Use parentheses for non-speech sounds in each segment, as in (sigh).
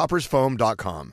coffeetoppersfoam.com.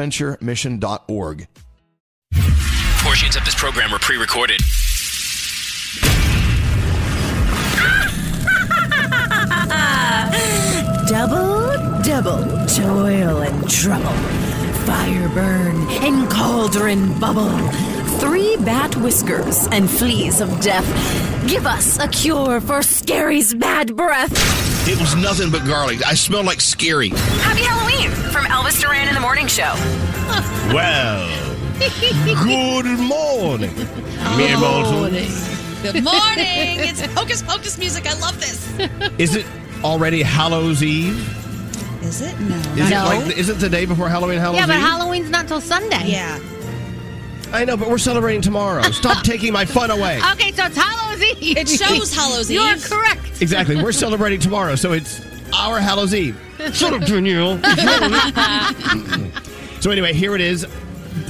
Bonaventuremission.org. Portions of this program were pre recorded. (laughs) double, double toil and trouble. Fire burn and cauldron bubble. Three bat whiskers and fleas of death. Give us a cure for Scary's bad breath. It was nothing but garlic. I smelled like scary. Happy Halloween from Elvis Duran in the Morning Show. (laughs) Well, good morning, (laughs) mere mortals. Good (laughs) morning. It's Hocus Pocus music. I love this. Is it already Hallows Eve? Is it? No. Is No. it like? Is it the day before Halloween? Hallows Yeah, but Eve? Halloween's not till Sunday. Yeah. I know, but we're celebrating tomorrow. Stop (laughs) taking my fun away. Okay, so it's Hallows Eve. It shows Hallows Eve. You're correct. Exactly. We're celebrating tomorrow, so it's our Hallows Eve. Shut up, Danielle. (laughs) (laughs) so anyway, here it is.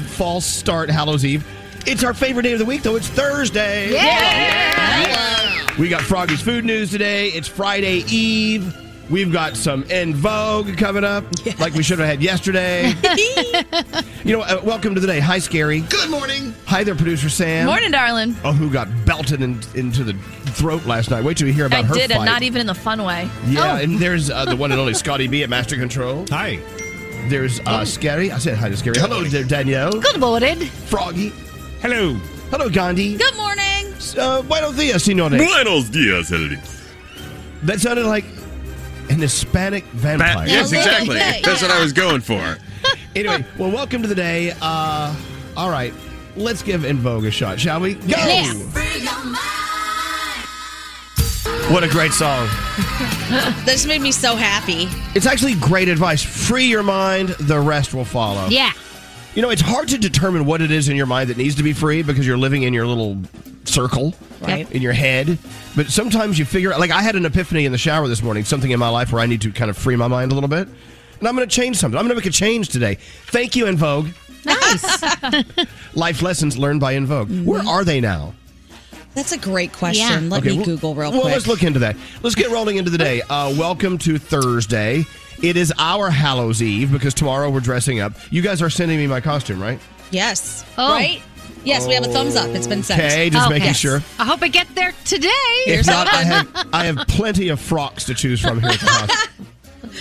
False start Hallows Eve. It's our favorite day of the week, though. It's Thursday. Yeah. We got Froggy's food news today. It's Friday Eve. We've got some En Vogue coming up, like we should have had yesterday. (laughs) you know, uh, welcome to the day. Hi, Scary. Good morning. Hi there, producer Sam. Morning, darling. Oh, who got belted in, into the throat last night? Wait till you hear about I her did, fight. and not even in the fun way. Yeah, Oh. and there's uh, the one and only (laughs) Scotty B at Master Control. Hi. There's uh, Scary. I said hi to Scary. Hello, there, Danielle. Good morning. Froggy. Hello. Hello, Gandhi. Good morning. Uh, buenos dias, senores. Buenos dias, Elvis. That sounded like an Hispanic vampire. yes, Yeah, a exactly. That's what. I was going for. (laughs) Anyway, well, welcome to the day. Uh, all right, let's give En Vogue a shot, shall we? Go! Yeah. What a great song. (laughs) This made me so happy. It's actually great advice. Free your mind, the rest will follow. Yeah. You know, it's hard to determine what it is in your mind that needs to be free because you're living in your little circle, Right. In your head. But sometimes you figure, out, like I had an epiphany in the shower this morning, something in my life where I need to kind of free my mind a little bit. And I'm going to change something. I'm going to make a change today. Thank you, En Vogue. Nice. (laughs) Life lessons learned by En Vogue. Where are they now? That's a great question. Yeah. Let Okay, me well- Google real quick. well, let's look into that. Let's get rolling into the day. Uh, welcome to Thursday. It is our Hallows Eve because tomorrow we're dressing up. You guys are sending me my costume, right? Yes. Oh. Right? Yes, we have a thumbs up. It's been sent. Okay, just Okay. making Yes. sure. I hope I get there today. If not, I have I have plenty of frocks to choose from here at the (laughs) house.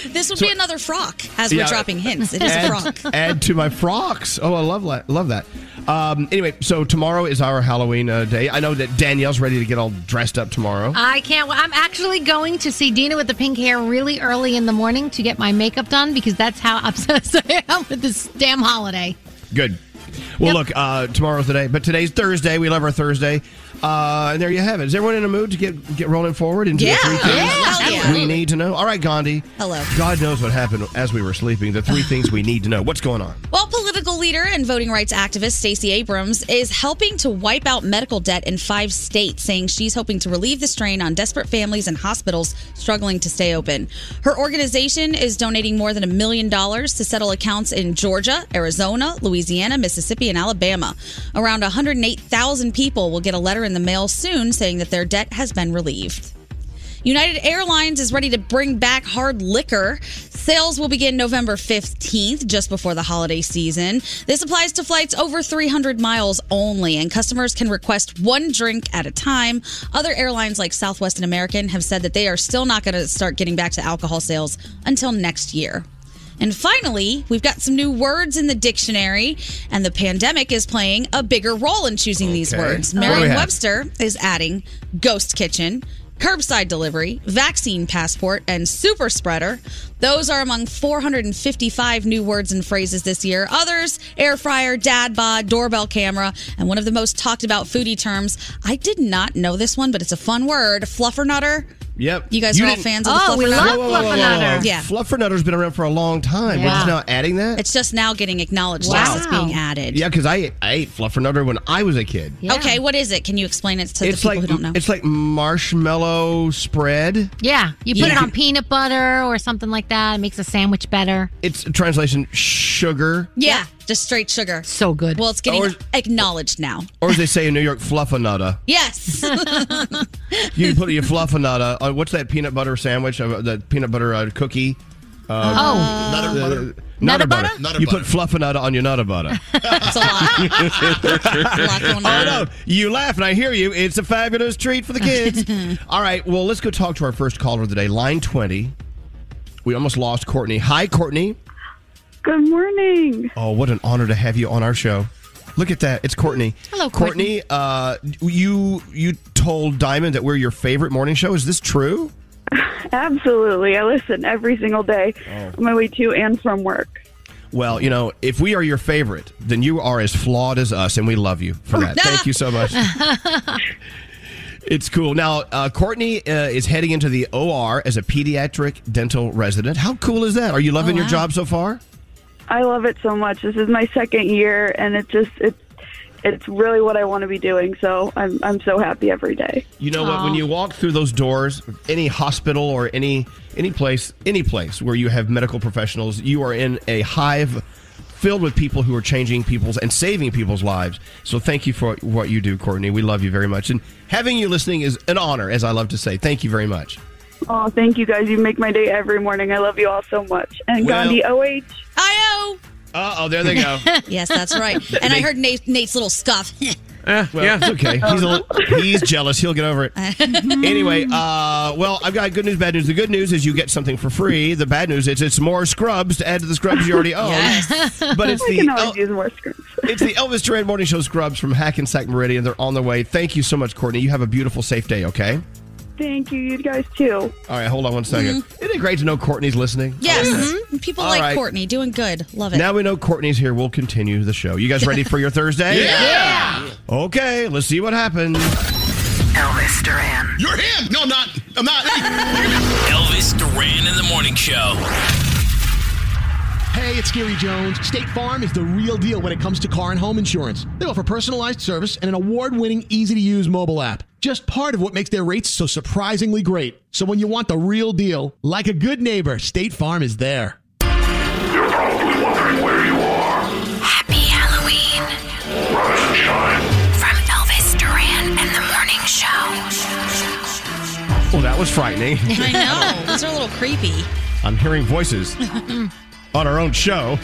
This would So- be another frock as Yeah. we're dropping hints. It is a frock. add to my frocks. Oh, I love that. Love that. Um, anyway, so tomorrow is our Halloween uh, day. I know that Danielle's ready to get all dressed up tomorrow. I can't. wa- I'm actually going to see Dina with the pink hair really early in the morning to get my makeup done because that's how obsessed I am with this damn holiday. Good. Well, look, uh, tomorrow's the day, but today's Thursday. We love our Thursday. Uh, and there you have it. Is everyone in a mood to get get rolling forward into Yeah. the three things Yeah. Yeah. we need to know? All right, Gandhi. Hello. God knows what happened as we were sleeping. The three things we need to know. What's going on? Well, political leader and voting rights activist Stacey Abrams is helping to wipe out medical debt in five states, saying she's hoping to relieve the strain on desperate families and hospitals struggling to stay open. Her organization is donating more than a million dollars to settle accounts in Georgia, Arizona, Louisiana, Mississippi, and Alabama. Around 108,000 people will get a letter in the mail soon saying that their debt has been relieved. United Airlines is ready to bring back hard liquor. Sales will begin November 15th, just before the holiday season. This applies to flights over 300 miles only, and customers can request one drink at a time. Other airlines like Southwest and American have said that they are still not going to start getting back to alcohol sales until next year. And finally, we've got some new words in the dictionary, and the pandemic is playing a bigger role in choosing these words. What do we have? Merriam Webster is adding ghost kitchen, curbside delivery, vaccine passport, and super spreader. Those are among 455 new words and phrases this year. Others, air fryer, dad bod, doorbell camera, and one of the most talked about foodie terms. I did not know this one, but it's a fun word. Fluffernutter. Yep. You guys are all fans of the Oh, we love Whoa, whoa, whoa, whoa, whoa. Fluffernutter. Yeah. Fluffernutter's been around for a long time. We're just now adding that? It's just now getting acknowledged Wow. as it's being added. yeah, because I, I ate Fluffernutter when I was a kid. Yeah. Okay, what is it? Can you explain it to the It's people like who don't know? it's like marshmallow spread. Yeah, you put it on peanut butter or something like that. It makes a sandwich better. It's translation sugar, yeah, just straight sugar. So good. Well, it's getting Or- acknowledged now. or as they say in New York, fluffernutter. Yes. (laughs) (laughs) You put your fluffernutter. Uh, what's that peanut butter sandwich? Uh, the peanut butter uh, cookie. oh, Nutter Uh, butter. nutter Nutter butter. butter? Nutter you butter. put fluffernutter on your nutter butter. (laughs) That's a lot. a lot going Oh no! You laugh and I hear you. It's a fabulous treat for the kids. (laughs) All right, well, let's go talk to our first caller of the day, line twenty. We almost lost Courtney. Hi, Courtney. Good morning. Oh, what an honor to have you on our show. Look at that. It's Courtney. Hello, Courtney. Uh, you you told Diamond that we're your favorite morning show. Is this true? (laughs) Absolutely. I listen every single day Oh. on my way to and from work. Well, you know, if we are your favorite, then you are as flawed as us, and we love you for that. Thank you so much. (laughs) It's cool. Now, uh, Courtney uh, is heading into the OR as a pediatric dental resident. How cool is that? Are you loving Oh, your job so far? I love it so much. This is my second year and it just it's it's really what I want to be doing. So I'm I'm so happy every day. You know what? When you walk through those doors, any hospital or any any place, any place where you have medical professionals, you are in a hive filled with people who are changing people's and saving people's lives. So thank you for what you do, Courtney. We love you very much, and having you listening is an honor, as I love to say. Thank you very much. Oh, thank you guys. You make my day every morning. I love you all so much. And Well- Gandhi OH. I Uh oh, there they go. (laughs) Yes, that's right. And I heard Nate, Nate's little scuff. (laughs) Yeah, well, it's okay. He's a little, he's jealous. He'll get over it. (laughs) anyway, uh, well, I've got good news, bad news. The good news is you get something for free. The bad news is it's more scrubs to add to the scrubs you already own. Yes. But it's I the can always El- use more screens. it's the Elvis Duran Morning Show scrubs from Hackensack Meridian. They're on their way. Thank you so much, Courtney. You have a beautiful, safe day. Okay. Thank you, you guys too. All right, hold on one second. Isn't it great to know Courtney's listening? Yes. Mm-hmm. People All like right. Courtney. Doing good. Love it. Now we know Courtney's here. We'll continue the show. You guys ready for your Thursday? (laughs) Yeah. Okay, let's see what happens. Elvis Duran. You're him. No, I'm not. I'm not. (laughs) Elvis Duran in the Morning Show. Hey, it's Gary Jones. State Farm is the real deal when it comes to car and home insurance. They offer personalized service and an award winning, easy to use mobile app. Just part of what makes their rates so surprisingly great. So when you want the real deal, like a good neighbor, State Farm is there. You're probably wondering where you are. Happy Halloween. Rise and shine. From Elvis Duran and the Morning Show. Well, that was frightening. (laughs) I know. (laughs) Those are a little creepy. I'm hearing voices (laughs) on our own show.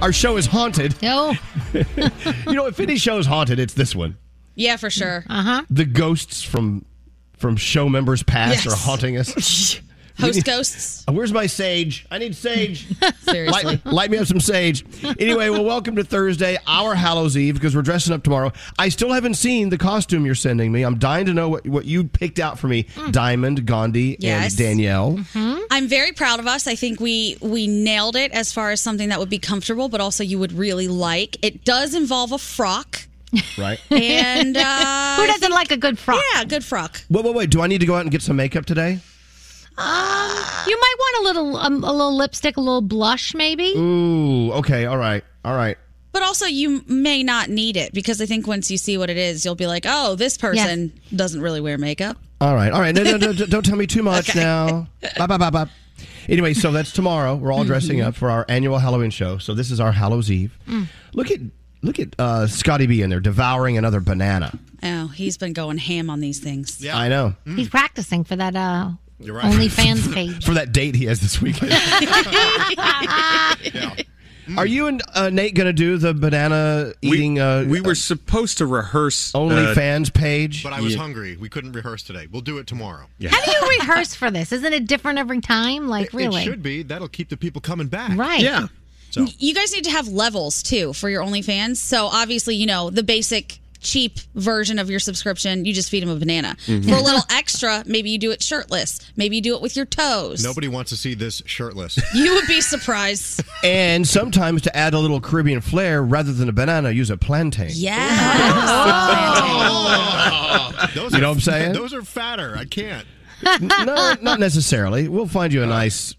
Our show is haunted. No. (laughs) you know, if any show is haunted, it's this one. Yeah, for sure. Uh huh. The ghosts from from show members past Yes. are haunting us. (laughs) Host ghosts. (laughs) Where's my sage? I need sage. (laughs) Seriously. Light, light me up some sage. Anyway, well, welcome to Thursday, our Hallows Eve, because we're dressing up tomorrow. I still haven't seen the costume you're sending me. I'm dying to know what, what you picked out for me. Diamond, Gandhi, Yes. and Danielle. I'm very proud of us. I think we we nailed it as far as something that would be comfortable, but also you would really like. It does involve a frock, (laughs) Right? and uh, Who doesn't like a good frock? yeah, good frock. Wait, wait, wait. Do I need to go out and get some makeup today? Um, you might want a little, um, a little lipstick, a little blush, maybe. Ooh, okay. All right. All right. But also, you may not need it because I think once you see what it is, you'll be like, "Oh, this person doesn't really wear makeup." All right. All right. No, no, no, don't tell me too much now. Bye, bye, bye, bye. Anyway, so that's tomorrow. We're all dressing up for our annual Halloween show. So this is our Hallows Eve. Look at look at uh, Scotty B in there devouring another banana. Oh, he's been going ham on these things. Yeah, I know. He's practicing for that uh, You're right. OnlyFans (laughs) page. For that date he has this weekend. (laughs) Are you and uh, Nate going to do the banana eating? uh, we were supposed to rehearse uh, OnlyFans page, But I was Yeah. hungry. We couldn't rehearse today. We'll do it tomorrow. How do you rehearse for this? Isn't it different every time? Like, really? It should be. That'll keep the people coming back. Right. Yeah. So You guys need to have levels too for your OnlyFans. So obviously, you know the basic cheap version of your subscription. You just feed them a banana. Mhm. For a little extra, maybe you do it shirtless. Maybe you do it with your toes. nobody wants to see this shirtless. (laughs) You would be surprised. (laughs) and sometimes to add a little Caribbean flair, rather than a banana, use a plantain. Yeah. Those (laughs) You know what I'm saying? Those are fatter. I can't. no, not necessarily. We'll find you a nice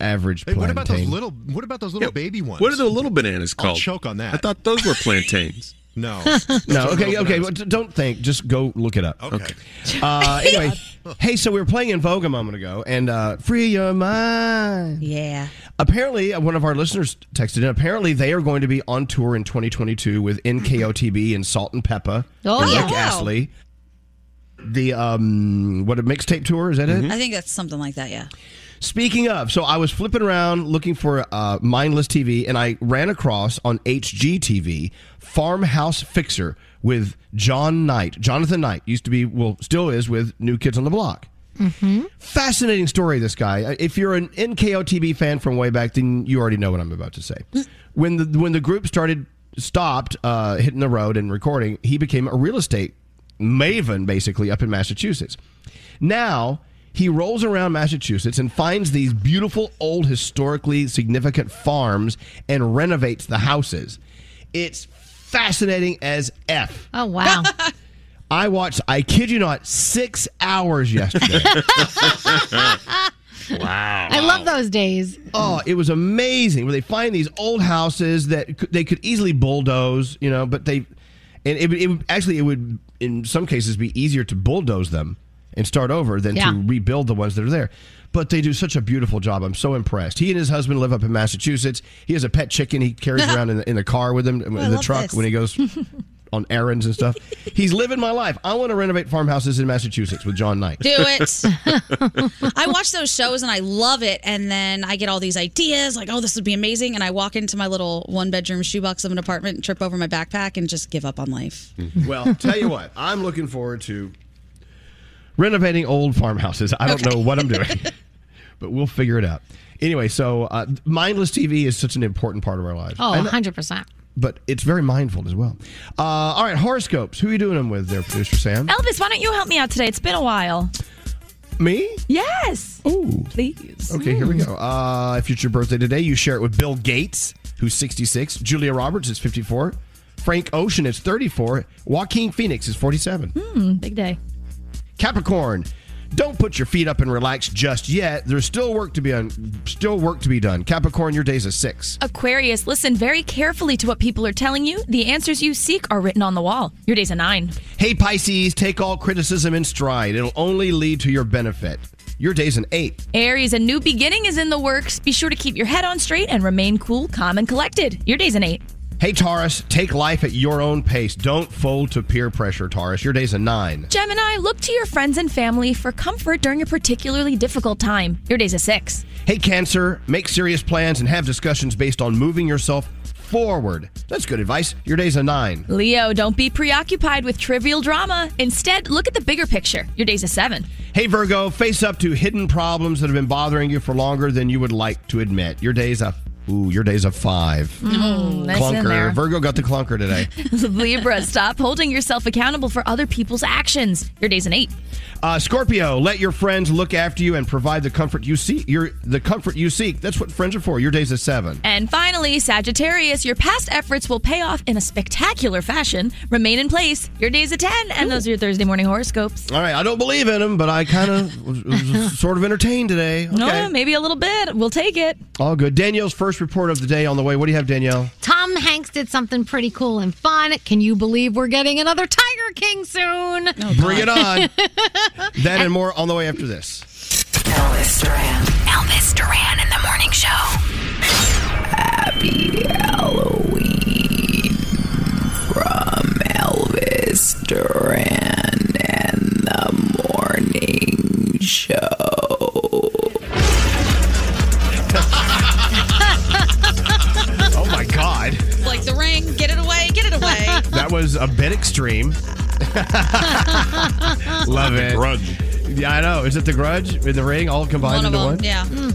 average Hey, plantain. what about those little? What about those little baby ones? What are the little bananas I'll called? choke on that. I thought those were plantains. No. (laughs) No, okay, okay. well, d- Don't think. Just go look it up. Okay. Uh, (laughs) anyway, hey, so we were playing En Vogue a moment ago, and uh, free your mind. Yeah. Apparently, uh, one of our listeners texted in. Apparently, they are going to be on tour in 2022 with NKOTB and Salt and Pepa. Oh, and yeah. Rick Wow. Astley. The um, what a mixtape tour is that it? I think that's something like that. Yeah. Speaking of, so I was flipping around looking for uh, mindless TV, and I ran across on HGTV Farmhouse Fixer with John Knight. Jonathan Knight used to be, well, still is with New Kids on the Block. Mm-hmm. Fascinating story, this guy. If you're an NKOTB fan from way back, then you already know what I'm about to say. When the when the group started stopped uh, hitting the road and recording, he became a real estate maven, basically up in Massachusetts. Now he rolls around Massachusetts and finds these beautiful old historically significant farms and renovates the houses. It's fascinating as f. Oh wow. (laughs) I watched, I kid you not, six hours yesterday. (laughs) wow. I love those days. Oh, it was amazing. Where they find these old houses that could- they could easily bulldoze, you know, but they, and it, would- it would actually, it would in some cases be easier to bulldoze them and start over than Yeah. to rebuild the ones that are there. But they do such a beautiful job. I'm so impressed. He and his husband live up in Massachusetts. He has a pet chicken he carries around in the, in the car with him in I the truck this. when he goes (laughs) on errands and stuff. He's living my life. I want to renovate farmhouses in Massachusetts with John Knight. Do (laughs) it. (laughs) I watch those shows and I love it. And then I get all these ideas like, oh, this would be amazing. And I walk into my little one bedroom shoebox of an apartment trip over my backpack and just give up on life. Well, tell you what, I'm looking forward to renovating old farmhouses. I don't know what I'm doing, (laughs) but we'll figure it out. Anyway, so uh, mindless TV is such an important part of our lives. Oh, And- 100%. but it's very mindful as well. Uh, all right, horoscopes. Who are you doing them with there, producer Sam? Elvis, why don't you help me out today? It's been a while. Me? Yes. Oh, please. Okay, here we go. Uh, if it's your birthday today, you share it with Bill Gates, who's 66. Julia Roberts is 54. Frank Ocean is 34. Joaquin Phoenix is 47. Hmm, big day. Capricorn, don't put your feet up and relax just yet. There's still work to be on, still work to be done. Capricorn, your day's a six. Aquarius, listen very carefully to what people are telling you. The answers you seek are written on the wall. Your day's a nine. Hey Pisces, take all criticism in stride. It'll only lead to your benefit. Your day's an eight. Aries, a new beginning is in the works. Be sure to keep your head on straight and remain cool, calm, and collected. Your day's an eight. Hey, Taurus, take life at your own pace. Don't fold to peer pressure, Taurus. Your day's a nine. Gemini, look to your friends and family for comfort during a particularly difficult time. Your day's a six. Hey, Cancer, make serious plans and have discussions based on moving yourself forward. That's good advice. Your day's a nine. Leo, don't be preoccupied with trivial drama. Instead, look at the bigger picture. Your day's a seven. Hey, Virgo, face up to hidden problems that have been bothering you for longer than you would like to admit. Your day's a ooh, your day's a five. Mm, clunker. Virgo got the clunker today. (laughs) Libra, stop holding yourself accountable for other people's actions. Your day's an eight. Uh, Scorpio, let your friends look after you and provide the comfort you seek. Your the comfort you seek. That's what friends are for. Your day's a seven. And finally, Sagittarius, your past efforts will pay off in a spectacular fashion. Remain in place. Your day's a 10, and those are your Thursday morning horoscopes. All right, I don't believe in them, but I kind of (laughs) sort of entertained today. Okay. No, maybe a little bit. We'll take it. All good. Danielle's first report of the day on the way. What do you have, Danielle? Tom Hanks did something pretty cool and fun. Can you believe we're getting another Tiger King soon? Bring it on. (laughs) that and more on the way after this. Elvis Duran. Elvis Duran in the morning show. Happy Halloween from Elvis Duran and the morning show. Like the ring, get it away, get it away. (laughs) that was a bit extreme. (laughs) Love it. Grudge. Yeah, I know. Is it the Grudge in the ring all combined One into them, one?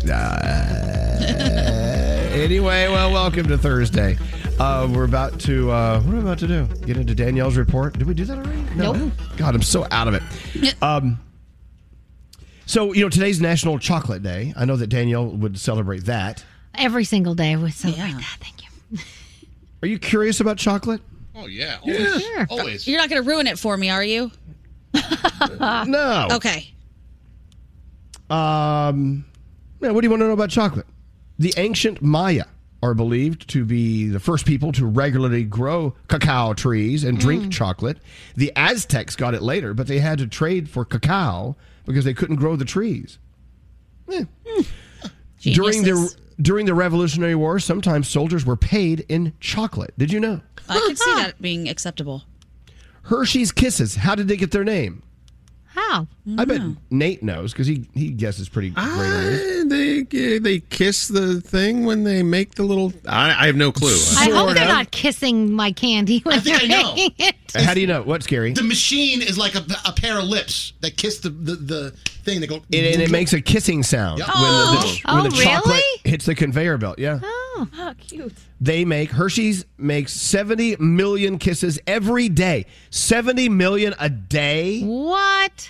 yeah. Uh, (laughs) anyway, well, welcome to Thursday. Uh, we're about to uh, what are we about to do? Get into Danielle's report. Did we do that already? No. Nope. God, I'm so out of it. Um, so you know today's National Chocolate Day. I know that Danielle would celebrate that. Every single day we celebrate that. Thank you. Are you curious about chocolate? Oh yeah, always. Sure. Always. You're not going to ruin it for me, are you? (laughs) No. Okay. Um, yeah, what do you want to know about chocolate? The ancient Maya are believed to be the first people to regularly grow cacao trees and drink chocolate. The Aztecs got it later, but they had to trade for cacao because they couldn't grow the trees. Eh. During the Geniuses. During the Revolutionary War, sometimes soldiers were paid in chocolate. Did you know? I could see (laughs) that being acceptable. Hershey's Kisses. How did they get their name? How? I bet Nate knows because he he guesses pretty great on this. Uh, they they kiss the thing when they make the little. I, I have no clue. I hope Sort they're not kissing my candy when I think they're I know. making it. How do you know? What's scary? The machine is like a, a pair of lips that kiss the, the, the thing. They go. It, and it (laughs) makes a kissing sound Yep. when the, the, Oh, when the chocolate really? hits the conveyor belt. Yeah. Oh, How cute. They make Hershey's makes 70 million kisses every day. 70 million a day? what?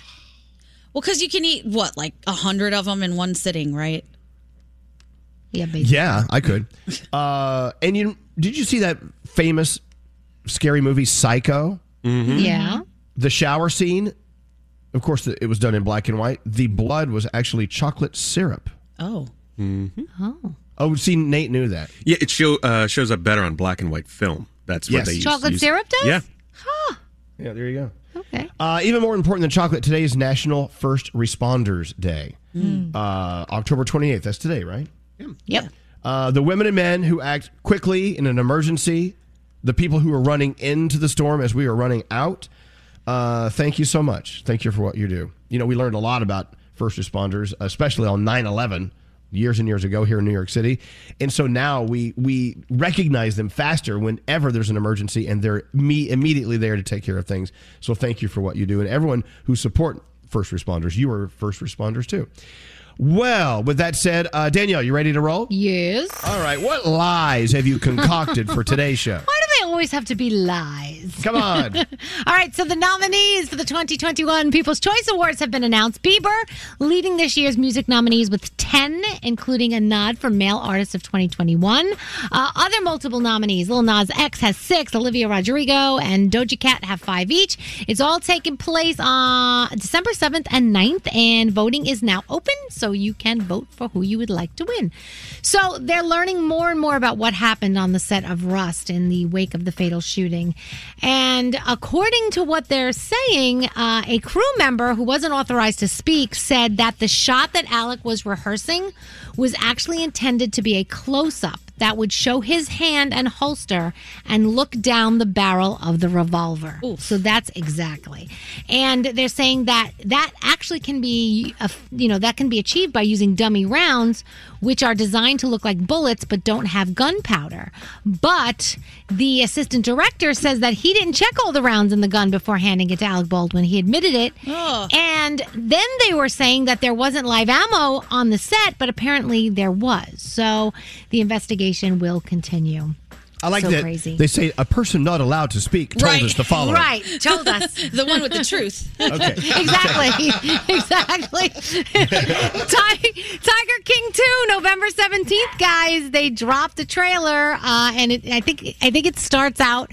Well, because you can eat, what, like a hundred of them in one sitting, right? Yeah, basically. Yeah, I could. (laughs) Uh, and you did you see that famous scary movie Psycho? Yeah. The shower scene? Of course, it was done in black and white. The blood was actually chocolate syrup. Oh. Oh. Oh, see, Nate knew that. Yeah, it show, uh, shows up better on black and white film. That's what Yes. they use. Chocolate use- syrup does? Yeah. Yeah, there you go. Okay. Uh, even more important than chocolate, today is National First Responders Day. Uh, October 28th. That's today, right? Yeah. Yep. Uh, the women and men who act quickly in an emergency, the people who are running into the storm as we are running out. Uh, thank you so much. Thank you for what you do. You know, we learned a lot about first responders, especially on 9 11 years and years ago here in New York City. And so now we we recognize them faster whenever there's an emergency and they're me immediately there to take care of things. So thank you for what you do. And everyone who support first responders, you are first responders too. Well, with that said, uh, Danielle, you ready to roll? Yes. All right. What lies have you concocted for today's show? (laughs) Why do they always have to be lies? Come on. (laughs) All right, so the nominees for the 2021 People's Choice Awards have been announced. Bieber leading this year's music nominees with 10, including a nod for Male Artist of 2021. Uh, other multiple nominees, Lil Nas X has six, Olivia Rodrigo and Doja Cat have five each. It's all taking place on December 7th and 9th, and voting is now open, so you can vote for who you would like to win. So they're learning more and more about what happened on the set of Rust in the wake of the fatal shooting. And according to what they're saying, uh, a crew member who wasn't authorized to speak said that the shot that Alec was rehearsing was actually intended to be a close up. that would show his hand and holster and look down the barrel of the revolver. So that's exactly. And they're saying that that actually can be, a, you know, that can be achieved by using dummy rounds, which are designed to look like bullets but don't have gunpowder. But the assistant director says that he didn't check all the rounds in the gun before handing it to Alec Baldwin. He admitted it. And then they were saying that there wasn't live ammo on the set, but apparently there was. So the investigation will continue. I like So that crazy. they say a person not allowed to speak told Right. us to follow. it. Right, told us. (laughs) the one with the truth. Okay. (laughs) exactly. (laughs) exactly. Tiger King 2, November 17th, guys. They dropped a trailer uh, and it, I think I think it starts out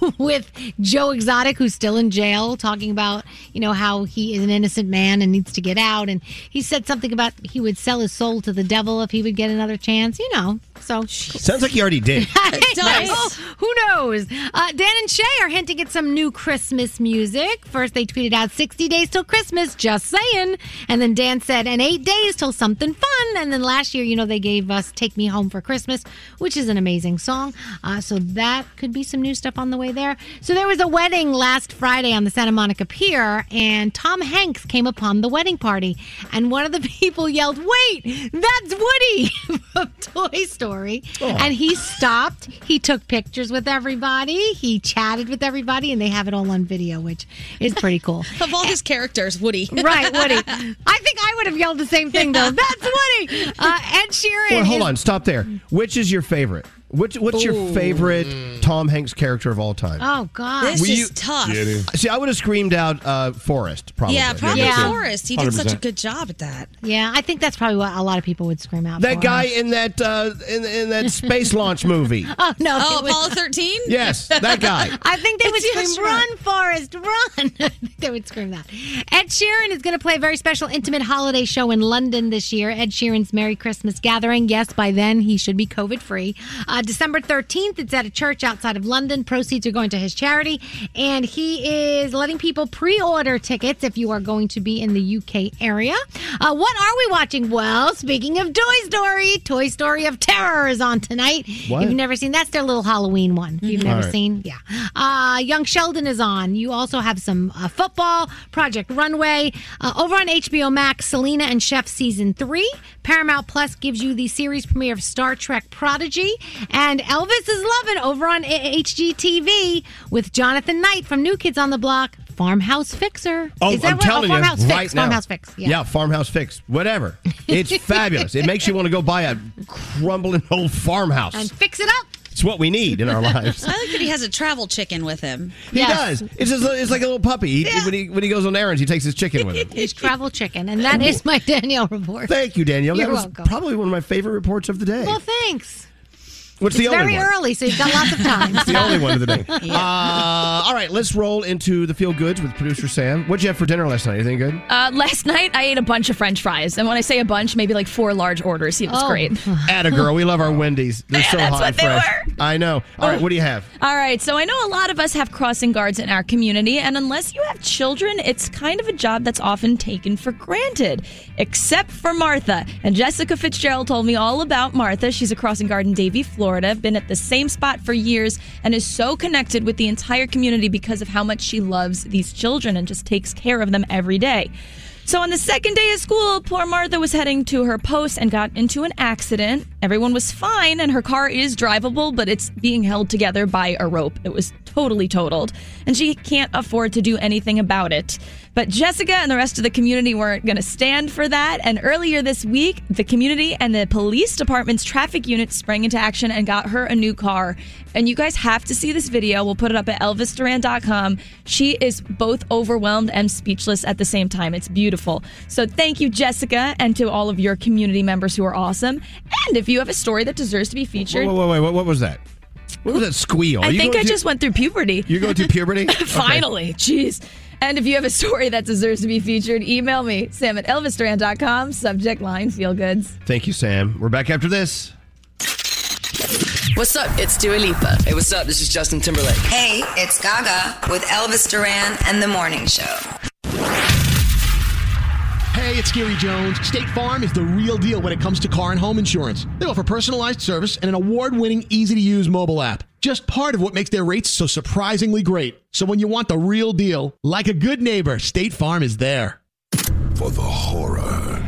(laughs) with Joe Exotic who's still in jail talking about, you know, how he is an innocent man and needs to get out and he said something about he would sell his soul to the devil if he would get another chance, you know. So Sounds like he already did. (laughs) it does. Who knows? Uh, Dan and Shay are hinting at some new Christmas music. First, they tweeted out 60 days till Christmas, just saying. And then Dan said, and eight days till something fun. And then last year, you know, they gave us Take Me Home for Christmas, which is an amazing song. Uh, so that could be some new stuff on the way there. So there was a wedding last Friday on the Santa Monica Pier, and Tom Hanks came upon the wedding party. And one of the (laughs) people yelled, Wait, that's Woody (laughs) from Toy Story. And he stopped. He took pictures with everybody. He chatted with everybody, and they have it all on video, which is pretty cool. (laughs) Of all his characters, Woody. right, Woody. I think I would have yelled the same thing, though. That's Woody. Uh, Ed Sheeran. Well, hold is- on, stop there. Which is your favorite? Which What's your favorite Tom Hanks character of all time? Oh, God. This Were is you- tough. See, I would have screamed out uh, Forrest, probably. Yeah, probably Yeah. Forrest. He did such a 100%. good job at that. Yeah, I think that's probably what a lot of people would scream out That for. guy in that uh, in, in that (laughs) space launch movie. Oh, no. Oh, it was- Apollo 13? Yes, that guy. (laughs) I think they would It's- scream, yes, "Run, Forrest, run!" (laughs) I think they would scream that. Ed Sheeran is going to play a very special intimate holiday show in London this year. Ed Sheeran's Merry Christmas Gathering. Yes, by then he should be COVID free. Uh, December thirteenth, it's at a church outside of London. Proceeds are going to his charity, and he is letting people pre-order tickets if you are going to be in the UK area. Uh, what are we watching? Well, speaking of Toy Story, Toy Story of Terror is on tonight. What? You've never seen that's their little Halloween one. If you've Mhm. never right. seen, yeah. Uh, Young Sheldon is on. You also have some uh, football, Project Runway. Uh, over on HBO Max, Selena and Chef Season 3. Paramount Plus gives you the series premiere of Star Trek Prodigy. And Elvis is loving over on HGTV with Jonathan Knight from New Kids on the Block, Farmhouse Fixer. Oh, is that I'm right? Oh, telling oh, you, Farmhouse right Fix. now. Farmhouse Fix. Yeah. farmhouse fix, whatever. It's (laughs) fabulous. It makes you want to go buy a crumbling old farmhouse. And fix it up. It's what we need in our (laughs) lives. I like that he has a travel chicken with him. He does. It's just, it's like a little puppy. He, when he when he goes on errands, he takes his chicken with him. (laughs) He's travel chicken. And that is my Danielle report. Thank you, Danielle. You're that was welcome. probably one of my favorite reports of the day. Well, thanks. What's it's the only very one? early, so you've got lots of time. It's (laughs) the only one of the day. Yeah. Uh, all right, let's roll into the feel goods with producer Sam. What'd you have for dinner last night? Anything good? Uh, last night I ate a bunch of French fries, and when I say a bunch, maybe like four large orders. It was Oh. great. (laughs) Atta girl, we love our Wendy's. They're so (laughs) That's hot what and they fresh. I know. All right, what do you have? All right, so I know a lot of us have crossing guards in our community, and unless you have children, it's kind of a job that's often taken for granted, except for Martha. And Jessica Fitzgerald told me all about Martha. She's a crossing guard in Davie, Florida, been at the same spot for years, and is so connected with the entire community because of how much she loves these children and just takes care of them every day. So on the second day of school, poor Martha was heading to her post and got into an accident. Everyone was fine, and her car is drivable, but it's being held together by a rope. It was totally totaled, and she can't afford to do anything about it. But Jessica and the rest of the community weren't going to stand for that. And earlier this week, the community and the police department's traffic unit sprang into action and got her a new car. And you guys have to see this video. We'll put it up at elvisduran.com. She is both overwhelmed and speechless at the same time. It's beautiful. So thank you, Jessica, and to all of your community members who are awesome. And if you have a story that deserves to be featured, Wait, wait, wait, what, what was that? What was that squeal? I you think I through- just went through puberty. You're going through puberty? (laughs) Okay. Finally, jeez. And if you have a story that deserves to be featured, email me, sam at elvisduran.com, subject line feel goods. Thank you, Sam. We're back after this. What's up? It's Dua Lipa. Hey, what's up? This is Justin Timberlake. Hey, it's Gaga with Elvis Duran and the Morning Show. Hey, it's Gary Jones. State Farm is the real deal when it comes to car and home insurance. They offer personalized service and an award winning, easy to use mobile app. Just part of what makes their rates so surprisingly great. So when you want the real deal, like a good neighbor, State Farm is there. For the horror.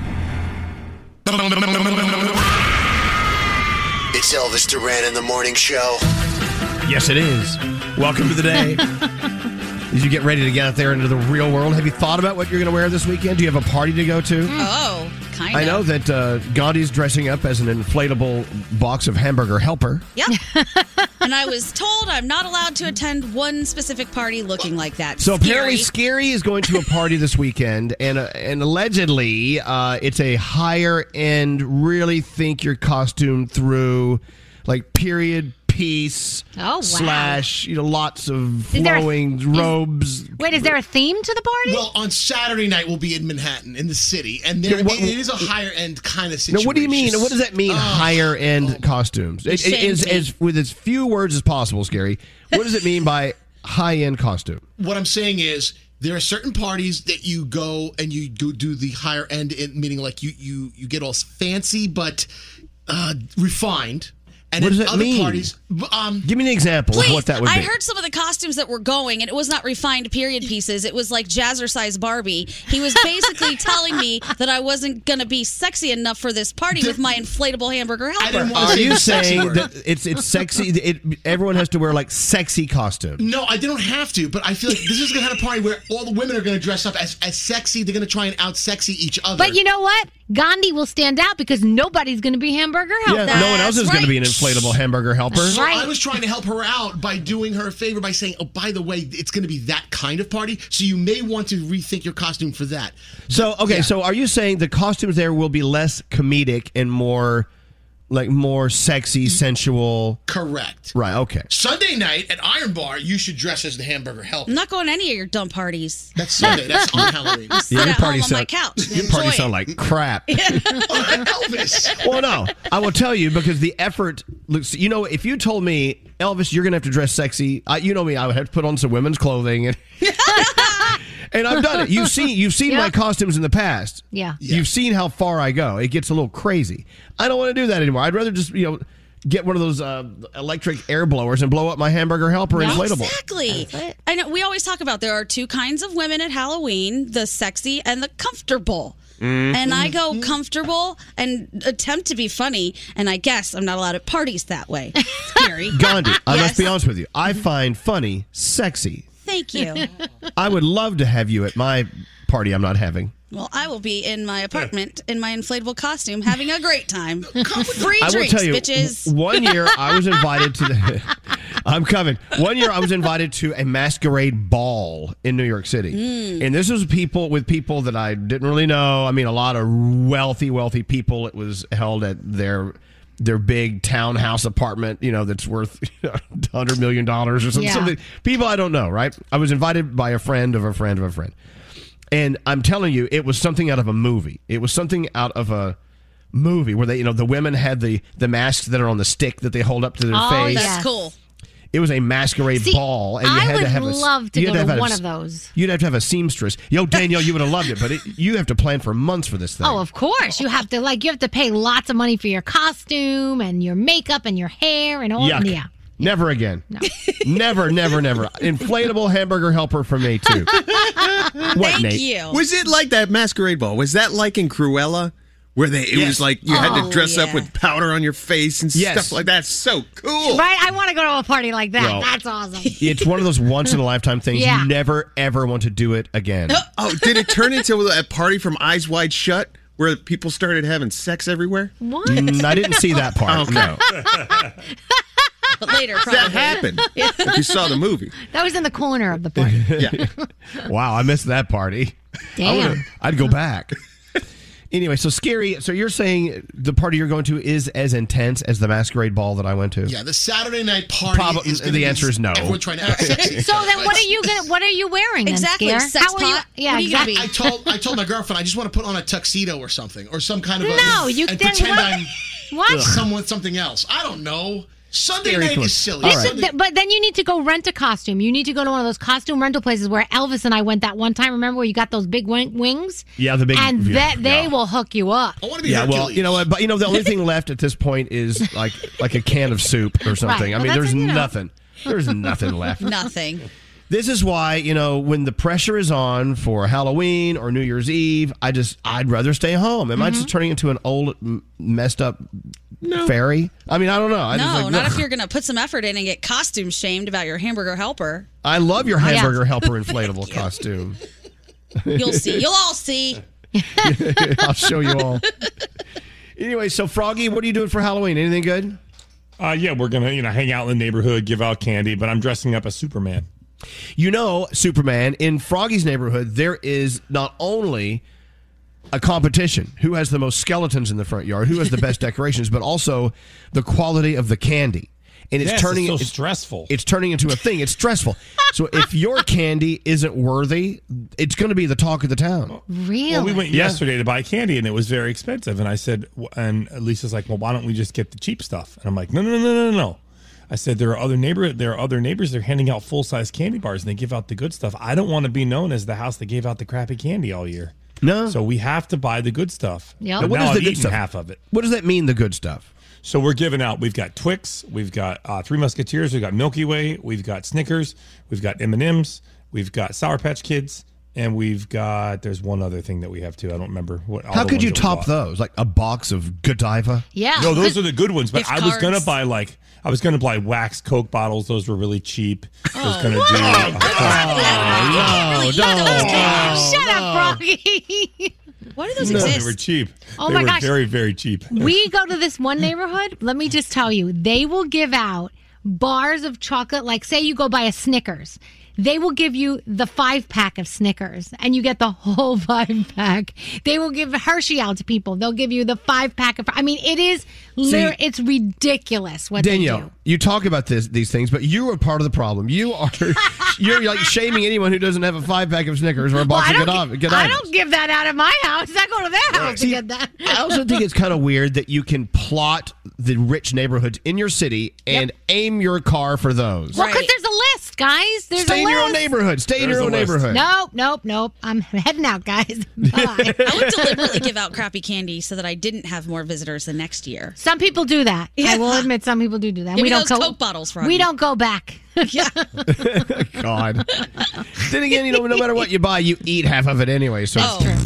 It's Elvis Duran in the morning show. Yes, it is. Welcome to the day. (laughs) As you get ready to get out there into the real world, have you thought about what you're going to wear this weekend? Do you have a party to go to? Oh, kind of. I know that uh, Gandhi's dressing up as an inflatable box of hamburger helper. Yep. (laughs) and I was told I'm not allowed to attend one specific party looking like that. So apparently, Scary. Scary is going to a party this weekend, and uh, and allegedly, uh, it's a higher end, really think your costume through, like period piece. Oh, wow. Slash, you know, lots of Is there a- flowing robes. Wait, is there a theme to the party? Well, on Saturday night we'll be in Manhattan in the city, and there Yeah, what- it is a higher end kind of Now, situation. what do you mean? What does that mean? Oh. higher end costumes. It, it shamed is me. as with as few words as possible. Scary. What does it mean by high end costume? What I'm saying is there are certain parties that you go and you go do the higher end, in, meaning like you you you get all fancy but uh, refined. And What does that other mean? parties, um, Give me an example Please, of what that would I be. heard some of the costumes that were going, and it was not refined period pieces. It was like jazzercise Barbie. He was basically (laughs) telling me that I wasn't going to be sexy enough for this party with my inflatable hamburger helper. Are you saying that it's it's sexy? It, everyone has to wear like sexy costumes. No, I don't have to, but I feel like this is gonna have a party where all the women are gonna dress up as, as sexy. They're gonna try and out sexy each other. But you know what? Gandhi will stand out because nobody's going to be hamburger helper. Yeah, no one else is going to be an inflatable hamburger helper. So I was trying to help her out by doing her a favor by saying, "Oh, by the way, it's going to be that kind of party, so you may want to rethink your costume for that." So okay, so are you saying the costumes there will be less comedic and more like more sexy, mm-hmm. sensual? Correct. Right. Okay. Sunday night at Iron Bar, you should dress as the hamburger helper. I'm not going to any of your dumb parties. That's Sunday. That's on (laughs) Halloween. Sit at home on my couch. Your Enjoy party it. sound like crap. (laughs) (laughs) Elvis. well, no, I will tell you because the effort looks. You know, if you told me, Elvis, you're going to have to dress sexy. I, you know me, I would have to put on some women's clothing, and and I've done it. You've seen you've seen my costumes in the past. Yeah. You've seen how far I go. It gets a little crazy. I don't want to do that anymore. I'd rather just you know get one of those uh, electric air blowers and blow up my hamburger helper inflatable. Exactly. I know we always talk about there are two kinds of women at Halloween: the sexy and the comfortable. Mm. And I go comfortable and attempt to be funny, and I guess I'm not allowed at parties that way. (laughs) Scary. Gandhi, I Yes. must be honest with you. I find funny sexy. Thank you. I would love to have you at my party. I'm not having. Well, I will be in my apartment in my inflatable costume, having a great time. (laughs) Free I will drinks, tell you, bitches. w- one year I was invited to the. (laughs) I'm coming. One year I was invited to a masquerade ball in New York City, Mm. and this was people with people that I didn't really know. I mean, a lot of wealthy, wealthy people. It was held at their their big townhouse apartment, you know, that's worth (laughs) hundred million dollars or something, Yeah. something. People I don't know, right? I was invited by a friend of a friend of a friend. And I'm telling you, it was something out of a movie. It was something out of a movie where they, you know, the women had the the masks that are on the stick that they hold up to their Oh, face. yes. cool. It was a masquerade See, ball, and you I had would to have a. to go have to had a one of those. You'd have to have a seamstress. Yo, Danielle, you would have loved it, but it, you have to plan for months for this thing. Oh, of course. You have to like you have to pay lots of money for your costume and your makeup and your hair and all Yuck. yeah. Never again. No. (laughs) never, never, never. Inflatable hamburger helper for me too. (laughs) what, Nate? Was it like that masquerade ball? Was that like in Cruella? Where they it Yes. was like you had Oh, to dress up with powder on your face and Yes. stuff like that. So cool. Right? I want to go to a party like that. Well, That's awesome. (laughs) It's one of those once in a lifetime things. Yeah. You never ever want to do it again. (gasps) Oh, did it turn into a party from Eyes Wide Shut where people started having sex everywhere? What? Mm, I didn't see that part. Okay. No. (laughs) Later, probably. That happened. If you saw the movie. That was in the corner of the party. (laughs) Yeah. wow, I missed that party. I Damn. would've- I'd go back. Anyway, so scary. So you're saying the party you're going to is as intense as the masquerade ball that I went to? Yeah, the Saturday night party. Probably- is gonna the be answer is no. Everyone trying to act (laughs) sexy. So then, what are you gonna? What are you wearing? Exactly, Scare? sex How are you? pot? Yeah, are you gonna exactly. I told I told my girlfriend I just want to put on a tuxedo or something or some kind of a No, you and then pretend what? I'm What? someone something else. I don't know. Sunday Scary night clothes. is silly. All right. is the- but then you need to go rent a costume. You need to go to one of those costume rental places where Elvis and I went that one time. Remember where you got those big wing- wings? Yeah, the big- And yeah, that they yeah. will hook you up. I want to be Yeah, well, you know what? But you know, the only thing left at this point is like like a can of soup or (laughs) something. Right. I Well, mean, that's, there's you know. nothing. There's nothing left. Nothing. (laughs) This is why you know when the pressure is on for Halloween or New Year's Eve, I just I'd rather stay home. Am I Mm-hmm. just turning into an old m- messed up fairy? I mean, I don't know. I no, like, not ugh. if (laughs) you're going to put some effort in and get costume shamed about your hamburger helper. I love your Oh, yeah. hamburger (laughs) helper inflatable costume. (laughs) You'll see. You'll all see. I'll show you all. Anyway, so Froggy, what are you doing for Halloween? Anything good? Uh, yeah, we're gonna you know hang out in the neighborhood, give out candy, but I'm dressing up as Superman. You know, Superman, in Froggy's neighborhood, there is not only a competition who has the most skeletons in the front yard, who has the best (laughs) decorations, but also the quality of the candy. And it's Yes, turning it's so it's, stressful. It's turning into a thing. It's stressful. so if (laughs) your candy isn't worthy, it's going to be the talk of the town. Really? Well, we went Yeah. yesterday to buy candy and it was very expensive. And I said, and Lisa's like, well, why don't we just get the cheap stuff? And I'm like, no, no, no, no, no, no. I said there are other neighbor, there are other neighbors. They're handing out full size candy bars and they give out the good stuff. I don't want to be known as the house that gave out the crappy candy all year. No. So we have to buy the good stuff. Yeah. But What now is the I've good stuff? half of it. What does that mean, the good stuff? So we're giving out. We've got Twix, we've got uh, Three Musketeers, we've got Milky Way, we've got Snickers, we've got M and M's, we've got Sour Patch Kids, and we've got. There's one other thing that we have too. I don't remember what. How could you top those? Like a box of Godiva? Yeah. No, those are the good ones. But Gift I was gonna buy like I was gonna buy wax Coke bottles. Those were really cheap. I was gonna Oh, do. no, no. Shut up, Froggy. (laughs) Why do those No, exist? they were cheap. Oh they my were gosh. very very cheap. we go to this one neighborhood. Let me just tell you, they will give out bars of chocolate. Like, say you go buy a Snickers, they will give you the five pack of Snickers, and you get the whole (laughs) five pack. They will give Hershey out to people. They'll give you the five pack of. I mean, it is. lit- it's ridiculous what they Danielle, do. you talk about this these things, but you are part of the problem. You are (laughs) you're like shaming anyone who doesn't have a five pack of Snickers or a box I, of don't, Godiva. I Godivas. don't give that out of my house. I go to their house to get that. I also think it's kind of weird that you can plot the rich neighborhoods in your city and aim your car for those. Well, because there's a list, guys. There's Stay a in your own neighborhood. Stay in There's your own list. neighborhood. Nope, nope, nope. I'm (laughs) heading out, guys. (laughs) Bye. I would deliberately give out crappy candy so that I didn't have more visitors the next year. Some people do that. I will admit, some people do do that. Give we me don't those go. Coke bottles, Froggy. we don't go back. (laughs) Yeah. God. then again, you know, no matter what you buy, you eat half of it anyway. So Oh.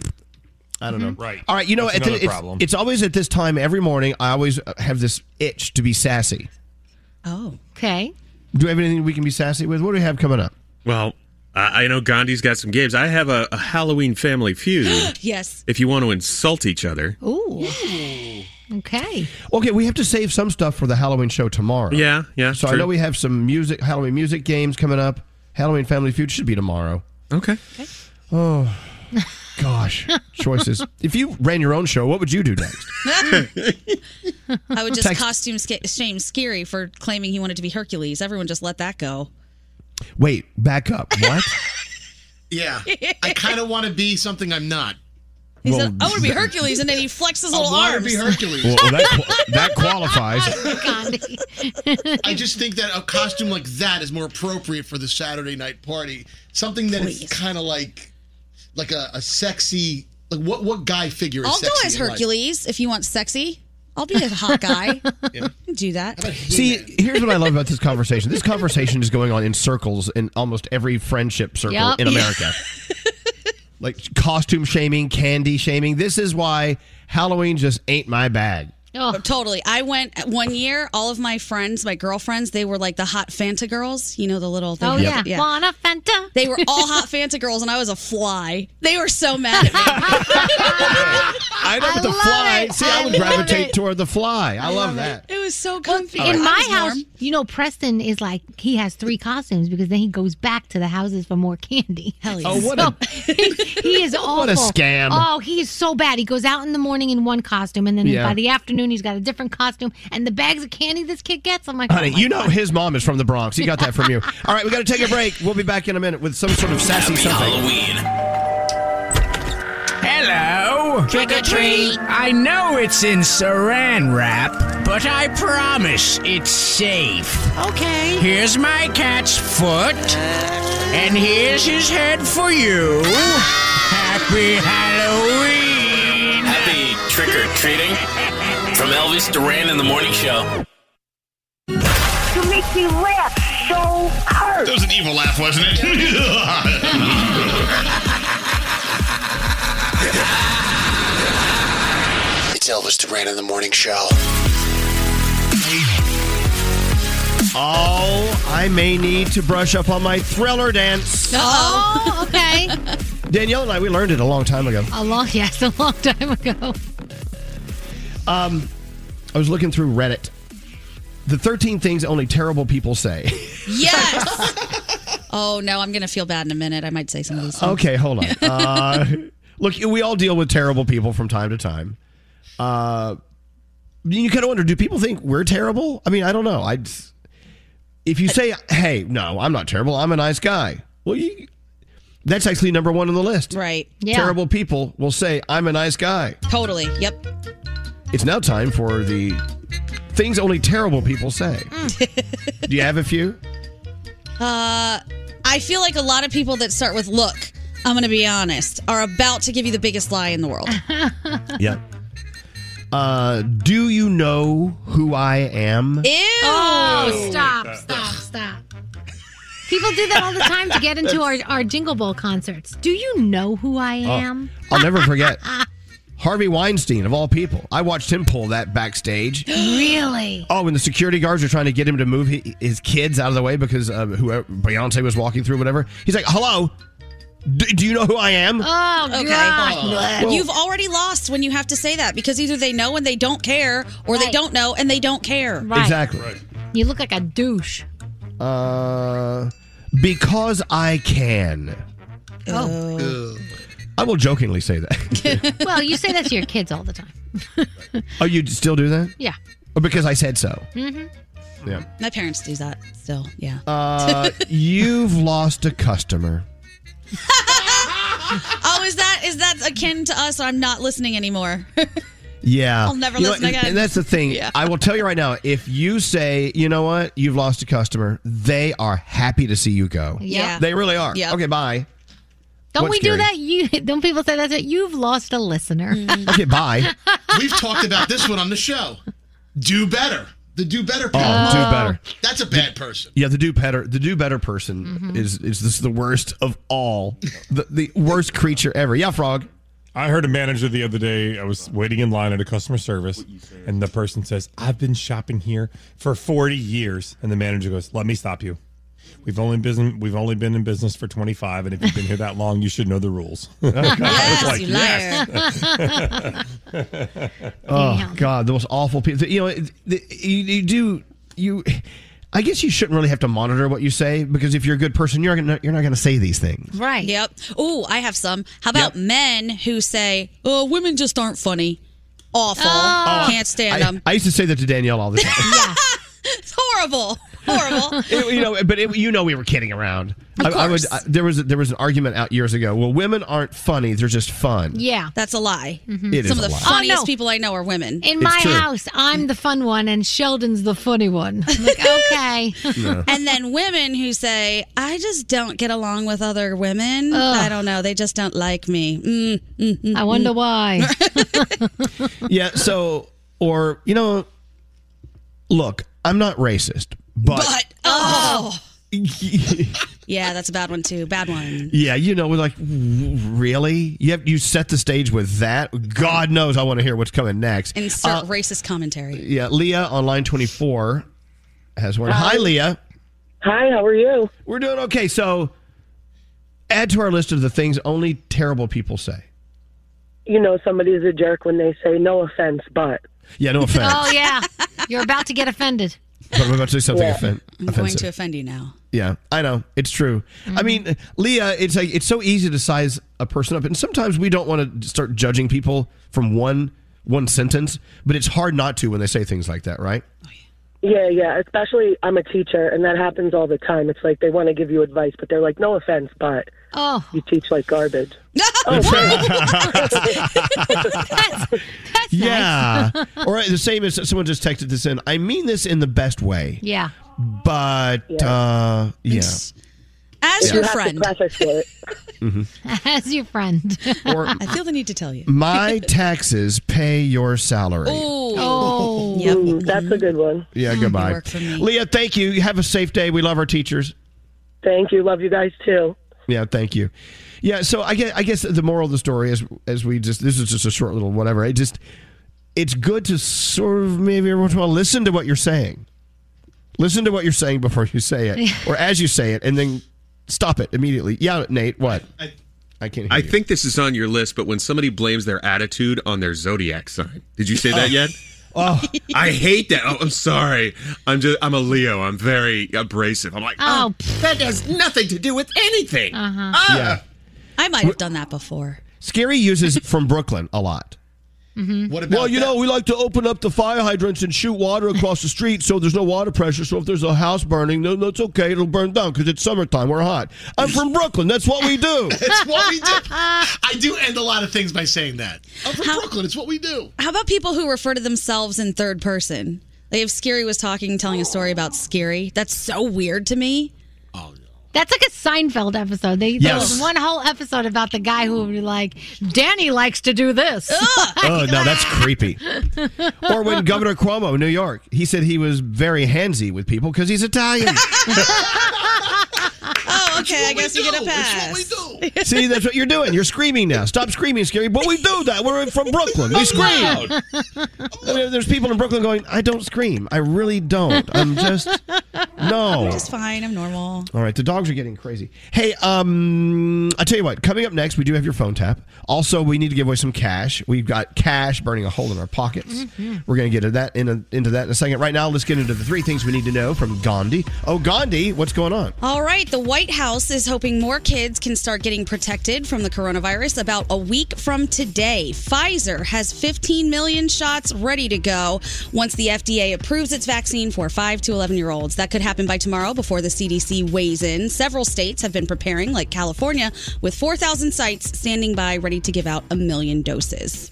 I don't know. Right. All right. You know, That's at the- another it's, problem. it's always at this time every morning. I always uh, have this itch to be sassy. Oh. Okay. Do we have anything we can be sassy with? What do we have coming up? Well, I I know Gandhi's got some games. I have a, a Halloween family feud. (gasps) Yes. if you want to insult each other. Ooh. Okay. Okay, we have to save some stuff for the Halloween show tomorrow. Yeah, yeah. So I know we have some music, Halloween music games coming up. Halloween Family Feud should be tomorrow. Okay. Okay. Oh, (laughs) gosh, choices. If you ran your own show, what would you do next? I would just Text- costume sca- shame Scary for claiming he wanted to be Hercules. Everyone just let that go. Wait, back up. What? (laughs) Yeah. I kind of want to be something I'm not. He Well, said, "I want to be Hercules," and then he flexed his little I want to arms. be Hercules. well, well, that qu- (laughs) that qualifies. Oh I just think that a costume like that is more appropriate for the Saturday night party. Something that is Please. kind of like like a, a sexy like what what guy figure is I'll go sexy as in life? Hercules if you want sexy. I'll be a hot guy. (laughs) Yeah. Do that. See, here's what I love about this conversation. This conversation is going on in circles in almost every friendship circle Yup. in America. (laughs) like costume shaming, candy shaming. This is why Halloween just ain't my bag. Oh. Totally. I went one year. All of my friends, my girlfriends, they were like the hot Fanta girls. You know the little. They Oh yeah, yeah. Want a Fanta? They were all hot Fanta girls, and I was a fly. They were so mad at me. (laughs) I know, but the fly. it. See, I, I would gravitate it. toward the fly. I, love that. It was so comfy. In I my house, warm. you know, Preston is like he has three costumes because then he goes back to the houses for more candy. Hell Oh, what a he, (laughs) he is awful. What a scam. Oh, he is so bad. He goes out in the morning in one costume, and then Yeah. by the afternoon he's got a different costume. And the bags of candy this kid gets, I'm like, Honey, oh my you know his mom is from the Bronx. He got that from you. (laughs) All right, we got to take a break. We'll be back in a minute with some sort of sassy Happy something. Halloween. Hello. Trick or treat. I know it's in saran wrap, but I promise it's safe. Okay. Here's my cat's foot, and here's his head for you. Ah! Happy Halloween! Happy trick or treating (laughs) from Elvis Duran in the morning show. You make me laugh so hard. That was an evil laugh, wasn't it? (laughs) It's Elvis Duran in the morning show. Oh, I may need to brush up on my thriller dance. Oh, okay. Danielle and I, we learned it a long time ago. a long, yes, a long time ago. Um, I was looking through Reddit. The 13 things only terrible people say. Yes. (laughs) oh no, I'm gonna feel bad in a minute. I might say some of these. Things. Okay, hold on. (laughs) Uh, look, we all deal with terrible people from time to time. Uh, you kind of wonder, do people think we're terrible? I mean, I don't know. I, if you say, "Hey, no, I'm not terrible. I'm a nice guy," well, you, that's actually number one on the list. Right. Yeah. Terrible people will say, "I'm a nice guy." Totally. Yep. It's now time for the things only terrible people say. Mm. Do you have a few? Uh, I feel like a lot of people that start with "look," I'm gonna be honest, are about to give you the biggest lie in the world. (laughs) Yeah. Uh, do you know who I am? Ew. Oh, stop, stop, stop. People do that all the time to get into (laughs) our, our Jingle Ball concerts. Do you know who I Oh, am? I'll never forget. (laughs) Harvey Weinstein, of all people. I watched him pull that backstage. (gasps) really? Oh, when the security guards were trying to get him to move his kids out of the way because uh, whoever Beyonce was walking through, whatever. He's like, "Hello, do, do you know who I am?" Oh, Okay. God. You've already lost when you have to say that because either they know and they don't care, or they don't know and they don't care. Right. Exactly. You look like a douche. Uh, because I can. Oh. I will jokingly say that. (laughs) well, you say that to your kids all the time. oh, you still do that? Yeah. Or because I said so? Mm-hmm. Yeah. My parents do that still. Yeah. Uh, you've lost a customer. (laughs) oh, is that is that akin to us? I'm not listening anymore. (laughs) Yeah. I'll never You listen and- again. And that's the thing. Yeah. I will tell you right now if you say, you know what, you've lost a customer, they are happy to see you go. Yeah. They really are. Yeah. Okay, bye. Don't What's we do that? You (laughs) don't people say that? You've lost a listener. (laughs) Okay, bye. We've talked about this one on the show. Do better. The do better. Oh, do better. That's a bad person. Yeah, the do better. The do better person Mm-hmm. is is this the worst of all, the the worst creature ever. Yeah, frog. I heard a manager the other day. I was waiting in line at a customer service, and the person says, "I've been shopping here for 40 years." And the manager goes, "Let me stop you. We've only been we've only been in business for 25, and if you've been here that long, you should know the rules." I was Yes, you "Yes." Oh God, (laughs) (laughs) oh, those awful people. You know, the, you, you do you. I guess you shouldn't really have to monitor what you say because if you're a good person, you're not you're not going to say these things. Right. Yep. Oh, I have some. How about men who say, "Oh, women just aren't funny." Awful. Oh. Can't stand I, them. I used to say that to Danielle all the (laughs) time. It's horrible. Horrible. (laughs) It- you know, but it, you know we were kidding around. Of I, I would. I, there was there was an argument out years ago. Well, women aren't funny; they're just fun. Yeah. That's a lie. It is Some of a the lie. funniest Oh, no. people I know are women. In It's my true. house, I'm the fun one, and Sheldon's the funny one. I'm like, (laughs) okay. And then women who say, I just don't get along with other women. Ugh. I don't know. They just don't like me. Mm, mm, mm, I wonder mm. why. (laughs) Yeah. So, or you know, look, I'm not racist, but, But, oh. (laughs) yeah, that's a bad one too. Bad one. yeah, you know, we're like, really? You have you set the stage with that? God knows, I want to hear what's coming next. Insert Uh, racist commentary. yeah, Leah on line 24 has one. Hi, Leah. Hi, how are you? We're doing okay. So, add to our list of the things only terrible people say. You know somebody's a jerk when they say no offense, but. Yeah, no (laughs) offense. oh yeah, you're about to get offended. But I'm about to say something Yeah. offen- I'm offensive. going to offend you now. Yeah, I know it's true. I Mm-hmm. mean, Leah, it's like it's so easy to size a person up, and sometimes we don't want to start judging people from one one sentence, but it's hard not to when they say things like that, right? Yeah, yeah. Especially, I'm a teacher, and that happens all the time. It's like they want to give you advice, but they're like, no offense, but Oh, you teach like garbage. (laughs) that's, that's (laughs) That's nice. yeah. or the same as someone just texted this in. I mean this in the best way, Yeah. but uh, yeah. As Yeah. your You have to friend. (laughs) Mhm. As your friend. Or- I feel the need to tell you. My taxes pay your salary. Oh. Yep. that's a good one. Yeah, goodbye. work for me. Leah, thank you. You Have a safe day. We love our teachers. Thank you. Love you guys too. Yeah, thank you. Yeah, so I guess I guess the moral of the story is as we just this is just a short little whatever. It just it's good to sort of maybe every once in a while listen to what you're saying. Listen to what you're saying before you say it, (laughs) or as you say it, and then stop it immediately. Yeah, Nate, what? I, I can't. Hear I you. think this is on your list, but when somebody blames their attitude on their zodiac sign, did you say that Oh. yet? (laughs) Oh, (laughs) I hate that. Oh, I'm sorry. I'm just. I'm a Leo. I'm very abrasive. I'm like, oh, that has nothing to do with anything. Uh-huh. Ah. Yeah. I might have done that before. Scary uses from Brooklyn a lot. Mm-hmm. What well, you know, we like to open up the fire hydrants and shoot water across the street so there's no water pressure. So if there's a house burning, no, no, it's okay. It'll burn down because it's summertime. We're hot. I'm from Brooklyn. That's what we do. (laughs) It's what we do. (laughs) I do end a lot of things by saying that. I'm from Brooklyn. It's what we do. How about people who refer to themselves in third person? Like if Scary was talking, telling a story about Scary, that's so weird to me. That's like a Seinfeld episode. They, There Yes. was one whole episode about the guy who would be like, Danny likes to do this. (laughs) Oh, no, that's (laughs) creepy. Or when Governor Cuomo in New York, he said he was very handsy with people because he's Italian. (laughs) Oh, okay. I guess you get a pass. (laughs) See, that's what you're doing. You're screaming now. Stop screaming, Scary. But we do that. We're from Brooklyn. We scream. I mean, there's people in Brooklyn going, I don't scream. I really don't. I'm just, no. (laughs) I'm just fine. I'm normal. All right, the dogs are getting crazy. Hey, um, I tell you what. Coming up next, we do have your phone tap. Also, we need to give away some cash. We've got cash burning a hole in our pockets. We're going to get into that in a, into that in a second. Right now, let's get into the three things we need to know from Gandhi. Oh, Gandhi, what's going on? All right, the White House is hoping more kids can start getting protected from the coronavirus about a week from today. Pfizer has 15 million shots ready to go once the FDA approves its vaccine for 5 to 11 year olds. That could happen by tomorrow before the CDC weighs in. Several states have been preparing, like California, with 4,000 sites standing by ready to give out a million doses.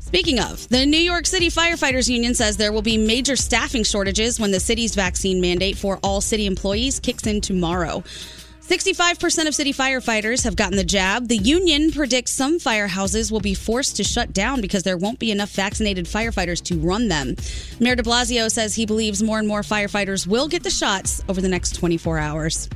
Speaking of, the New York City Firefighters Union says there will be major staffing shortages when the city's vaccine mandate for all city employees kicks in tomorrow. 65% of city firefighters have gotten the jab. The union predicts some firehouses will be forced to shut down because there won't be enough vaccinated firefighters to run them. Mayor de Blasio says he believes more and more firefighters will get the shots over the next 24 hours.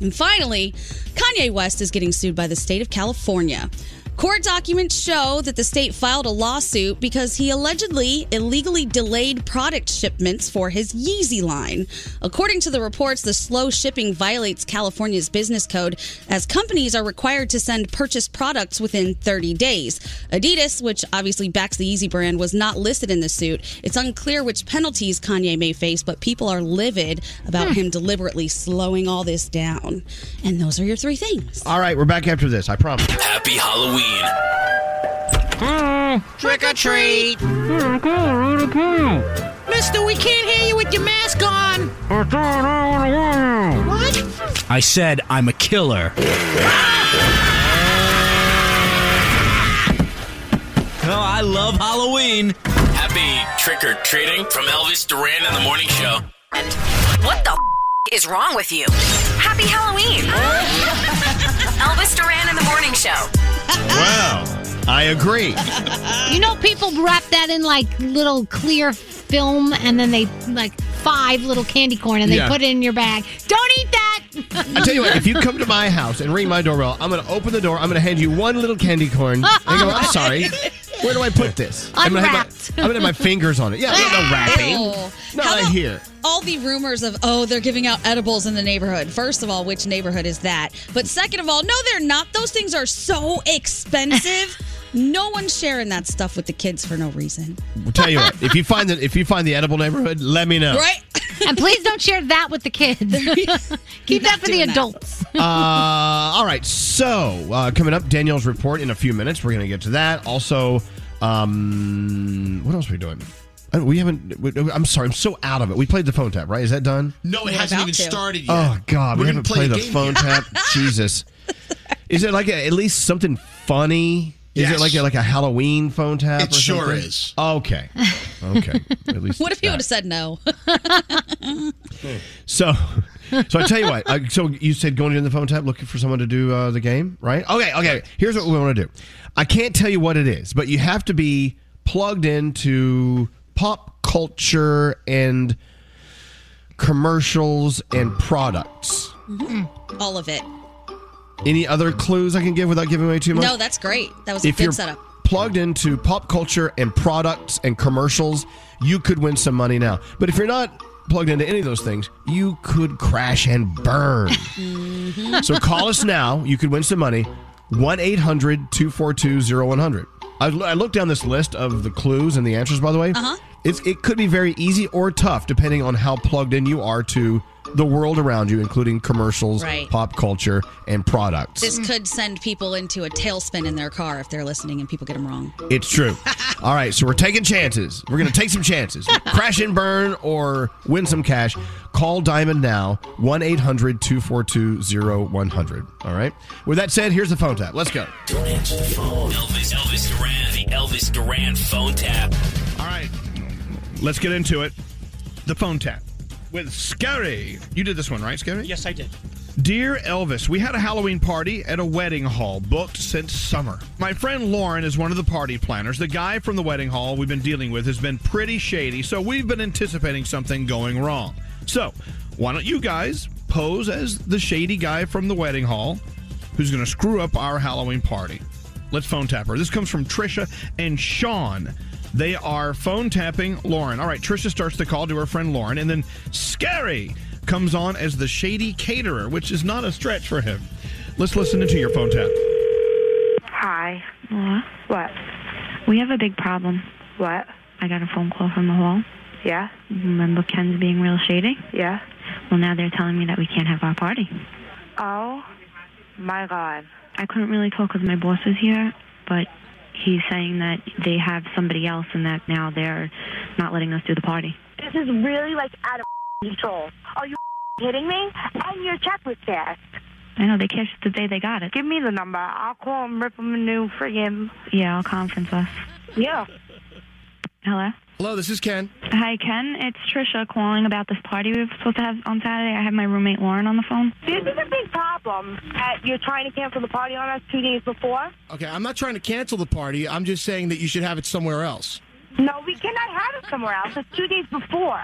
And finally, Kanye West is getting sued by the state of California. Court documents show that the state filed a lawsuit because he allegedly illegally delayed product shipments for his Yeezy line. According to the reports, the slow shipping violates California's business code as companies are required to send purchased products within 30 days. Adidas, which obviously backs the Yeezy brand, was not listed in the suit. It's unclear which penalties Kanye may face, but people are livid about hmm. him deliberately slowing all this down. And those are your three things. All right, we're back after this. I promise. Happy Halloween. Trick or treat. Mister, we can't hear you with your mask on. What? I said I'm a killer. (laughs) Oh, I love Halloween. Happy trick or treating from Elvis Duran in the Morning Show. What the is wrong with you? Happy Halloween. (laughs) Elvis Duran in the Morning Show. Wow. I agree. You know, people wrap that in like little clear film and then they like five little candy corn and they Yeah. put it in your bag. Don't eat that. I tell you what, if you come to my house and ring my doorbell, I'm going to open the door. I'm going to hand you one little candy corn. And go, I'm (laughs) sorry. Where do I put this? I'm gonna have my, I'm going to have my fingers on it. Yeah, no wrapping. Ew. No, How I about hear. All the rumors of, oh, they're giving out edibles in the neighborhood. First of all, which neighborhood is that? But second of all, no, they're not. Those things are so expensive. (laughs) no one's sharing that stuff with the kids for no reason. I'll tell you what, if you find that if you find the edible neighborhood, let me know. Right? and please don't share that with the kids. (laughs) Keep that for the adults. Uh, all right. So uh, coming up, Danielle's report in a few minutes. We're going to get to that. Also, um, what else are we doing? Uh, We haven't. we- I'm sorry. I'm so out of it. We played the phone tap, right? Is that done? No, it We're hasn't even to. started yet. Oh God, we, didn't haven't play played the phone yet. tap. (laughs) Jesus. Is it like a, at least something funny? Is Yes. it like a, like a Halloween phone tap? It or sure something? is. Okay. Okay. At least. (laughs) What if you would have said no? (laughs) So, so I tell you what. Uh, so you said going in the phone tap, looking for someone to do uh, the game, right? Okay, okay. Here's what we want to do. I can't tell you what it is, but you have to be plugged into pop culture and commercials and products. All of it. Any other clues I can give without giving away too much? No, that's great. That was a if good you're setup. plugged into pop culture and products and commercials, you could win some money now. But if you're not plugged into any of those things, you could crash and burn. (laughs) so call us now. You could win some money. 1 800 242 0100. I I looked down this list of the clues and the answers, by the way. Uh-huh. It's, it could be very easy or tough depending on how plugged in you are to the world around you, including commercials, Right. pop culture, and products. This could send people into a tailspin in their car if they're listening and people get them wrong. It's true. (laughs) All right, so we're taking chances. We're going to take some chances. Crash and burn or win some cash. Call Diamond now, 1 800 242 0100. All right. With that said, here's the phone tap. Let's go. Don't answer the phone. Elvis, Elvis Duran, the Elvis Duran phone tap. All right. Let's get into it. The phone tap with Scary. You did this one, right, Scary? Yes, I did. Dear Elvis, we had a Halloween party at a wedding hall booked since summer. My friend Lauren is one of the party planners. The guy from the wedding hall we've been dealing with has been pretty shady, so we've been anticipating something going wrong. So, why don't you guys pose as the shady guy from the wedding hall who's going to screw up our Halloween party? Let's phone tap her. This comes from Trisha and Sean. They are phone tapping Lauren. All right, Trisha starts the call to her friend Lauren, and then Scary comes on as the shady caterer, which is not a stretch for him. Let's listen into your phone tap. Hi. What? We have a big problem. What? I got a phone call from the hall. Yeah? Remember Ken's being real shady? Yeah. Well, now they're telling me that we can't have our party. Oh, my God. I couldn't really talk because my boss is here, but he's saying that they have somebody else and that now they're not letting us do the party. This is really like out of control. Are you kidding me? And your check was cashed. I know, they cashed the day they got it. Give me the number. I'll call him, rip him a new friggin' Yeah, I'll conference us. Yeah. Hello? Hello, this is Ken. Hi, Ken. It's Trisha calling about this party we were supposed to have on Saturday. I have my roommate Lauren on the phone. This is a big problem that you're trying to cancel the party on us two days before. Okay, I'm not trying to cancel the party. I'm just saying that you should have it somewhere else. No, we cannot have it somewhere else. It's two days before.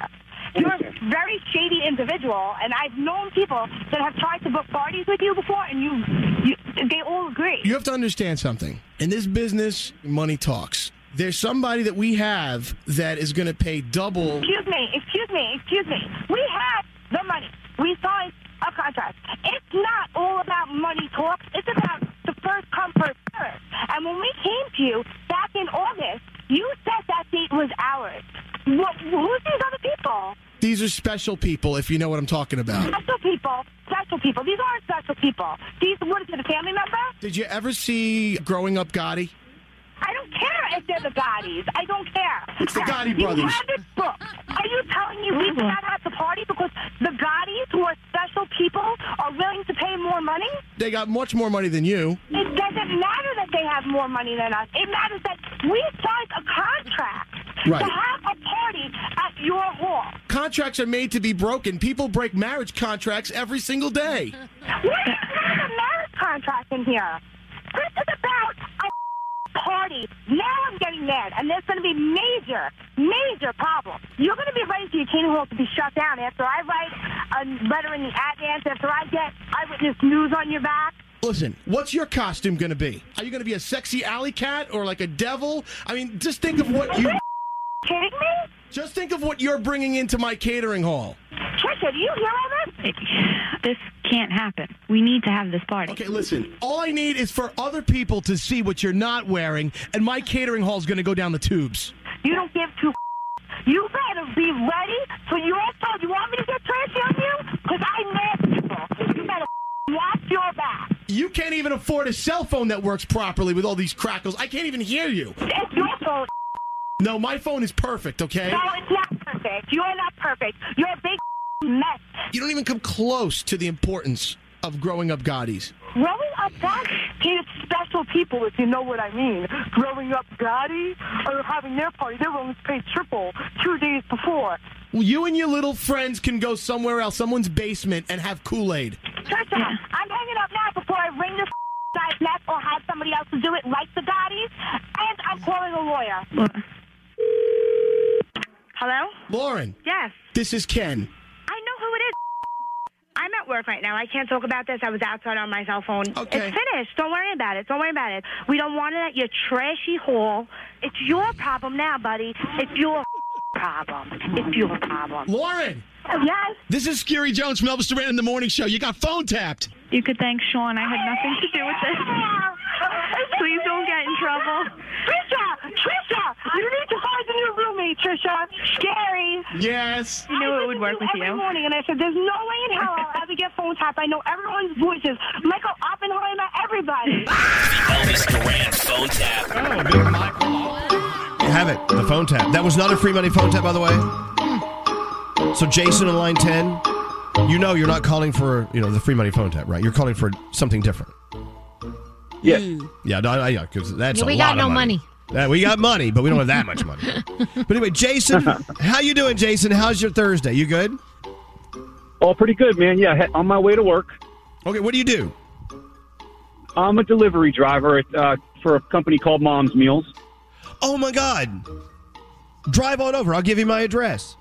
You're a very shady individual, and I've known people that have tried to book parties with you before, and you, you they all agree. You have to understand something. In this business, money talks. There's somebody that we have that is going to pay double. Excuse me, excuse me, excuse me. We have the money. We signed a contract. It's not all about money talk. It's about the first come, first serve. And when we came to you back in August, you said that date was ours. What, who's these other people? These are special people, if you know what I'm talking about. Special people. Special people. These aren't special people. These, what is it, a family member? Did you ever see Growing Up Gotti? I don't care if they're the Gottis. I don't care. It's the Gotti you brothers. have it booked. Are you telling me we cannot have the party because the Gottis, who are special people, are willing to pay more money? They got much more money than you. It doesn't matter that they have more money than us. It matters that we signed a contract Right. to have a party at your hall. Contracts are made to be broken. People break marriage contracts every single day. What is a marriage contract in here? This is a party. Now I'm getting mad, and there's going to be major, major problems. You're going to be ready for your catering hall to be shut down after I write a letter in the Advance, after I get eyewitness news on your back. Listen, what's your costume going to be? Are you going to be a sexy alley cat or like a devil? I mean, just think of what you. (laughs) Kidding me? Just think of what you're bringing into my catering hall. Trisha, do you hear all this? This can't happen. We need to have this party. Okay, listen. All I need is for other people to see what you're not wearing, and my catering hall is going to go down the tubes. You don't give two. (laughs) You better be ready for your phone. You want me to get trashy on you? Because I know people. You better (laughs) watch your back. You can't even afford a cell phone that works properly with all these crackles. I can't even hear you. It's your phone. No, my phone is perfect, okay? No, it's not perfect. You're not perfect. You're a big mess. You don't even come close to the importance of growing up Gottis. growing up, that is special people, if you know what I mean. Growing up, Gotti, or having their party, they were only paid triple two days before. Well, you and your little friends can go somewhere else, someone's basement, and have Kool Aid. Trisha, I'm hanging up now before I wring this guy's neck or have somebody else to do it like the Gottis, and I'm calling a lawyer. Hello? Lauren, Yes. this is Ken. I know who it is. I'm at work right now. I can't talk about this. I was outside on my cell phone. Okay. It's finished. Don't worry about it. Don't worry about it. We don't want it at your trashy hall. It's your problem now, buddy. It's your (laughs) problem. It's your problem. Lauren! Oh, yes? This is Scary Jones from Elvis Duran in the Morning Show. You got phone tapped. You could thank Sean. I had nothing to do with this. (laughs) Please don't get in trouble. Trisha! Trisha! You need to find a new roommate, Trisha. Scary. Yes. You knew it would work with every you. morning, and I said, "There's no way in hell I'll ever get phone tap. I know everyone's voices. Michael Oppenheimer, everybody." (laughs) Elvis Duran phone tap. Oh, you have it, the phone tap. That was not a free money phone tap, by the way. Hmm. So, Jason in line 10, you know you're not calling for, you know, the free money phone tap, right? You're calling for something different. Yeah. Hmm. Yeah, no, I- yeah, because that's Yeah, a we lot got of no money. We got money, but we don't have that much money. (laughs) But anyway, Jason, how you doing, Jason? How's your Thursday? You good? Oh, pretty good, man. Yeah, on my way to work. Okay, what do you do? I'm a delivery driver at, uh, for a company called Mom's Meals. Oh my God! Drive on over. I'll give you my address.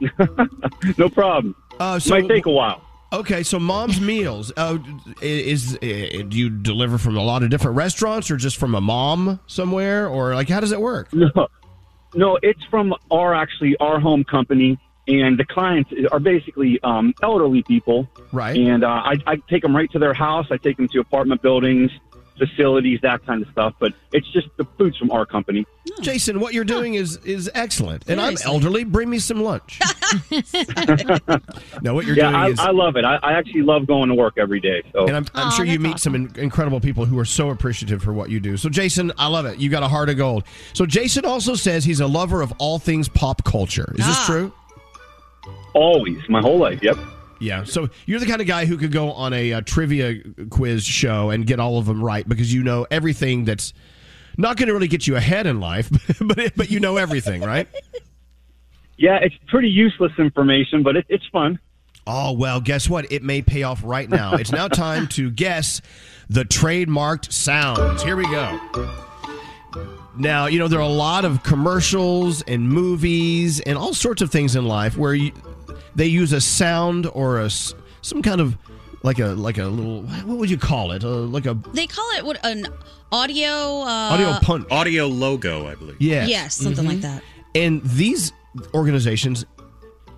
(laughs) no problem. Uh, so, Might take a while. Okay, so Mom's Meals. Uh, is, is do you deliver from a lot of different restaurants, or just from a mom somewhere, or like how does it work? No, no, it's from our actually our home company, and the clients are basically um, elderly people. Right. And uh, I, I take them right to their house. I take them to apartment buildings, facilities, that kind of stuff. But it's just the food's from our company. Jason, what you're doing is is excellent, and I'm Seriously. elderly. Bring me some lunch. (laughs) (laughs) no, what you're yeah, doing I, is. I love it. I, I actually love going to work every day. So and I'm, I'm sure you meet some in- incredible people who are so appreciative for what you do. So, Jason, I love it. You got a heart of gold. So, Jason also says he's a lover of all things pop culture. Is this ah. true? always, my whole life. Yep. Yeah. So you're the kind of guy who could go on a, uh trivia quiz show and get all of them right because you know everything that's not going to really get you ahead in life, (laughs) but but you know everything, right? Yeah, it's pretty useless information, but it, it's fun. Oh, well, guess what? It may pay off right now. It's now time to guess the trademarked sounds. Here we go. Now, you know, there are a lot of commercials and movies and all sorts of things in life where you, they use a sound or a some kind of like a like a little what would you call it? Uh, like a They call it what an audio uh, audio punch. Audio logo, I believe. Yes. Yes, something like that. And these organizations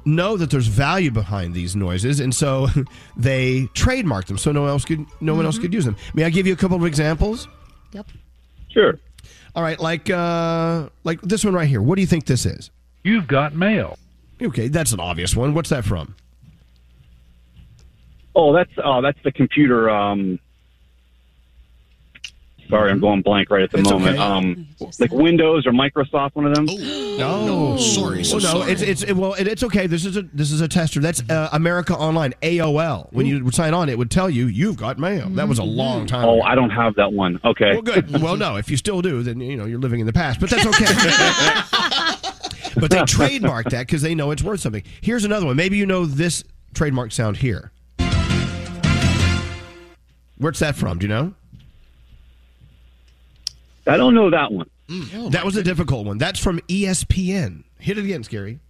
know that there's value behind these noises, and so (laughs) they trademark them so no one else could no one else could use them. May I give you a couple of examples? Yep. Sure. All right, like uh like this one right here. What do you think this is? You've got mail. Okay, that's an obvious one. What's that from? Oh, that's oh, that's the computer. Um, sorry, I'm going blank right at the It's moment. okay. Um, like Windows or Microsoft, one of them. No, sorry, so oh, no, sorry. it's it's it, well, it, it's okay. This is a this is a tester. That's uh, America Online AOL. When you would sign on, it would tell you you've got mail. That was a long time. Oh, ago. I don't have that one. Okay. Well, good. Well, no, if you still do, then you know you're living in the past. But that's okay. (laughs) (laughs) but they (laughs) trademark that because they know it's worth something. Here's another one. Maybe you know this trademark sound here. Where's that from? Do you know? I don't know that one. Mm. that was a difficult one. That's from ESPN. Hit it again, Scary.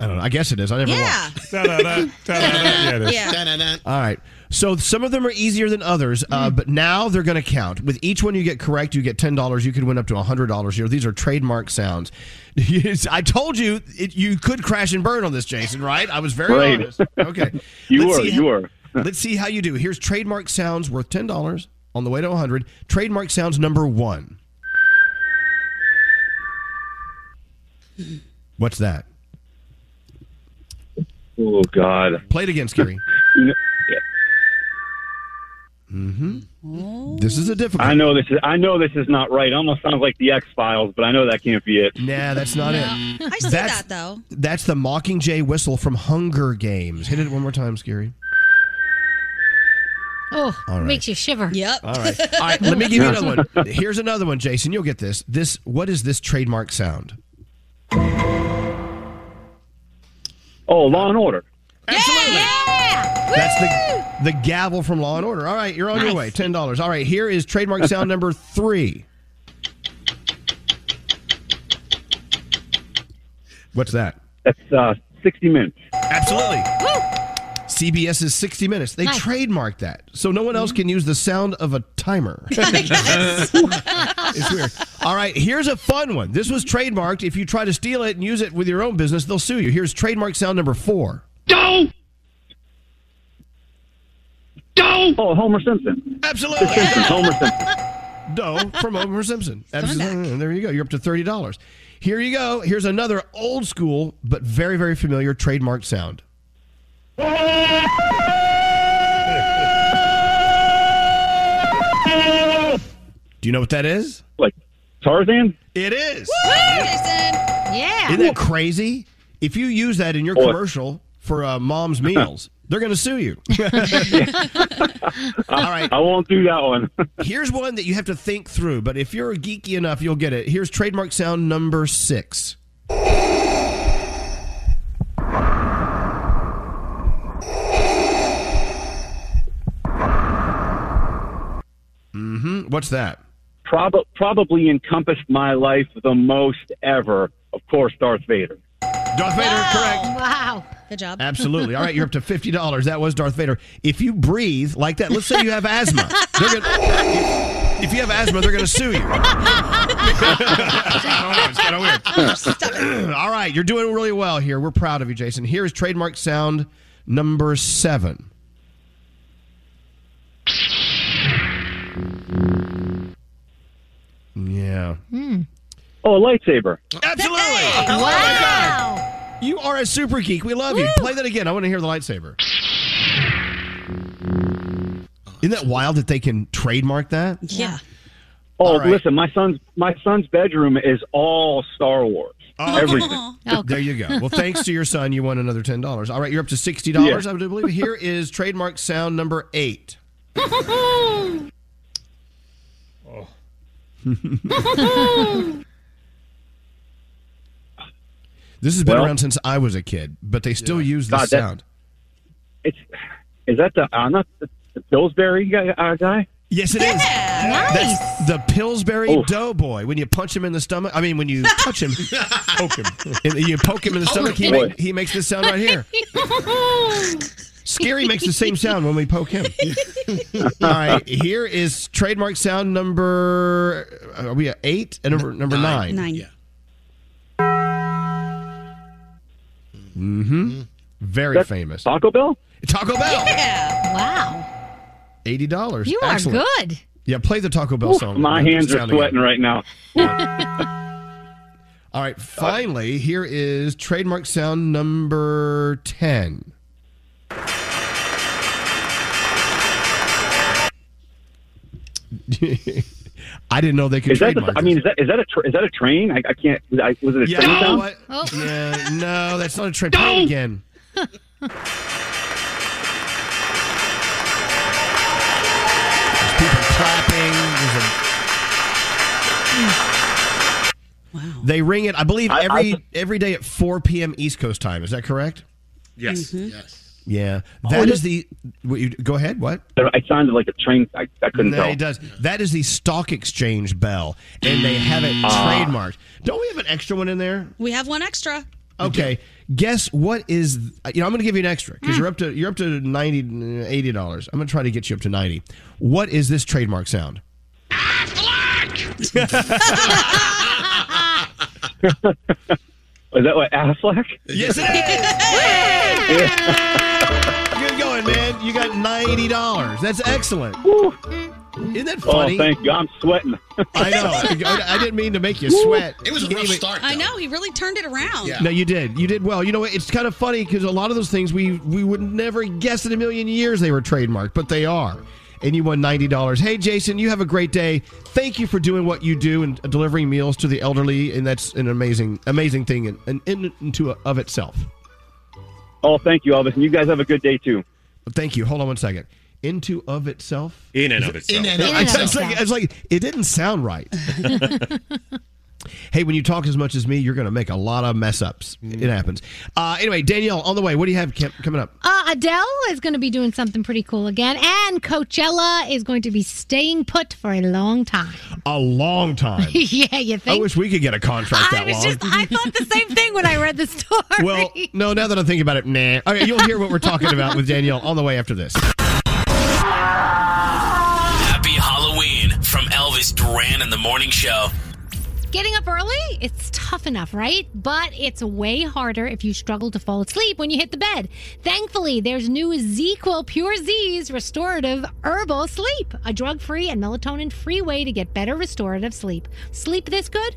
I don't know. I guess it is. I never Yeah. watched. Da-da-da, da-da-da. Yeah, (laughs) it is. Yeah. All right. So some of them are easier than others, uh, but now they're going to count. With each one you get correct, you get ten dollars. You could win up to hundred dollars here. These are trademark sounds. (laughs) I told you it, you could crash and burn on this, Jason. Right? I was very Right. honest. Okay. (laughs) You Let's were, see you how- were. (laughs) Let's see how you do. Here's trademark sounds worth ten dollars on the way to hundred. Trademark sounds number one. What's that? Oh God. Play it again, Scary. You know- Mm-hmm. This is a difficult. I know this is. I know this is not right. It almost sounds like the X Files, but I know that can't be it. Nah, that's not it. I see That's- that though. That's the Mockingjay whistle from Hunger Games. Hit it one more time, Scary. Oh, All right. makes you shiver. Yep. All right. All right. Let me give you another one. (laughs) Here's another one, Jason. You'll get this. This. What is this trademark sound? Oh, Law and Order. Absolutely. That's the the gavel from Law and Order. All right, you're on your way. Ten dollars. All right. Here is trademark (laughs) sound number three. What's that? That's uh, 60 Minutes. Absolutely. CBS's 60 Minutes. They Nice. trademarked that. So no one else can use the sound of a timer. (laughs) It's weird. All right, here's a fun one. This was trademarked. If you try to steal it and use it with your own business, they'll sue you. Here's trademark sound number four. Go! Go! Oh, Homer Simpson. Absolutely. The Simpsons, Homer Simpson. (laughs) D'oh from Homer Simpson. (laughs) Absolutely. There you go. You're up to $30. Here you go. Here's another old school, but very, very familiar trademark sound. (laughs) Do you know what that is? Like Tarzan? It is. Yeah. Isn't that crazy? If you use that in your commercial for uh, mom's meals, they're going to sue you. (laughs) All right. I won't do that one. (laughs) Here's one that you have to think through, but if you're geeky enough, you'll get it. Here's trademark sound number six. Mm-hmm. What's that? Prob- probably encompassed my life the most ever. Of course, Darth Vader. Darth Vader, correct. Wow. Good job. Absolutely. All right, you're up to (laughs) fifty dollars. That was Darth Vader. If you breathe like that, let's say you have asthma. They're gonna, if you have asthma, they're going to sue you. (laughs) it's kind of weird. (clears throat) All right, you're doing really well here. We're proud of you, Jason. Here is trademark sound number seven. Yeah. Hmm. Oh, a lightsaber. Absolutely. Oh my You are a super geek. We love you. Play that again. I want to hear the lightsaber. Isn't that wild that they can trademark that? Yeah. Oh, All right. listen, my son's my son's bedroom is all Star Wars. Oh. Everything. (laughs) There oh, you go. Well, thanks to your son, you won another ten dollars. All right, you're up to sixty dollars. I believe. Here is trademark sound number eight. (laughs) (laughs) This has been Well- around since I was a kid, but they still use this God, sound. It's is that the uh, not the, the Pillsbury guy, uh, guy? Yes, it is. That's the Pillsbury Doughboy. When you punch him in the stomach, I mean, when you touch him, (laughs) poke him, you poke him in the stomach, he, make, he makes this sound right here. Scary makes the same sound when we poke him. All right, here is trademark sound number. Are we at eight and number number nine? Nine. Yeah. Mm-hmm. Very That's famous. Taco Bell. Taco Bell. Yeah. Wow. Eighty dollars. You are good. Yeah, play the Taco Bell Oof, song. my Let it hands are sound sweating right now. (laughs) All right, finally, here is trademark sound number 10. (laughs) I didn't know they could Is that? trademark The, I mean, is that is that a tra- is that a train? I, I can't. I, was it a Yeah, train you know sound? what? (laughs) Yeah, no, that's not a train. Play it again. There's people clapping. There's a- They ring it, I believe, I- every I- every day at 4 p.m. East Coast time. Is that correct? Yes. Mm-hmm. Yes. Yeah, Oh, that yeah. is the. what you- Go ahead. What? It sounded like a train. I, I couldn't No, tell. it does. That is the stock exchange bell, and they have it Ah. trademarked. Don't we have an extra one in there? We have one extra. Okay. Guess what is? You know, I'm going to give you an extra because you're up to you're up to 90 80 dollars. I'm going to try to get you up to ninety. What is this trademark sound? Aflac. (laughs) (laughs) Is that what Aflac? Yes, it is. Good going, man. You got ninety dollars. That's excellent. Isn't that oh, funny? Oh, thank you. I'm sweating. I know. (laughs) I I didn't mean to make you sweat. It was a rough Anyway- start. I know he really turned it around. No, you did. You did well. You know, it's kind of funny because a lot of those things we we would never guess in a million years they were trademarked, but they are. And you won ninety dollars. Hey, Jason, you have a great day. Thank you for doing what you do and uh, delivering meals to the elderly, and that's an amazing, amazing thing and in, in into a, of itself. Oh, thank you, Elvis, and you guys have a good day too. Thank you. Hold on one second. into of itself. In and of itself. In and of itself. (laughs) it's like, it's like it didn't sound right. (laughs) hey, when you talk as much as me, you're going to make a lot of mess ups. It happens. Uh, anyway, Danielle, on the way. What do you have Kim, coming up? Uh, Adele is going to be doing something pretty cool again, and Coachella is going to be staying put for a long time. A long time. (laughs) yeah, you think? I wish we could get a contract I that was long. just, I thought the same thing when I read the story. well, no, now that I'm thinking about it, nah. All right, you'll hear what we're talking about with Danielle on the way after this. Happy Halloween from Elvis Duran and the Morning Show. Getting up early, it's tough enough, right? But it's way harder if you struggle to fall asleep when you hit the bed. Thankfully, there's new ZzzQuil Pure Zzzs restorative herbal sleep, a drug free and melatonin free way to get better restorative sleep. Sleep this good,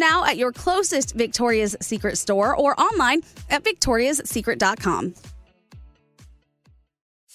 now at your closest Victoria's Secret store or online at victoriassecret.com.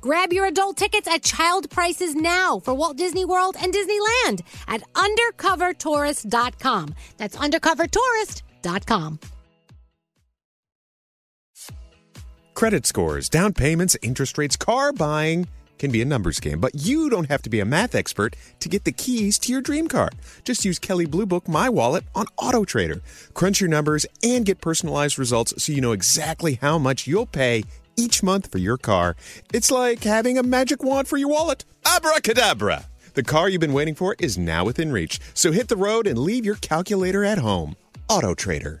Grab your adult tickets at child prices now for Walt Disney World and Disneyland at undercovertourist.com. That's undercovertourist.com. Credit scores, down payments, interest rates, car buying can be a numbers game, but you don't have to be a math expert to get the keys to your dream car. Just use Kelley Blue Book My Wallet on Auto Trader. Crunch your numbers and get personalized results so you know exactly how much you'll pay each month for your car. It's like having a magic wand for your wallet. Abracadabra! The car you've been waiting for is now within reach, so hit the road and leave your calculator at home. Auto Trader.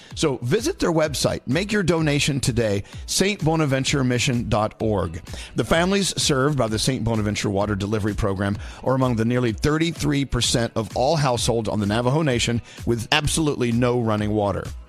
So visit their website, make your donation today, stbonaventuremission.org. The families served by the St. Bonaventure Water Delivery Program are among the nearly 33% of all households on the Navajo Nation with absolutely no running water.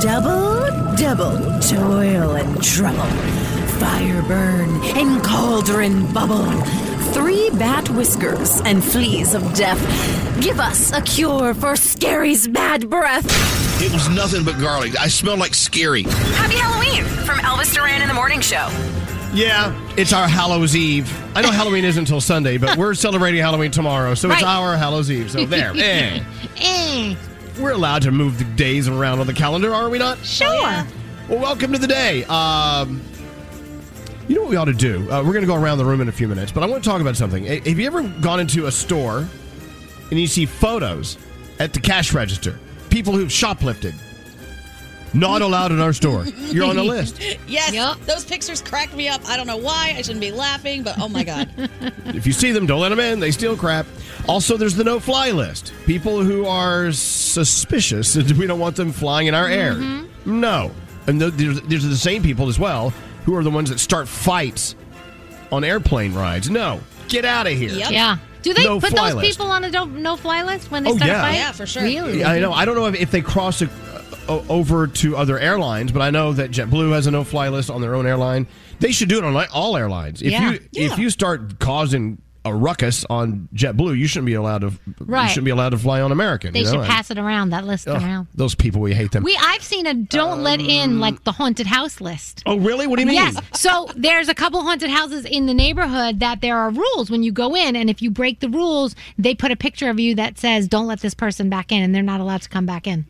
Double, double toil and trouble. Fire burn and cauldron bubble. Three bat whiskers and fleas of death. Give us a cure for Scary's bad breath. It was nothing but garlic. I smelled like scary. Happy Halloween from Elvis Duran in the Morning Show. Yeah, it's our Hallows Eve. I know Halloween isn't until Sunday, but we're celebrating Halloween tomorrow, so it's Right. our Hallows Eve. So there. (laughs) eh. Eh, We're allowed to move the days around on the calendar, are we not? sure. Well, welcome to the day. Um, you know what we ought to do? Uh, we're going to go around the room in a few minutes, but I want to talk about something. Have you ever gone into a store and you see photos at the cash register? People who've shoplifted. Not allowed in our store. You're on the (laughs) list. Yes, those pictures cracked me up. I don't know why. I shouldn't be laughing, but oh my god. (laughs) If you see them, don't let them in. They steal crap. Also, there's the no-fly list. People who are suspicious that we don't want them flying in our air. Mm-hmm. No, and th- there's, there's the same people as well who are the ones that start fights on airplane rides. No, get out of here. Yeah. Do they No put those list. people on a no-fly list when they Oh, start yeah. a fight? Yeah, for sure. Really? I know. I don't know if, if they cross a, o- over to other airlines, but I know that JetBlue has a no-fly list on their own airline. They should do it on all airlines. If Yeah. you if you start causing a ruckus on JetBlue, you shouldn't be allowed to. Right. You shouldn't be allowed to fly on American. They you know? should pass it around, that list around. Those people, we hate them. We I've seen a don't let in um, like the haunted house list. oh, really? What do you mean? Yes. So there's a couple haunted houses in the neighborhood that there are rules when you go in, and if you break the rules, they put a picture of you that says "Don't let this person back in," and they're not allowed to come back in.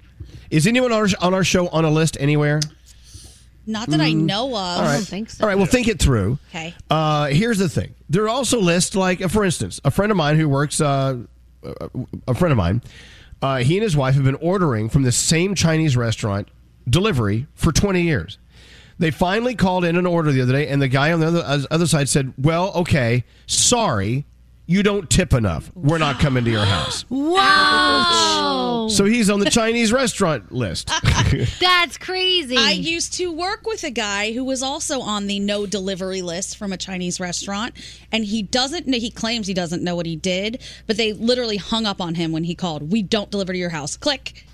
Is anyone on our, on our show on a list anywhere? Not that I Mm. know of. All right, think. All right, Well, think it through. Okay. Uh, here's the thing. There are also lists like, uh, for instance, a friend of mine who works, uh, uh, a friend of mine, uh, he and his wife have been ordering from the same Chinese restaurant delivery for 20 years. They finally called in an order the other day, and the guy on the other, uh, other side said, Well, okay, sorry, you don't tip enough. We're not coming to your (gasps) house. Wow. So he's on the Chinese restaurant list. (laughs) That's crazy. I used to work with a guy who was also on the no delivery list from a Chinese restaurant, and he doesn't. know He claims he doesn't know what he did, but they literally hung up on him when he called. We don't deliver to your house. Click.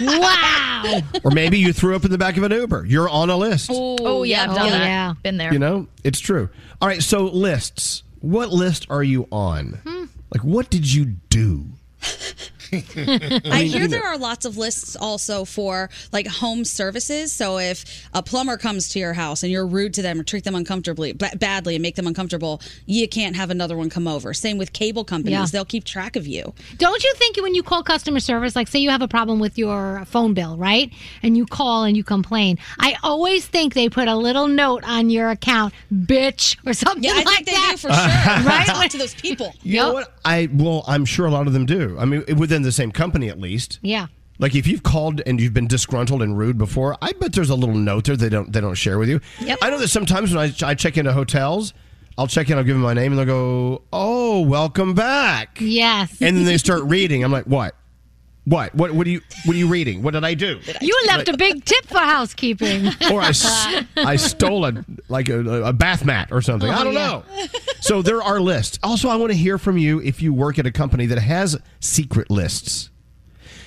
wow. (laughs) or maybe you threw up in the back of an Uber. You're on a list. Oh, yeah, I've done Oh, that. yeah. Been there. You know, it's true. All right, so lists. What list are you on? Hmm. Like, what did you do? (laughs) (laughs) I hear there are lots of lists also for like home services. So if a plumber comes to your house and you're rude to them or treat them uncomfortably, ba- badly, and make them uncomfortable, you can't have another one come over. Same with cable companies; Yeah. they'll keep track of you. Don't you think when you call customer service, like say you have a problem with your phone bill, right? And you call and you complain. I always think they put a little note on your account, bitch, or something Yeah, I like think they that. do for sure. (laughs) right? Talk to those people. You know what? I well, I'm sure a lot of them do. I mean, within the same company at least. Yeah. Like if you've called and you've been disgruntled and rude before, I bet there's a little note there they don't they don't share with you. Yep. I know that sometimes when I, I check into hotels, I'll check in, I'll give them my name, and they'll go, "Oh, welcome back." Yes. And then they (laughs) start reading. I'm like, "What? What? What? What are you? What are you reading? What did I do?" You left a big tip for housekeeping. (laughs) or I, (laughs) I stole a like a, a bath mat or something. Oh, I Oh, don't yeah. know. So there are lists. Also, I want to hear from you if you work at a company that has secret lists.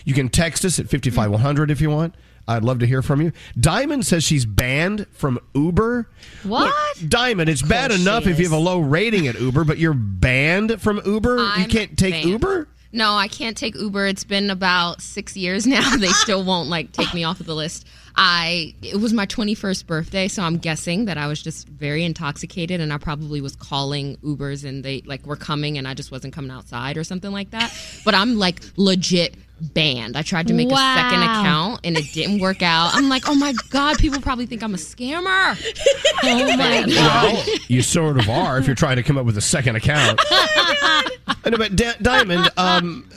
You can text us at 55100 if you want. I'd love to hear from you. Diamond says she's banned from Uber. What? Look, Diamond, it's bad enough if you have a low rating at Uber, but you're banned from Uber? you I'm can't take banned. Uber? No, I can't take Uber. It's been about six years (laughs) now. They (laughs) still won't like take me off of the list. I it was my 21st birthday, so I'm guessing that I was just very intoxicated, and I probably was calling Ubers, and they like were coming, and I just wasn't coming outside or something like that. But I'm like legit banned. I tried to make a second account, and it didn't work out. I'm like, oh my god, people probably think I'm a scammer. (laughs) Oh my Well, you sort of are if you're trying to come up with a second account. I know, but Di- Diamond, um,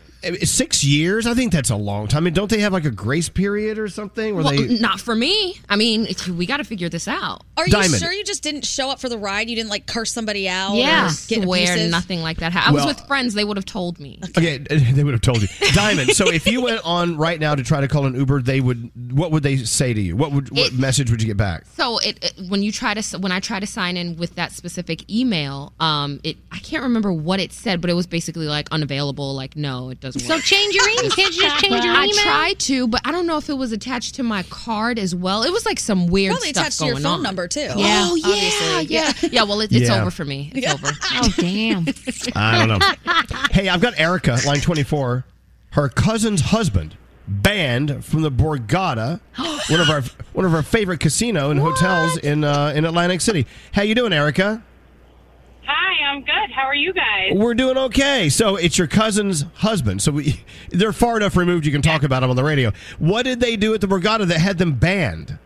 six years. I think that's a long time. I mean, don't they have like a grace period or something? Where Well, they not for me. I mean, we got to figure this out. Are you sure you just didn't show up for the ride? You didn't like curse somebody out? Yeah, or get swear abusive? nothing like that. happened. I Well- was with friends; they would have told me. Okay, (laughs) they would have told you, Diamond. So if you went on right now to try to call an Uber, they would. What would they say to you? What would what It- message would you get back? So it, it when you try to when I try to sign in with that specific email, um, it I can't remember what it said, but it was basically like unavailable. Like no, it doesn't. So change your email. Can't you just change your I email? tried to, but I don't know if it was attached to my card as well. It was like some weird Probably stuff attached to your going phone on. number too. Yeah. Oh yeah, obviously. yeah, yeah. Well, it, it's Yeah. over for me. It's over. (laughs) Oh damn. I don't know. hey, I've got Erica, line twenty four. Her cousin's husband banned from the Borgata, (gasps) one of our one of our favorite casino and hotels in uh, in Atlantic City. How you doing, Erica? I'm good. How are you guys? We're doing okay. So it's your cousin's husband. So we, they're far enough removed you can talk about them on the radio. What did they do at the Borgata that had them banned?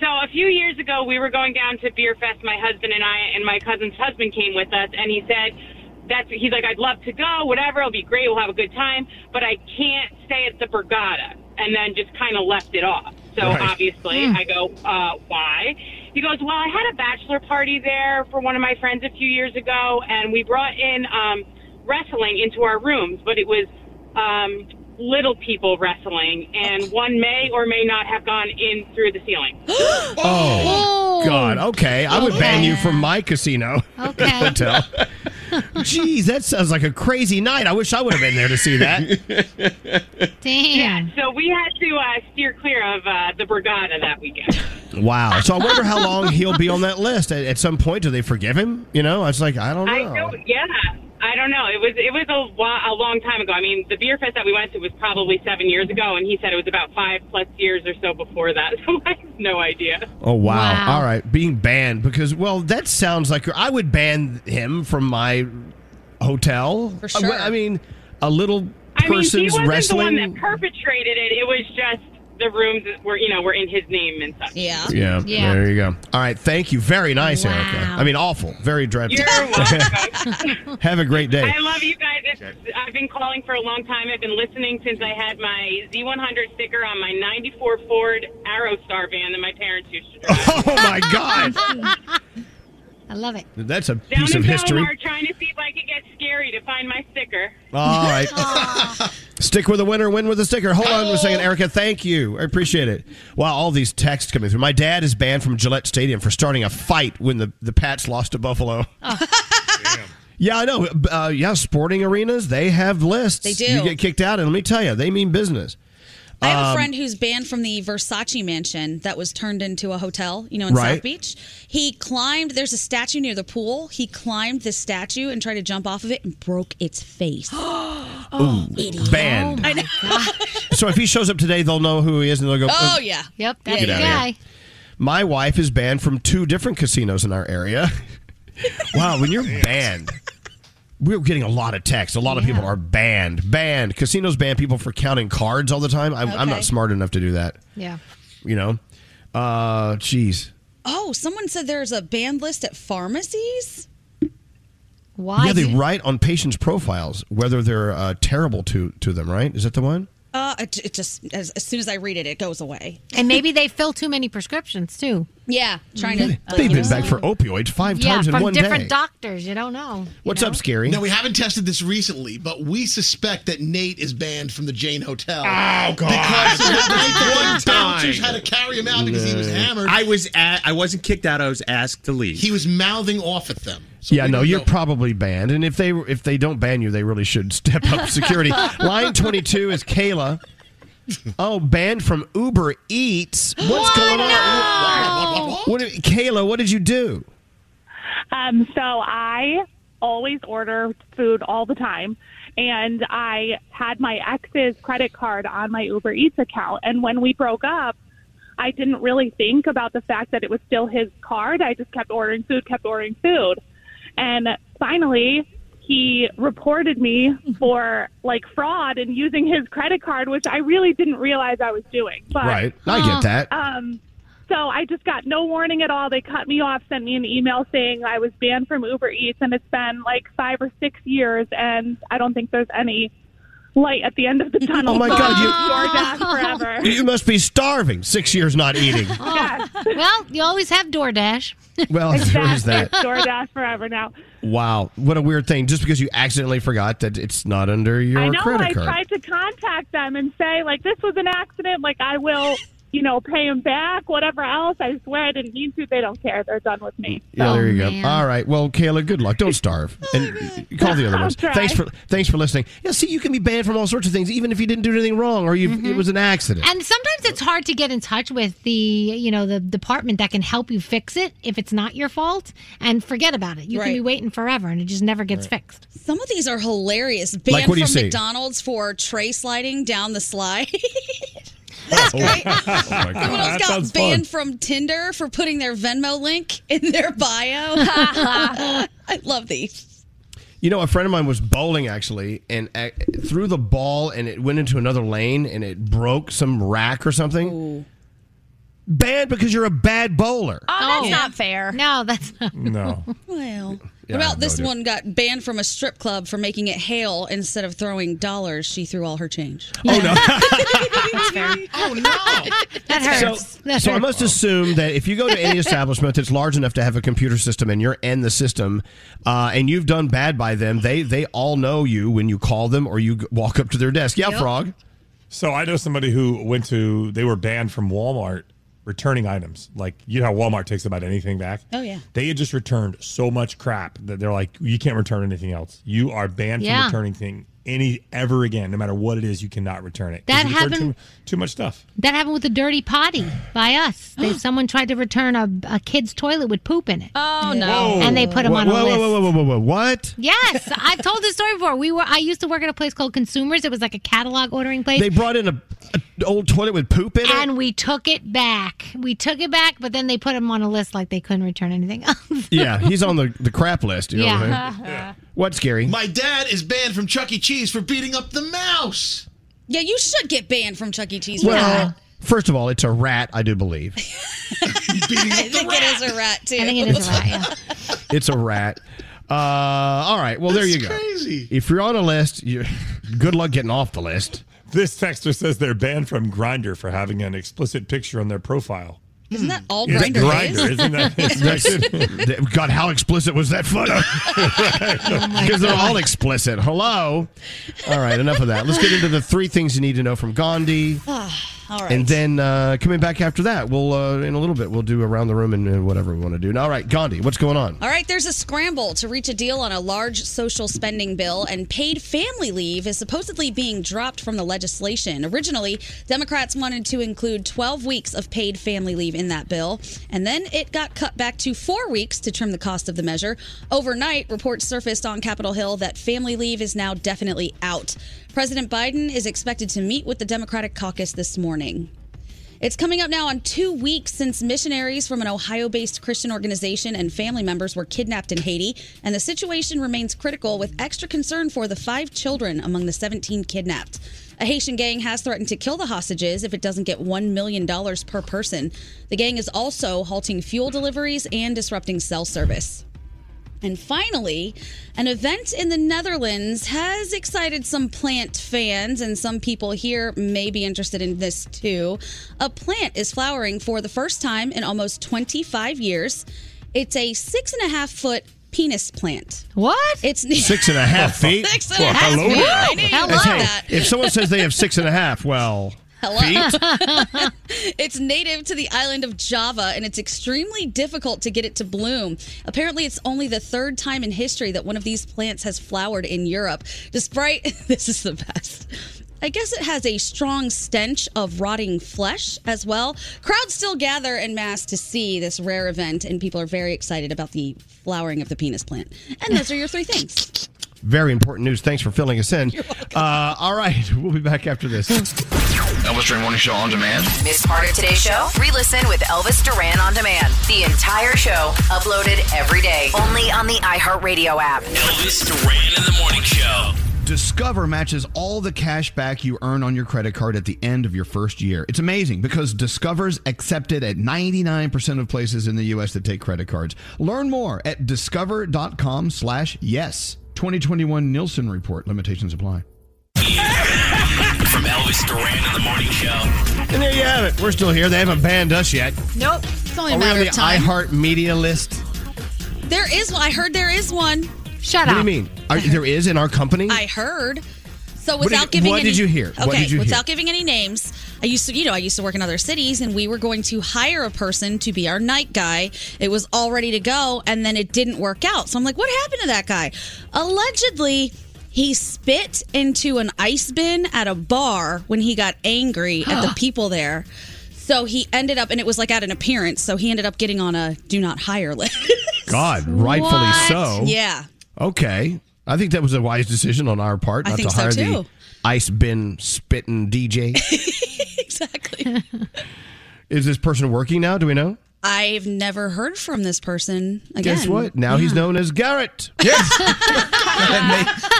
So a few years ago, we were going down to Beer Fest. My husband and I, and my cousin's husband came with us, and he said, "That's." He's like, "I'd love to go. Whatever. It'll be great. We'll have a good time, but I can't stay at the Borgata." And then just kind of left it off. So Right. obviously, I go, uh, "Why?" He goes, "Well, I had a bachelor party there for one of my friends a few years ago, and we brought in um, wrestling into our rooms, but it was." Um, Little people wrestling, and one may or may not have gone in through the ceiling. (gasps) Oh, God. Okay. I would ban you from my casino (laughs) Okay. hotel. (laughs) Jeez, that sounds like a crazy night. I wish I would have been there to see that. (laughs) Yeah, so we had to uh, steer clear of uh, the Borgata that weekend. Wow. So I wonder how long he'll be on that list. At, at some point, do they forgive him? You know, it's like I don't know. I don't, yeah, I don't know. It was it was a, wa- a long time ago. I mean, the beer fest that we went to was probably seven years ago, and he said it was about five plus years or so before that. (laughs) So I have no idea. Oh wow. Wow. All right, being banned because well, that sounds like I would ban him from my hotel. For sure. I mean, a little I mean, he person's wasn't wrestling. the one that perpetrated it. It was just the rooms that were you know were in his name and stuff. Yeah. yeah, there you go. All right, thank you. Very nice, Wow. Erica. I mean, awful, very dreadful. You're welcome. (laughs) Have a great day. I love you guys. It's, I've been calling for a long time. I've been listening since I had my Z100 sticker on my 94 Ford Aerostar van that my parents used to drive. (laughs) Oh my God, (laughs) I love it. that's a Down piece of history. Belmar, trying to see if I could get scary to find my sticker. All right. (laughs) Stick with the winner, win with a sticker. Hold on a second, Erica. Thank you. I appreciate it. Wow, all these texts coming through. My dad is banned from Gillette Stadium for starting a fight when the, the Pats lost to Buffalo. (laughs) Yeah, I know. Uh, yeah, sporting arenas, they have lists. They do. You get kicked out, and let me tell you, they mean business. I have a Um, friend who's banned from the Versace mansion that was turned into a hotel, you know, in Right. South Beach. He climbed, there's a statue near the pool. He climbed the statue and tried to jump off of it and broke its face. (gasps) oh, Ooh, banned. I know. So if he shows up today, they'll know who he is, and they'll go. Oh, yeah. Yep, that's the guy. My wife is banned from two different casinos in our area. (laughs) wow, when you're banned, we're getting a lot of texts. A lot of people are banned. Banned. Casinos ban people for counting cards all the time. I'm, I'm Okay. not smart enough to do that. Yeah. You know? Uh, jeez. Oh, someone said there's a banned list at pharmacies? Why? Yeah, they write on patients' profiles whether they're uh, terrible to, to them, right? Is that the one? Uh, it, it just, as, as soon as I read it, it goes away. And maybe they fill too many prescriptions too. Yeah, trying to. They've been back for opioids five yeah, times in one day. from different doctors. You don't know. What's up, Scary? No, we haven't tested this recently, but we suspect that Nate is banned from the Jane Hotel. Oh, God. Because the (laughs) One the bouncers had to carry him out because he was hammered. I was at, I wasn't kicked out. I was asked to leave. He was mouthing off at them. Yeah, no, you're probably banned, and if they if they don't ban you, they really should step up security. Line twenty two is Kayla. Oh, banned from Uber Eats. What's going on? What, what, what, what, Kayla, what did you do? Um, so I always order food all the time. And I had my ex's credit card on my Uber Eats account. And when we broke up, I didn't really think about the fact that it was still his card. I just kept ordering food, kept ordering food. And finally, he reported me for like fraud and using his credit card, which I really didn't realize I was doing. But, Right. I get that. Um, so I just got no warning at all. They cut me off, sent me an email saying I was banned from Uber Eats, and it's been like five or six years, and I don't think there's any light at the end of the (laughs) oh tunnel. Oh, my God, you- DoorDash forever. (laughs) You must be starving. Six years not (laughs) eating. Oh. well, you always have DoorDash. Well, there is that. DoorDash forever now. Wow, what a weird thing! Just because you accidentally forgot that it's not under your credit card. I know. credit I tried to contact them and say like this was an accident. Like I will, you know, pay them back. Whatever else. I swear I didn't mean to. They don't care. They're done with me. Yeah, oh, there you Oh, go. All right. Well, Kayla, good luck. Don't starve. (laughs) And call the other ones. try. Thanks for thanks for listening. Yeah, see, you can be banned from all sorts of things, even if you didn't do anything wrong or you it mm-hmm. was an accident. And sometimes it's hard to get in touch with the, you know, the department that can help you fix it if it's not your fault. And forget about it. You can be waiting forever, and it just never gets fixed. Some of these are hilarious. Like, Banned what do you from see? McDonald's for tray sliding down the slide. (laughs) That's great. (laughs) oh my Someone else that got banned fun. from Tinder for putting their Venmo link in their bio. (laughs) I love these. You know, a friend of mine was bowling actually, and uh, threw the ball, and it went into another lane, and it broke some rack or something. Banned because you're a bad bowler. Oh, that's not fair. No, that's not. (laughs) No. Well, Yeah, what about no this idea. one got banned from a strip club for making it hail instead of throwing dollars? She threw all her change. Oh no! (laughs) That's fair. Oh no! That hurts. So, so I must assume that if you go to any (laughs) establishment that's large enough to have a computer system and you're in the system, uh, and you've done bad by them, they they all know you when you call them or you walk up to their desk. Yeah, frog. So I know somebody who went to. They were banned from Walmart returning items. Like you know how Walmart takes about anything back. Oh yeah. They had just returned so much crap that they're like, you can't return anything else. You are banned Yeah. from returning thing any ever again. No matter what it is, you cannot return it. That happened- Too, too much stuff. That happened with the dirty potty by us. They, (gasps) someone tried to return a, a kid's toilet with poop in it. Oh no! And they put him whoa, on a whoa, list. Whoa, whoa, whoa, whoa, whoa, what? Yes, I've told this story before. We were I used to work at a place called Consumers. It was like a catalog ordering place. They brought in a, a old toilet with poop in it. and we took it back. We took it back, but then they put him on a list like they couldn't return anything (laughs) else. yeah, he's on the, the crap list. You know what, I mean? yeah. What's scary? My dad is banned from Chuck E. Cheese for beating up the mouse. Yeah, you should get banned from Chuck E. Cheese. for Well, that. first of all, it's a rat, I do believe. (laughs) I think it is a rat too. I think it is a rat. Yeah. (laughs) It's a rat. Uh, all right. Well, there you go. Crazy. If you're on a list, you good luck getting off the list. This texter says they're banned from Grindr for having an explicit picture on their profile. Isn't that hmm. all It's Grinder Grindr, is? isn't that? (laughs) That's- (laughs) God, how explicit was that photo? (laughs) Oh because they're all explicit. Hello. All right, enough of that. Let's get into the three things you need to know from Gandhi. (sighs) Ah. All right. And then uh, coming back after that, we'll uh, in a little bit we'll do around the room and uh, whatever we want to do. All right, Gandhi, what's going on? All right, there's a scramble to reach a deal on a large social spending bill, and paid family leave is supposedly being dropped from the legislation. Originally, Democrats wanted to include 12 weeks of paid family leave in that bill, and then it got cut back to four weeks to trim the cost of the measure. Overnight, reports surfaced on Capitol Hill that family leave is now definitely out. President Biden is expected to meet with the Democratic caucus this morning. It's coming up now on two weeks since missionaries from an Ohio based Christian organization and family members were kidnapped in Haiti, and the situation remains critical with extra concern for the five children among the 17 kidnapped. A Haitian gang has threatened to kill the hostages if it doesn't get $1 million per person. The gang is also halting fuel deliveries and disrupting cell service. And finally, an event in the Netherlands has excited some plant fans, and some people here may be interested in this too. A plant is flowering for the first time in almost 25 years. It's a (laughs) six and a half foot penis plant. What? It's Six and a half feet. Six and a half hello feet. there. I knew you Hey, love that. If someone says they have six and a half, well, feet. (laughs) it's native to the island of Java and it's extremely difficult to get it to bloom. Apparently, it's only the third time in history that one of these plants has flowered in Europe. Despite (laughs) this is the best. I guess it has a strong stench of rotting flesh as well. Crowds still gather en masse to see this rare event, and people are very excited about the flowering of the penis plant. And those are your three things. (laughs) Very important news. Thanks for filling us in. Uh, all right, (laughs) we'll be back after this. Elvis Duran Morning Show on demand. Missed part of today's show? Re-listen with Elvis Duran on demand. The entire show uploaded every day, only on the iHeartRadio app. Elvis Duran in the morning show. Discover matches all the cash back you earn on your credit card at the end of your first year. It's amazing because Discover's accepted at 99% of places in the U.S. that take credit cards. Learn more at discover.com slash yes. 2021 Nielsen Report. Limitations apply. From Elvis Duran in the morning show. And there you have it. We're still here. They haven't banned us yet. Nope. It's only a Are we on matter the of time. iHeart Media list? There is one. I heard there is one. Shut up. what do you mean? Are, there is in our company? I heard. So What without you- giving what any, did you hear? Okay, What you without hear? giving any names, I used to, you know, I used to work in other cities, and we were going to hire a person to be our night guy. It was all ready to go, and then it didn't work out. So I'm like, what happened to that guy? Allegedly. He spit into an ice bin at a bar when he got angry at the people there. So he ended up, and it was like at an appearance. So he ended up getting on a do not hire list. God, rightfully (laughs) What? so. Yeah. Okay. I think that was a wise decision on our part I not think to so, hire too. the ice bin spitting DJ. (laughs) (laughs) exactly. is this person working now? Do we know? I've never heard from this person again. Guess what? Now he's known as Garrett. (laughs) Yes.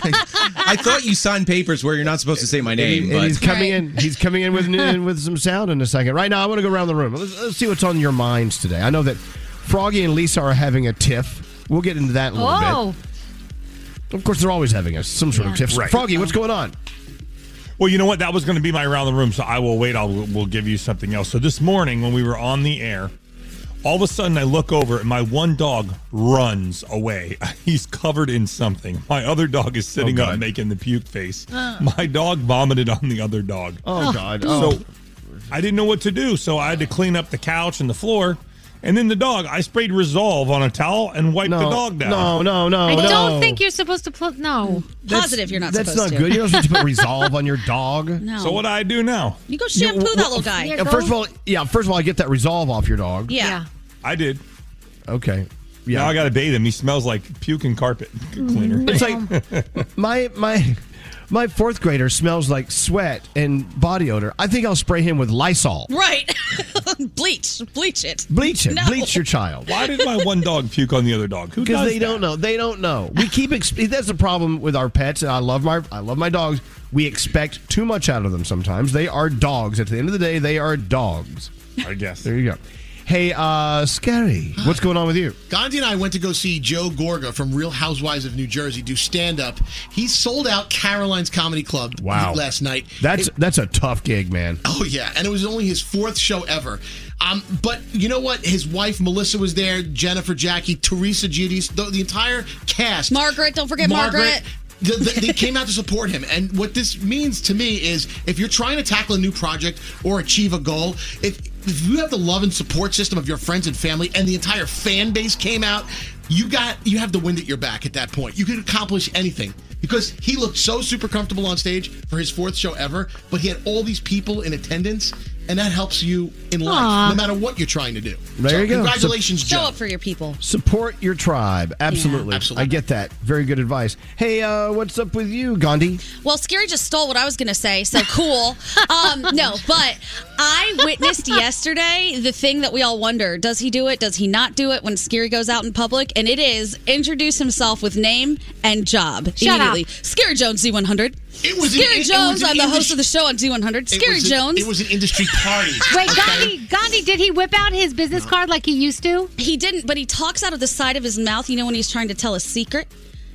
I thought you signed papers where you're not supposed to say my name, And, but he's coming in. He's coming in with in with some sound in a second. Right now, I want to go around the room. Let's, let's see what's on your minds today. I know that Froggy and Lisa are having a tiff. We'll get into that in a little Oh, bit. Of course, they're always having a, some sort of tiff. Right. Froggy, what's going on? Well, you know what? That was going to be my around the room, so I will wait. I'll we'll give you something else. So this morning when we were on the air, all of a sudden I look over and my one dog runs away. (laughs) He's covered in something. My other dog is sitting Oh, up making the puke face. Oh. My dog vomited on the other dog. Oh, God. Oh. So I didn't know what to do, so I had to clean up the couch and the floor. And then the dog, I sprayed Resolve on a towel and wiped the dog down. No, no, no, I no. don't think you're supposed to put. No. Positive, you're not That's supposed not to. good. You're not supposed to put (laughs) Resolve on your dog. No. So what do I do now? You go shampoo You- that little guy. Yeah, first of all, yeah. First of all, I get that Resolve off your dog. Yeah. I did. Okay. Yeah. Now I got to bathe him. He smells like puke and carpet (laughs) cleaner. It's like (laughs) my my my fourth grader smells like sweat and body odor. I think I'll spray him with Lysol. Right. (laughs) bleach. Bleach it. Bleach it. No. Bleach your child. Why did my one dog puke on the other dog? Who Because they that? don't know. They don't know. We keep. Exp- that's the problem with our pets. And I love my. I love my dogs. We expect too much out of them. Sometimes they are dogs. At the end of the day, they are dogs. I guess. There you go. Hey, uh, scary. What's going on with you? Gandhi and I went to go see Joe Gorga from Real Housewives of New Jersey do stand up. He sold out Caroline's Comedy Club Wow. last night. That's It- that's a tough gig, man. Oh yeah, and it was only his fourth show ever. Um, but you know what? His wife Melissa was there, Jennifer, Jackie, Teresa, Judy, the, the entire cast. Margaret, don't forget Margaret. the- the- they came out to support him, and what this means to me is, if you're trying to tackle a new project or achieve a goal, if if you have the love and support system of your friends and family, and the entire fan base came out, you got you have the wind at your back at that point. You can accomplish anything because he looked so super comfortable on stage for his fourth show ever, but he had all these people in attendance, and that helps you in life, Aw. no matter what you're trying to do. There So you go. Congratulations, Show Joe. up for your people. Support your tribe. Absolutely. absolutely. I get that. Very good advice. Hey, uh, what's up with you, Gandhi? Well, Scary just stole what I was going to say, so cool. (laughs) um, no, but I witnessed yesterday the thing that we all wonder does he do it? Does he not do it when Scary goes out in public? And it is introduce himself with name and job Shut up. immediately. Scary Jones, Z100. It was an- Scary it- it Jones, was I'm the host industry- of the show on Z100. Scary was a- Jones. it was an industry party. Wait, okay? Gandhi, Gandhi, did he whip out his business card like he used to? He didn't, but he talks out of the side of his mouth. You know when he's trying to tell a secret,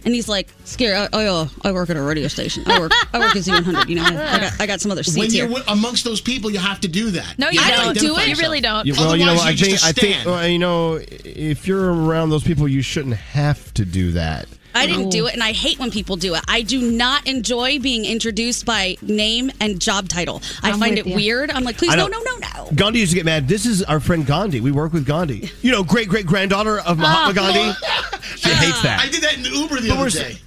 and he's like, "Scary, I, I, uh, I work at a radio station. I work, I work at Z100. You know, I got, I got some other seats when you're wi- amongst those people, you have to do that. No, you have to don't. do it. You really don't. Yeah, well, you know, Otherwise, I you're think, just a I think, stand. well, you know, if you're around those people, you shouldn't have to do that. I didn't do it, and I hate when people do it. I do not enjoy being introduced by name and job title. I I'm find with it you. weird. I'm like, please, I no, know. no, no, no. Gandhi used to get mad. This is our friend Gandhi. We work with Gandhi. You know, great great granddaughter of Mahatma Oh. Gandhi. (laughs) She hates that. I did that in Uber the But other day.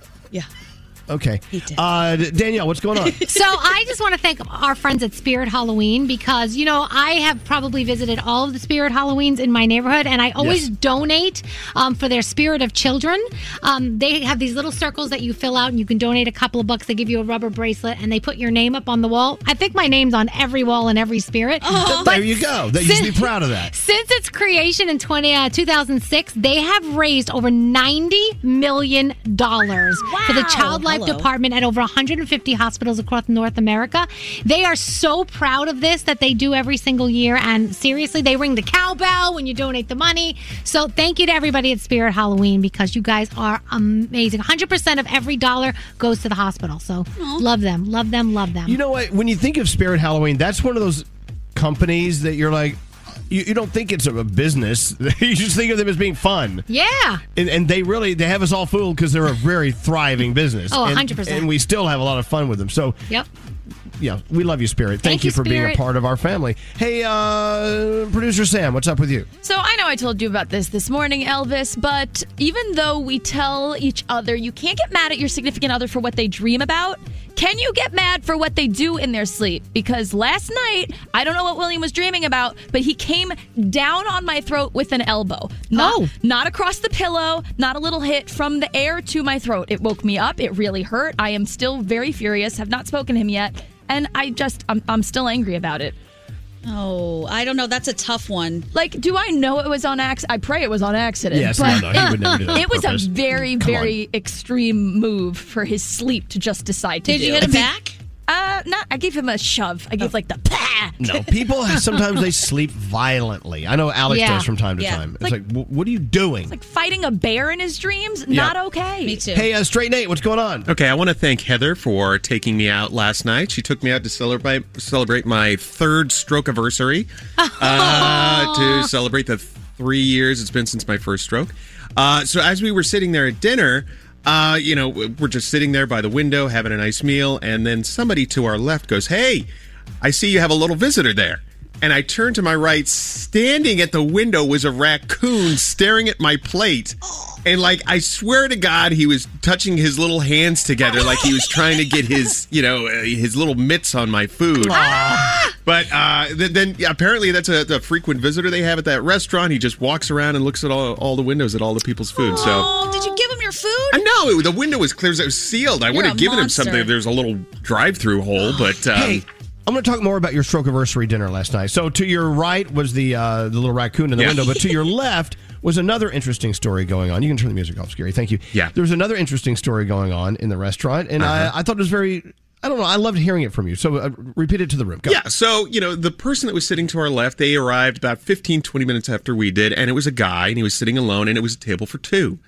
Yeah. Okay. Uh, Danielle, what's going on? (laughs) so I just want to thank our friends at Spirit Halloween because you know I have probably visited all of the Spirit Halloweens in my neighborhood, and I always Yes. donate um, for their Spirit of Children. Um, they have these little circles that you fill out, and you can donate a couple of bucks. They give you a rubber bracelet, and they put your name up on the wall. I think my name's on every wall in every Spirit. there you go. That you should be proud of that. Since its creation in 20, uh, 2006, they have raised over $90 million for the Child Life Hello. Department at over 150 hospitals across North America. They are so proud of this that they do every single year. And seriously, they ring the cowbell when you donate the money. So thank you to everybody at Spirit Halloween because you guys are amazing. 100% of every dollar goes to the hospital. So love them, love them, love them. You know what? When you think of Spirit Halloween, that's one of those companies that you're like, you, you don't think it's a business. (laughs) you just think of them as being fun. yeah. And, and they really they have us all fooled because they're a very thriving business. Oh, and, 100%. And we still have a lot of fun with them. So Yep. yeah, we love you, Spirit. Thank, Thank you you, for being a part of our family. Hey, uh, producer Sam, what's up with you? So I know I told you about this this morning, Elvis, but even though we tell each other you can't get mad at your significant other for what they dream about, can you get mad for what they do in their sleep? Because last night, I don't know what William was dreaming about, but he came down on my throat with an elbow. Not, oh. not across the pillow, not a little hit from the air to my throat. It woke me up. It really hurt. I am still very furious, have not spoken to him yet, and I just, I'm, I'm still angry about it. Oh, I don't know. That's a tough one. Like, do I know it was on accident? I pray it was on accident. Yes, but no, no, he would never do that (laughs) It was purpose. a very, Come very extreme move for his sleep to just decide to Did do. you hit him back? Uh, not. I gave him a shove. I gave like the pah. No, people sometimes they sleep violently. I know Alex Yeah. does from time to Yeah. time. It's Like- like, "Wh- what are you doing? Like fighting a bear in his dreams. Yeah. Not okay. Me too. Hey, uh, Straight Nate, what's going on? Okay, I want to thank Heather for taking me out last night. She took me out to celebrate celebrate my third stroke anniversary. (laughs) uh, to celebrate the three years it's been since my first stroke. Uh, so as we were sitting there at dinner, uh, you know, we're just sitting there by the window having a nice meal, and then somebody to our left goes, "Hey, I see you have a little visitor there." And I turned to my right, standing at the window was a raccoon staring at my plate. And like I swear to God, he was touching his little hands together, like he was trying to get his, you know, uh, his little mitts on my food. But uh, th- then yeah, apparently that's a, a frequent visitor they have at that restaurant. He just walks around and looks at all, all the windows at all the people's food. So I know it, the window was clear, it was sealed. I You're would a have given him monster. something if there's a little drive-through hole, (sighs) but um, hey, I'm going to talk more about your stroke anniversary dinner last night. So to your right was the uh, the little raccoon in the Yeah. window, but to your (laughs) left was another interesting story going on. You can turn the music off, Scary. Thank you. Yeah. There was another interesting story going on in the restaurant, and Uh-huh. I, I thought it was very. I don't know. I loved hearing it from you. So uh, repeat it to the room. Go. Yeah, so, you know, the person that was sitting to our left, they arrived about 15, 20 minutes after we did, and it was a guy, and he was sitting alone, and it was a table for two.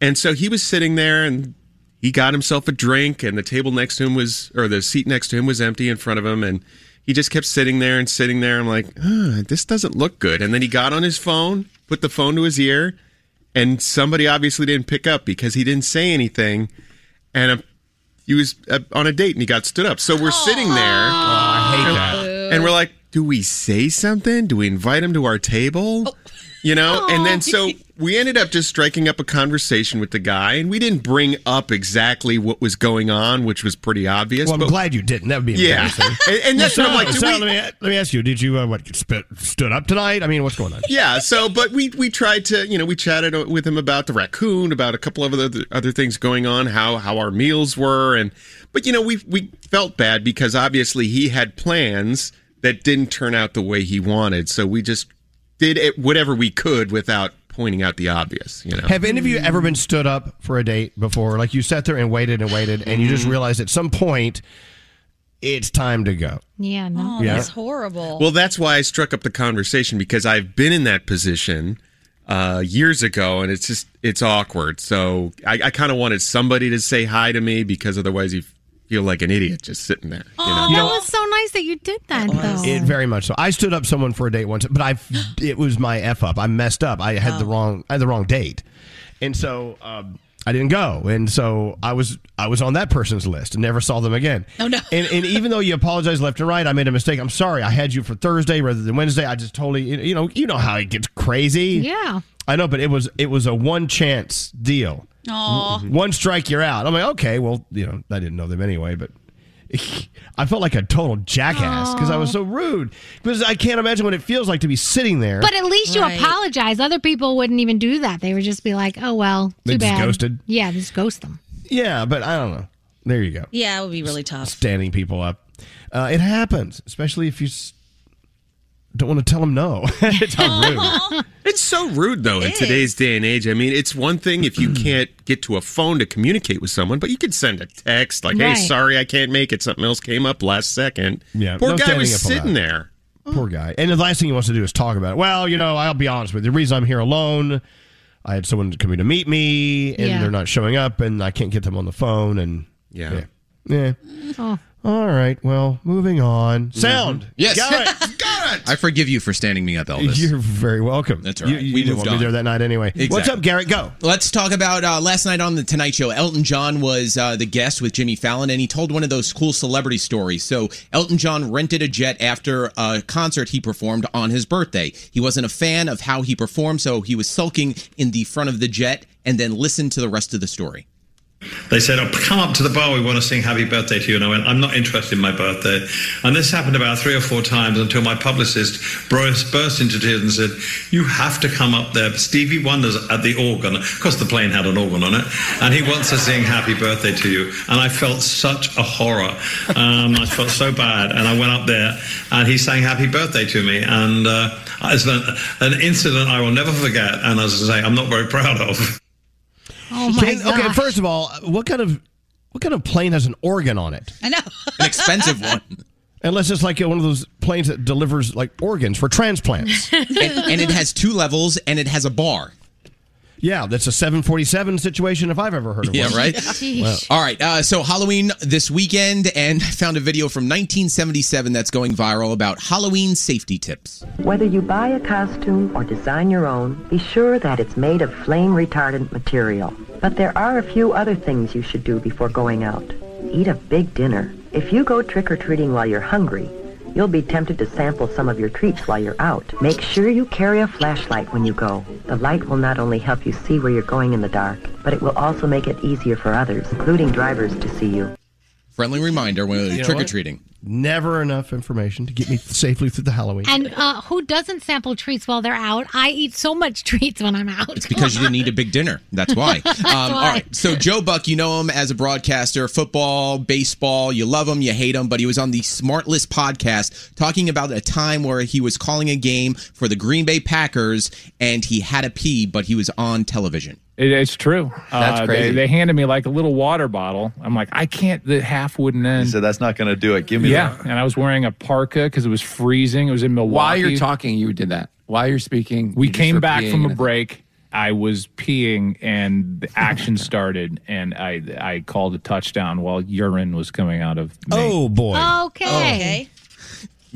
And so he was sitting there, and he got himself a drink, and the table next to him was, or the seat next to him was empty in front of him, and he just kept sitting there and sitting there. I'm like, "Ah, this doesn't look good. And then he got on his phone, put the phone to his ear, and somebody obviously didn't pick up because he didn't say anything. And he was uh, on a date and he got stood up. So we're sitting there. Oh, I hate that. And we're like, do we say something? Do we invite him to our table? You know? And then so we ended up just striking up a conversation with the guy, and we didn't bring up exactly what was going on, which was pretty obvious. Well, I'm but- glad you didn't. That would be Yeah. embarrassing. (laughs) And- and that's what I'm like, do So, we- let, me, let me ask you: Did you uh, what spit, stood up tonight? I mean, what's going on? Yeah, so but we we tried to you know we chatted with him about the raccoon, about a couple of other other things going on, how how our meals were, and but you know we we felt bad because obviously he had plans that didn't turn out the way he wanted, so we just did it whatever we could without pointing out the obvious. You know, Have any of you ever been stood up for a date before? Like you sat there and waited and waited, and you just Mm-hmm. realized at some point it's time to go. Yeah, no. Oh, Yeah. that's horrible. Well, that's why I struck up the conversation because I've been in that position uh, years ago, and it's just it's awkward. So I, I kind of wanted somebody to say hi to me because otherwise you feel like an idiot just sitting there. You know? Oh, that was so nice that you did that, though. It very much so. I stood up someone for a date once, but I (gasps) it was my f up. I messed up. I had the Oh. wrong I had the wrong date, and so um, I didn't go. And so I was I was on that person's list and never saw them again. Oh, no. And, and even though you apologize left and right, I made a mistake. I'm sorry. I had you for Thursday rather than Wednesday. I just totally you know you know how it gets crazy. Yeah. I know, but it was it was a one chance deal. Aw. One strike, you're out. I'm like, okay, well, you know, I didn't know them anyway, but (laughs) I felt like a total jackass because I was so rude. Because I can't imagine what it feels like to be sitting there. But at least you Right. apologize. Other people wouldn't even do that. They would just be like, "Oh well, too They just bad." ghosted? Yeah, just ghost them. yeah, but I don't know. There you go. Yeah, it would be really tough. Standing people up. Uh, it happens, especially if you s- don't want to tell them no. (laughs) it's how rude. It's so rude, though, in today's day and age. I mean, it's one thing if you (clears throat) can't get to a phone to communicate with someone, but you could send a text like, "Hey, Right. sorry, I can't make it. Something else came up last second. Yeah, poor no guy standing was up for sitting that. there. Poor guy. And the last thing he wants to do is talk about it. Well, you know, I'll be honest with you. The reason I'm here alone, I had someone coming to meet me, and Yeah. they're not showing up, and I can't get them on the phone, and Yeah. Yeah. Oh. All right. Well, moving on. Sound. Yes. Got it. (laughs) Got it. I forgive you for standing me up, Elvis. You're very welcome. That's right. You, you we didn't moved want me on. there that night anyway. What's up, Garrett? Go. Let's talk about uh, last night on the Tonight Show. Elton John was uh, the guest with Jimmy Fallon, and he told one of those cool celebrity stories. So Elton John rented a jet after a concert he performed on his birthday. He wasn't a fan of how he performed, so he was sulking in the front of the jet, and then listened to the rest of the story. They said, oh, come up to the bar, we want to sing happy birthday to you. And I went, I'm not interested in my birthday. And this happened about three or four times until my publicist burst, into tears and said, you have to come up there. Stevie Wonder's at the organ. Of course, the plane had an organ on it. And he wants to sing happy birthday to you. And I felt such a horror. Um, I felt so bad. And I went up there and he sang happy birthday to me. And uh, it's an, an incident I will never forget. And as I say, I'm not very proud of. Oh my Can- okay, gosh. first of all, what kind of what kind of plane has an organ on it? I know. An expensive one. (laughs) Unless it's like one of those planes that delivers like organs for transplants. (laughs) and, and it has two levels, and it has a bar. Yeah, that's a 747 situation if I've ever heard of Yeah, one. right. (laughs) Wow. All right. Uh, so Halloween this weekend, and I found a video from 1977 that's going viral about Halloween safety tips. Whether you buy a costume or design your own, be sure that it's made of flame retardant material. But there are a few other things you should do before going out. Eat a big dinner. If you go trick-or-treating while you're hungry, you'll be tempted to sample some of your treats while you're out. Make sure you carry a flashlight when you go. The light will not only help you see where you're going in the dark, but it will also make it easier for others, including drivers, to see you. Friendly reminder when You know trick or treating. Never enough information to get me safely through the Halloween. And uh, who doesn't sample treats while they're out? I eat so much (laughs) treats when I'm out. It's because you didn't eat a big dinner. That's why. (laughs) That's um, All why. right. So Joe Buck, you know him as a broadcaster, football, baseball. You love him, you hate him, but he was on the Smartless podcast talking about a time where he was calling a game for the Green Bay Packers and he had a pee, but he was on television. It, it's true. That's Uh, crazy. They, they handed me like a little water bottle. I'm like, I can't. The half wouldn't end. So that's not going to do it. Give me yeah, that. and I was wearing a parka because it was freezing. It was in Milwaukee. While you're talking, you did that. While you're speaking, we you came back from a break. I was peeing, and the action (laughs) started, and I I called a touchdown while urine was coming out of. Me. Oh boy. Okay.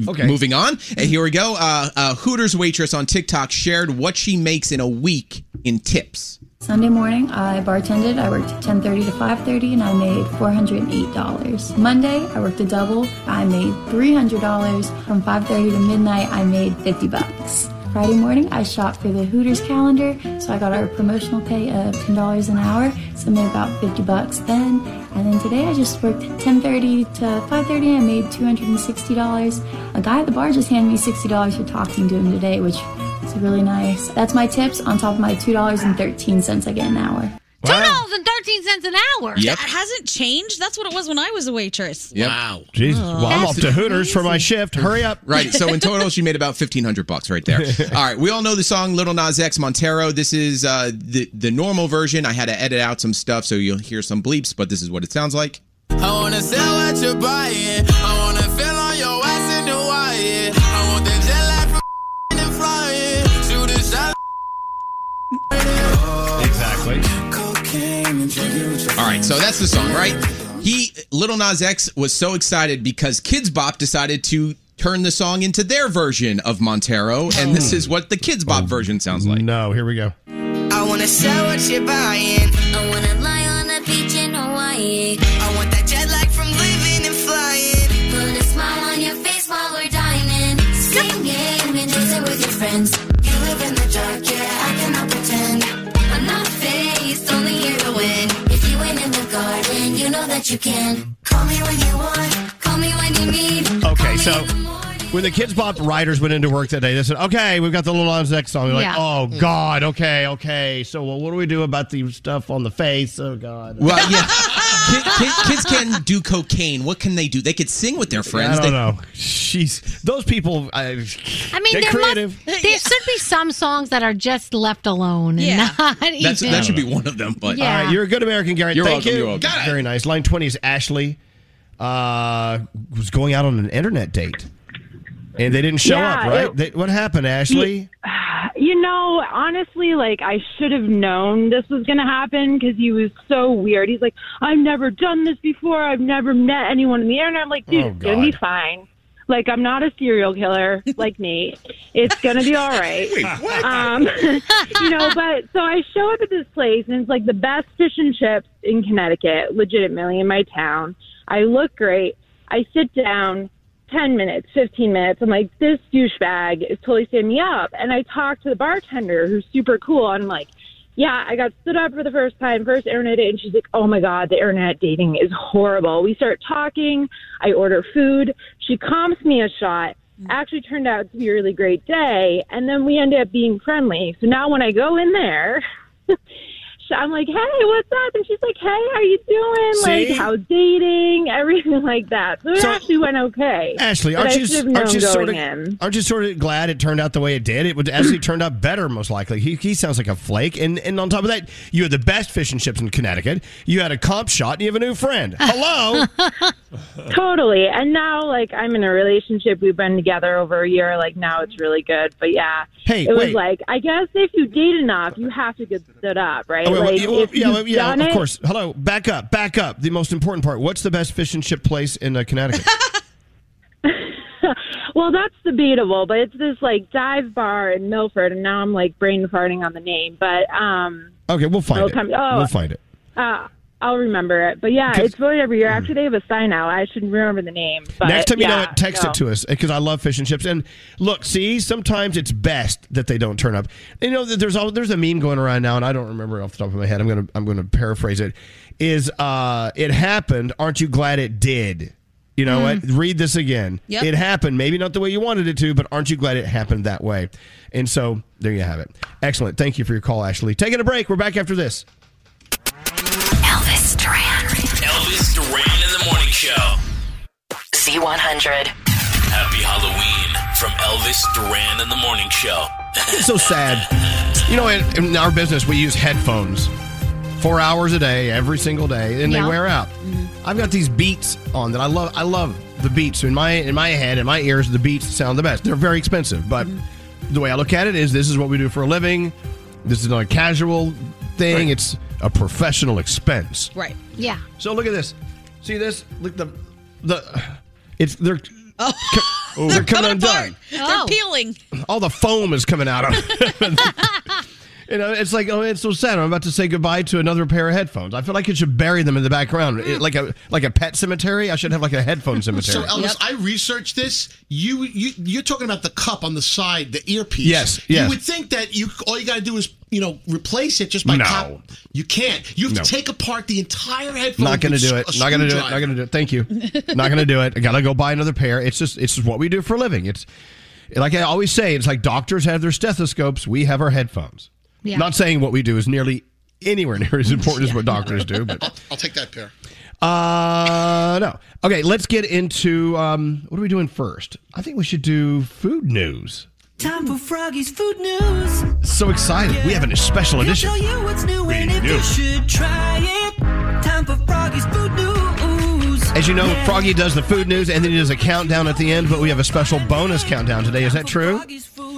Okay. Moving on. And here we go. Uh, a Hooters waitress on TikTok shared what she makes in a week in tips. Sunday morning, I bartended. I worked 10:30 to 5:30, and I made $408. Monday, I worked a double. I made $300. From 5:30 to midnight, I made 50 bucks. Friday morning, I shopped for the Hooters calendar, so I got our promotional pay of $10 an hour, so I made about 50 bucks then. And then today, I just worked 10:30 to 5:30. I made $260. A guy at the bar just handed me $60 for talking to him today, which is really nice. That's my tips on top of my $2.13 I get an hour. Two dollars and thirteen cents an hour. Yep. That hasn't changed. That's what it was when I was a waitress. Wow. Jesus. Well, I'm off to Hooters for my shift. Hurry up. Right. So in total, she made about fifteen hundred bucks right there. (laughs) All right. We all know the song "Lil Nas X Montero." This is uh, the the normal version. I had to edit out some stuff, so you'll hear some bleeps, but this is what it sounds like. I wanna sell what you're buying. Exactly. All right. So that's the song, right? He Lil Nas X was so excited because Kidz Bop decided to turn the song into their version of Montero, and this is what the Kidz Bop oh, version sounds like. No. Here we go. I wanna sell what you're buying. I wanna lie on the beach in Hawaii. I want that jet lag from living and flying. Put a smile on your face while we're dining. Singing and dancing with your friends. You can. Call me when you want, call me when you need. Okay, so when the Kidz Bop writers went into work that day, they said, "Okay, we've got the Lil Nas X song." They're like, Yeah. "Oh God, okay, okay. So, well, what do we do about the stuff on the face? Oh God." Well, yeah. Kid, kid, kids can do cocaine. What can they do? They could sing with their friends. I don't They- know. She's those people. I, I mean, Get there, creative. Must, (laughs) there should be some songs that are just left alone. And Yeah. not That's, even. that should be one of them. But Yeah. All right, you're a good American, Garrett. You're Thank welcome, you. you're welcome. Got it. Very nice. Line twenty is Ashley. Uh, was going out on an internet date, and they didn't show Yeah, up. Right? it- They- what happened, Ashley? You know, honestly, like I should have known this was going to happen because he was so weird. He's like, I've never done this before. I've never met anyone in the air," and I'm like, dude, Oh, it's going to be fine. Like, I'm not a serial killer (laughs) like Nate. It's going to be all right. (laughs) Wait, what? Um, (laughs) you know, but so I show up at this place and it's like the best fish and chips in Connecticut, legitimately in my town. I look great. I sit down. 10 minutes, 15 minutes. I'm like, this douchebag is totally setting me up. And I talk to the bartender who's super cool. And I'm like, yeah, I got stood up for the first time, first internet date. And she's like, oh my God, the internet dating is horrible. We start talking. I order food. She comps me a shot. Actually turned out to be a really great day. And then we ended up being friendly. So now when I go in there, (laughs) I'm like, hey, what's up? And she's like, hey, how you doing? See? Like, how's dating? (laughs) Everything like that. So it So- actually went okay. Ashley, aren't you aren't you sort of in. aren't you sort of glad it turned out the way it did? It would actually turned out better, most likely. He, he sounds like a flake, and and on top of that, you had the best fish and chips in Connecticut. You had a comp shot, and you have a new friend. Hello. (laughs) Totally. And now, like, I'm in a relationship. We've been together over a year. Like, now it's really good. But yeah, Hey, it was like, I guess if you date enough, you have to get stood up, right? Oh, wait, like, wait, well, if yeah, well, yeah, of it- course. Hello, back up, back up. The most important part. What's the best fish and chip place in uh, Connecticut? (laughs) Well, that's debatable, but it's this like dive bar in Milford, and now I'm like brain farting on the name. But um, Okay, we'll find it'll it. come- oh, We'll find it. uh, I'll remember it. But yeah, it's voted every year. Actually, they have a sign out. I shouldn't remember the name. But Next time you know it, text no. it to us because I love fish and chips. And look, see, sometimes it's best that they don't turn up. You know, there's all, there's a meme going around now, and I don't remember off the top of my head. I'm gonna I'm gonna paraphrase it. Is uh, it happened? Aren't you glad it did? You know what? Read this again. Yep. It happened. Maybe not the way you wanted it to, but aren't you glad it happened that way? And so there you have it. Excellent. Thank you for your call, Ashley. Taking a break. We're back after this. Elvis Duran. Elvis Duran in the morning show. Z100. Happy Halloween from Elvis Duran in the morning show. It's so sad. You know, in, in our business, we use headphones four hours a day, every single day, and Yeah. they wear out. Mm-hmm. I've got these beats on that I love. I love the beats in my in my head, in my ears. The beats sound the best. They're very expensive, but mm-hmm. the way I look at it is, this is what we do for a living. This is not a casual thing. It's a professional expense. Right. Yeah. So look at this. See this? Look the the. It's they're Oh, (laughs) co- oh, they're coming undone. They're Oh. peeling. All the foam is coming out of it. (laughs) (laughs) you know, it's like, oh, it's so sad. I'm about to say goodbye to another pair of headphones. I feel like it should bury them in the background, It- like a like a pet cemetery. I should have like a headphone cemetery. So Elvis, I researched this. You you you're talking about the cup on the side, the earpiece. Yes, yes. You would think that you all you got to do is you know replace it just by No. cop. You can't. You have No. to take apart the entire headphone. not going to do it. Not going to do it. Not screwdriver. going to do it. Thank you. not going to do it. I got to go buy another pair. It's just it's just what we do for a living. It's like I always say. It's like doctors have their stethoscopes. We have our headphones. Yeah. Not saying what we do is nearly anywhere near as important as what doctors do, but (laughs) I'll take that pair. Uh, no. Okay, let's get into um, what are we doing first? I think we should do food news. Time for Froggy's food news. So excited! We have a special He'll edition. tell you what's new We and if do. you should try it. Time for Froggy's food news. As you know, Froggy does the food news and then he does a countdown at the end, but we have a special bonus countdown today. Is that true?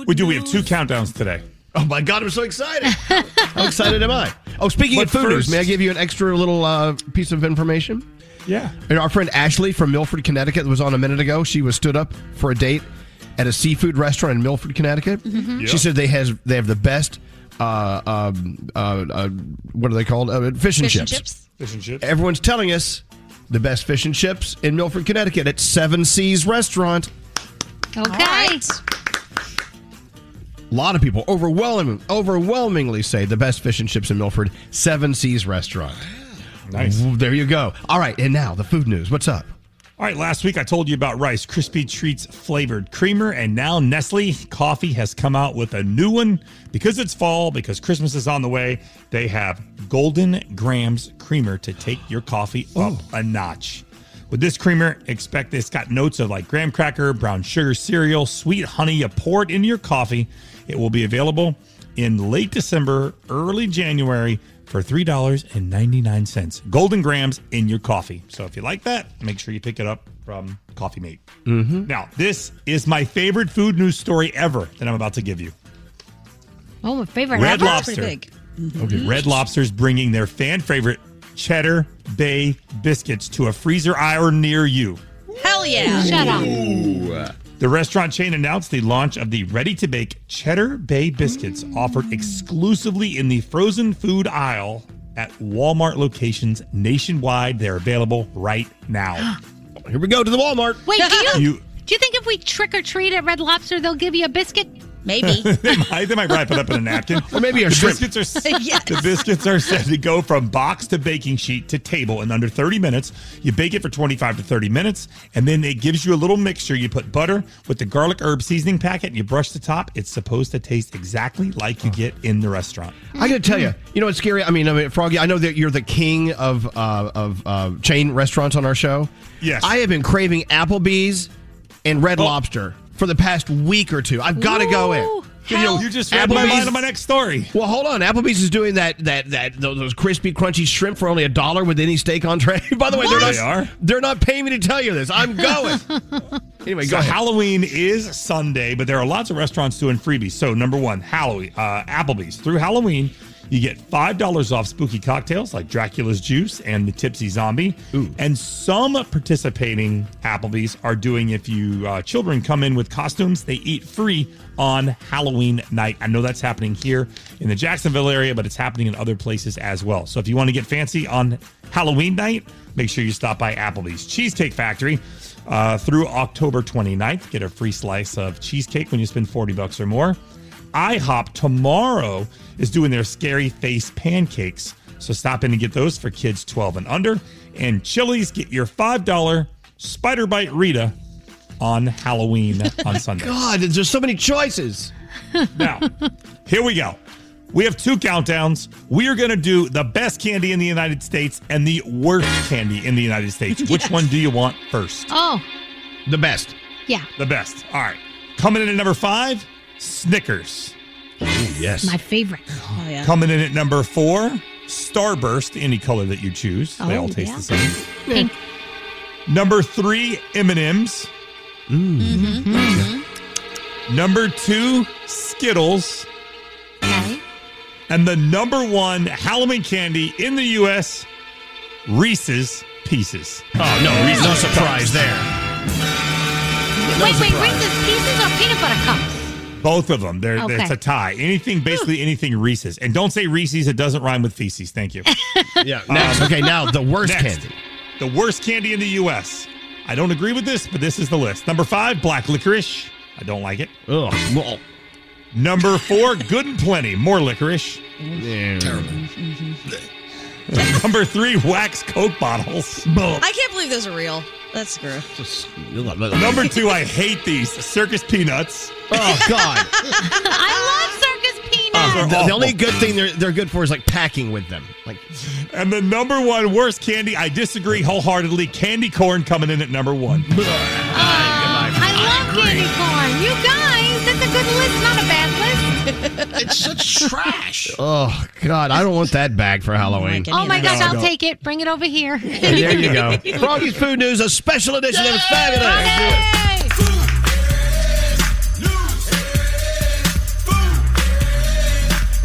We do. We have two countdowns today. Oh my God, I'm so excited! How excited am I? Oh, speaking But of food news, may I give you an extra little uh, piece of information? Yeah. And our friend Ashley from Milford, Connecticut, was on a minute ago. She was stood up for a date at a seafood restaurant in Milford, Connecticut. Mhm. She said they has they have the best. Uh, um, uh, uh, what are they called? Uh, fish and Fish and chips. chips. Fish and chips. Everyone's telling us the best fish and chips in Milford, Connecticut at Seven Seas Restaurant. Okay. A lot of people overwhelming, overwhelmingly say the best fish and chips in Milford, Seven Seas Restaurant. Nice. There you go. All right, and now the food news. What's up? All right, last week I told you about Rice Krispie Treats flavored creamer, and now Nestle Coffee has come out with a new one. Because it's fall, because Christmas is on the way, they have Golden Grahams creamer to take your coffee up a notch. With this creamer, expect it's got notes of like graham cracker, brown sugar cereal, sweet honey. You pour it into your coffee. It will be available in late December, early January for $3.99. Golden Grahams in your coffee. So if you like that, make sure you pick it up from Coffee Mate. Mm-hmm. Now, this is my favorite food news story ever that I'm about to give you. Oh, my favorite. Red ever? Lobster. Okay, Red Lobster's bringing their fan favorite Cheddar Bay biscuits to a freezer aisle near you. Hell yeah. Shut up. The restaurant chain announced the launch of the ready to bake Cheddar Bay biscuits offered exclusively in the frozen food aisle at Walmart locations nationwide. They're available right now. Here we go to the Walmart. Wait, do you, (laughs) You- do you think if we trick or treat at Red Lobster, they'll give you a biscuit? Maybe. (laughs) they, might, they might wrap it up in a napkin. Or maybe a the biscuits are (laughs) Yes. the biscuits are said to go from box to baking sheet to table in under 30 minutes. You bake it for 25 to 30 minutes, and then it gives you a little mixture. You put butter with the garlic herb seasoning packet, and you brush the top. It's supposed to taste exactly like you get in the restaurant. I got to tell you, you know what's scary? I mean, I mean, Froggy, I know that you're the king of uh, of uh, chain restaurants on our show. Yes. I have been craving Applebee's and Red Lobster for the past week or two. I've got to go in. Ooh, You know, You just read my mind on my next story. Well, hold on. Applebee's is doing that that that those, those crispy, crunchy shrimp for only a dollar with any steak entree. (laughs) By the way, they're not They are? they're not paying me to tell you this. I'm going. (laughs) anyway, So go ahead. Halloween is Sunday, but there are lots of restaurants doing freebies. So number one, Halloween, uh, Applebee's through Halloween, you get five dollars off spooky cocktails like Dracula's Juice and the Tipsy Zombie. Ooh. And some participating Applebee's are doing if you uh, children come in with costumes, they eat free on Halloween night. I know that's happening here in the Jacksonville area, but it's happening in other places as well. So if you want to get fancy on Halloween night, make sure you stop by Applebee's Cheesecake Factory uh, through October 29th. Get a free slice of cheesecake when you spend 40 bucks or more. IHOP tomorrow is doing their scary face pancakes. So stop in and get those for kids 12 and under. And Chili's, get your $5 Spider Bite Rita on Halloween (laughs) on Sunday. God, there's so many choices. Now, here we go. We have two countdowns. We are going to do the best candy in the United States and the worst candy in the United States. (laughs) Which one do you want first? Oh, The best. yeah. The best. All right. Coming in at number five, Snickers. yes. My favorite. (gasps) Oh, yeah. Coming in at number four, Starburst, any color that you choose. they Oh, all taste yeah. the same. Pink. Number three, M&M's. Mm-hmm. Mm-hmm. Mm-hmm. Number two, Skittles. Okay. And the number one Halloween candy in the U.S., Reese's Pieces. Oh no, Reese's no surprise there. wait, wait, Reese's Pieces or peanut butter cups? Both of them. They're, Okay. It's a tie. Anything, basically anything Reese's. And don't say Reese's. It doesn't rhyme with feces. Thank you. (laughs) Yeah. Next. Um, okay, now the worst Next. candy. The worst candy in the U.S. I don't agree with this, but this is the list. Number five, black licorice. I don't like it. Ugh. Well, Number four, good and plenty. More licorice. Yeah. Terrible. (laughs) Number three, wax Coke bottles. I can't believe those are real. That's gross. Number two, I hate these circus peanuts. Oh God. (laughs) I love circus peanuts. They're the, the only good thing they're they're good for is like packing with them. Like And the number one worst candy, I disagree wholeheartedly. Candy corn coming in at number one. Uh, I love candy corn. You guys, that's a good list, not a bad list. It's such trash. oh God, I don't want that bag for Halloween. Oh my gosh, No, I'll take it. Bring it over here. And there you go. Froggy's Food News, a special edition of It's Fabulous.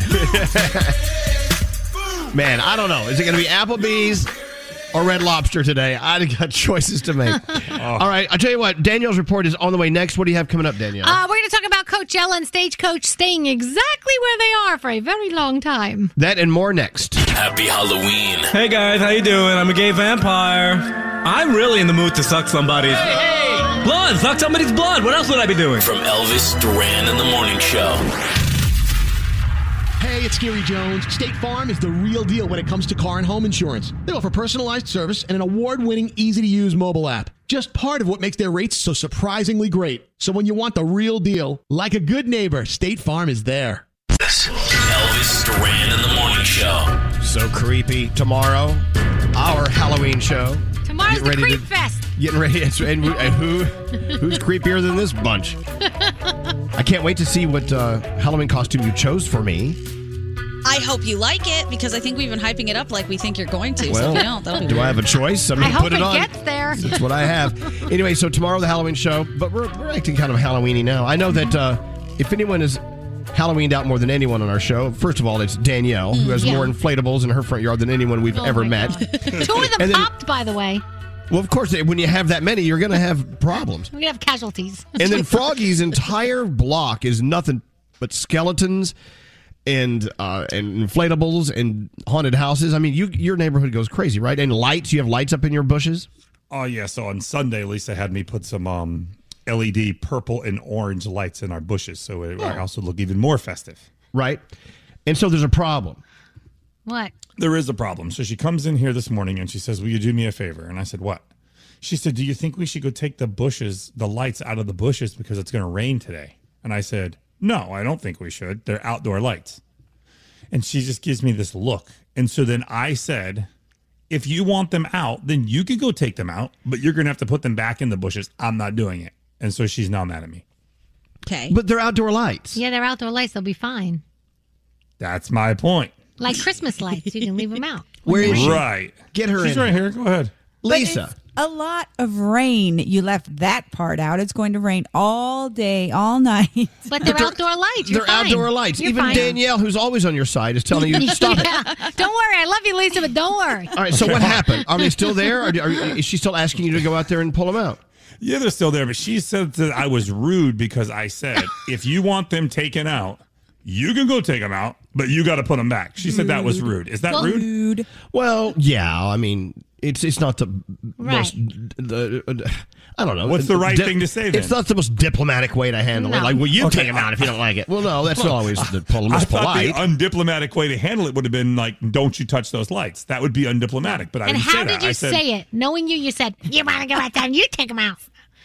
(laughs) Man, I don't know. Is it going to be Applebee's or Red Lobster today? I got (laughs) choices to make. (laughs) All right, I'll tell you what. Danielle's report is on the way next. What do you have coming up, Danielle? Uh, we're going to talk about Coachella and Stagecoach staying exactly where they are for a very long time. that and more next. Happy Halloween. Hey guys, how you doing? I'm a gay vampire. I'm really in the mood to suck somebody's blood. Suck somebody's blood. What else would I be doing? From Elvis Duran in the Morning Show. Hey, it's Gary Jones. State Farm is the real deal when it comes to car and home insurance. They offer personalized service and an award winning, easy to use mobile app. Just part of what makes their rates so surprisingly great. So when you want the real deal, like a good neighbor, State Farm is there. Elvis Duran in the morning show. So creepy. Tomorrow, our Halloween show. Tomorrow's Get the ready Creep to- Fest. Getting ready. And and who who's creepier than this bunch? I can't wait to see what uh, Halloween costume you chose for me. I hope you like it because I think we've been hyping it up like we think you're going to. so Well, if you don't, that'll be do weird. I have a choice? I mean, I hope put it, it on. gets there. That's what I have. (laughs) Anyway, so tomorrow the Halloween show, but we're, we're acting kind of Halloweeny now. I know that uh, if anyone is Halloweened out more than anyone on our show, first of all, it's Danielle, who has Yeah. more inflatables in her front yard than anyone we've Oh ever met. Two of them And then- popped, by the way. Well, of course, when you have that many, you're going to have problems. We're gonna have casualties. And then Froggy's entire block is nothing but skeletons and uh, and inflatables and haunted houses. I mean, you your neighborhood goes crazy, right? And lights. You have lights up in your bushes. Oh yeah. So on Sunday, Lisa had me put some um, LED purple and orange lights in our bushes, so it, our house would look even more festive. Right. And so there's a problem. What? There is a problem. So she comes in here this morning and she says, "Will you do me a favor?" And I said, "What?" She said, "Do you think we should go take the bushes, the lights out of the bushes because it's going to rain today?" And I said, "No, I don't think we should. They're outdoor lights." And she just gives me this look. And so then I said, "If you want them out, then you could go take them out, but you're going to have to put them back in the bushes. I'm not doing it." And so she's now mad at me. Okay. But they're outdoor lights. Yeah, they're outdoor lights. They'll be fine. That's my point. Like Christmas lights. You can leave them out. (laughs) Where is she? Right. Get her She's in. right here. Go ahead. But it's a lot of rain. You left that part out. It's going to rain all day, all (laughs) night. But they're outdoor lights. You're they're fine. outdoor lights. You're Even fine. Danielle, who's always on your side, is telling you to stop it. (laughs) Yeah. Don't worry. I love you, Lisa, but don't worry. All right. So what happened? Are they still there? Or are, is she still asking you to go out there and pull them out? Yeah, they're still there, but she said that I was rude because I said, if you want them taken out, you can go take them out, but you got to put them back. She said that was rude. Is that Well- rude? Well, yeah. I mean, it's it's not the Right. most. The, uh, I don't know. What's the right thing to say then? It's not the most diplomatic way to handle it. Like, well, you Okay. take them out if you don't like it. Well, no, that's not always the pol- I most thought polite. the undiplomatic way to handle it would have been like, "Don't you touch those lights." That would be undiplomatic. But I And didn't how say did that. you I said, say it? Knowing you, you said, you want to go out there and you take them out.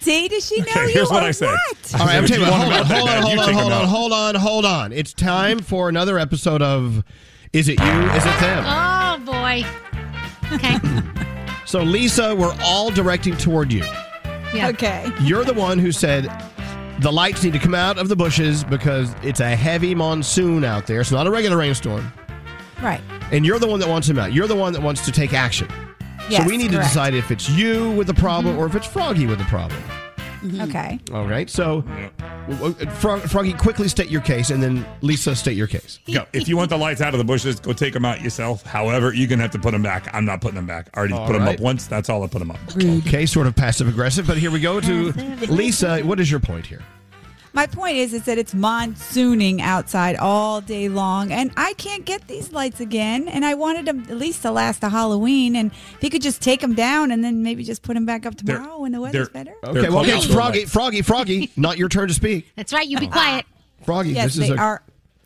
See, does she know Okay, you here's what or I said. what? All right, I'm If telling you, you what, want hold on, hold on, hold on, hold on, hold on, hold on. It's time for another episode of Is It You? Is It Them? Oh, boy. Okay. (laughs) So, Lisa, we're all directing toward you. Yeah. Okay. You're the one who said the lights need to come out of the bushes because it's a heavy monsoon out there. It's not a regular rainstorm. Right. And you're the one that wants them out. You're the one that wants to take action. Yes, so we need to decide if it's you with the problem mm-hmm. or if it's Froggy with the problem. Mm-hmm. Okay. All right. So, w- w- Frog, Froggy, quickly state your case, and then Lisa, state your case. Go. If you want the lights out of the bushes, go take them out yourself. However, you're gonna have to put them back. I'm not putting them back. I already All put them up once. That's all I put them up. Okay, sort of passive aggressive, but here we go to Lisa. What is your point here? My point is, is that it's monsooning outside all day long, and I can't get these lights again. And I wanted them at least to last to Halloween. And if you could just take them down and then maybe just put them back up They're- tomorrow when the weather's better. Okay, well, okay, it's Froggy, outdoor. Froggy, Froggy. (laughs) Not your turn to speak. That's right. You be quiet. Froggy, Yes, this is they a. are.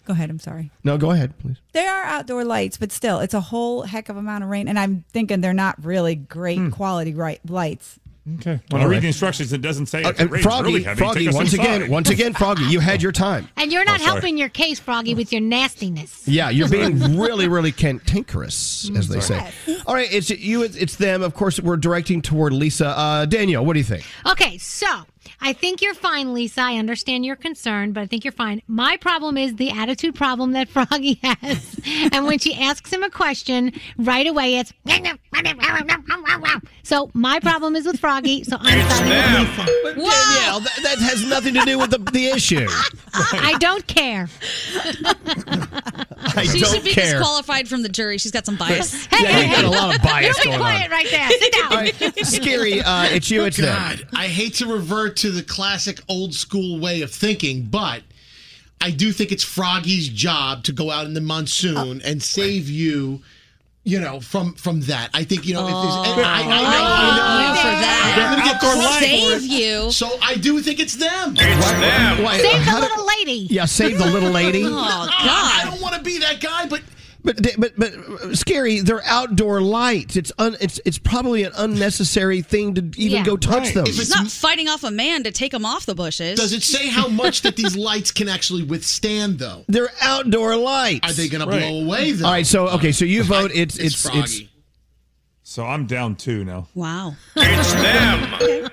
Go ahead. I'm sorry. No, go ahead, please. They are outdoor lights, but still, it's a whole heck of amount of rain, and I'm thinking they're not really great Hmm. quality right lights. Okay. When I All read right. the instructions, it doesn't say Uh, it Froggy, really heavy. Froggy, once inside. again, once again, Froggy, you had your time. And you're not Oh, helping your case, Froggy, with your nastiness. Yeah, you're being (laughs) really, really cantankerous, as they Sorry. say. All right, it's you, it's, it's them. Of course, we're directing toward Lisa. Uh, Danielle, what do you think? Okay, so I think you're fine, Lisa. I understand your concern, but I think you're fine. My problem is the attitude problem that (laughs) Froggy has. and when she asks him a question, right away it's. (laughs) So my problem is with Froggy, so I'm siding with Lisa. But Danielle, that, that has nothing to do with the, the issue. (laughs) I don't care. I she don't should be care. disqualified from the jury. She's got some bias. Yeah, you got a lot of bias You be going quiet on. right there. Sit down. All right, Scary, uh, it's you, it's them. I hate to revert to the classic old school way of thinking, but I do think it's Froggy's job to go out in the monsoon and save you you know, from from that. I think you know if there's. Oh. and I, I know, I know. Oh, for that. I'm gonna get I'll crushed save you. So I do think it's them. It's why- Save the little lady. Yeah, save the little lady. (laughs) Oh God! I God. don't want to be that guy, but But but but scary. They're outdoor lights. It's un, it's it's probably an unnecessary thing to even Yeah. go touch them. If He's not fighting off a man to take them off the bushes. does it say how much that these lights can actually withstand, though? They're outdoor lights. Are they going Right. to blow away, though? All right. So okay. So you vote. It's It's it's it's. froggy. So I'm down two now. Wow. It's (laughs) them.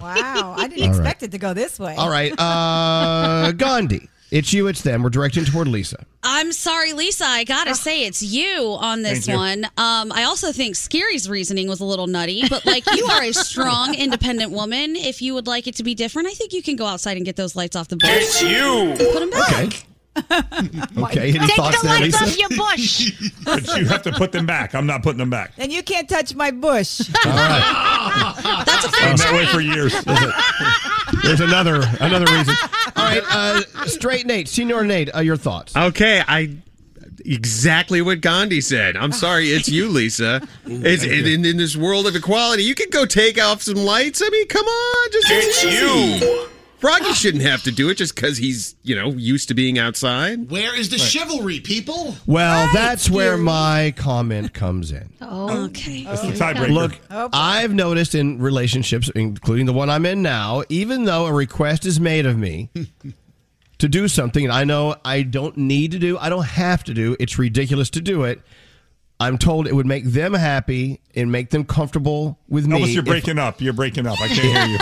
Wow, I didn't All right. expect it to go this way. All right. Uh, (laughs) Gandhi. It's you. It's them. We're directing toward Lisa. I'm sorry, Lisa. I gotta say it's you on this Thank you. one. Um, I also think Scary's reasoning was a little nutty, but like you are a strong, (laughs) independent woman. If you would like it to be different, I think you can go outside and get those lights off the bush. It's you. Put them back. Okay. (laughs) Okay. Any Take thoughts the there, lights Lisa? off your bush. (laughs) But you have to put them back. I'm not putting them back. Then you can't touch my bush. (laughs) All right. That's a I've fair been that way for years. There's another another reason. All right. Uh, straight Nate, Senior Nate. Uh, your thoughts? Okay, I exactly what Gandhi said. I'm sorry, it's you, Lisa. It's in, in, in this world of equality. You can go take off some lights. I mean, come on, just It's easy. you. Froggy shouldn't have to do it just because he's you know used to being outside. Where is the chivalry, people? Well, that's where my comment comes in. Oh, (laughs) Okay. That's the tiebreaker. Look, I've noticed in relationships, including the one I'm in now, even though a request is made of me (laughs) to do something and I know I don't need to do, I don't have to do, it's ridiculous to do it. I'm told it would make them happy and make them comfortable with me. Elvis, you're if- breaking up. You're breaking up. I can't (laughs) hear you.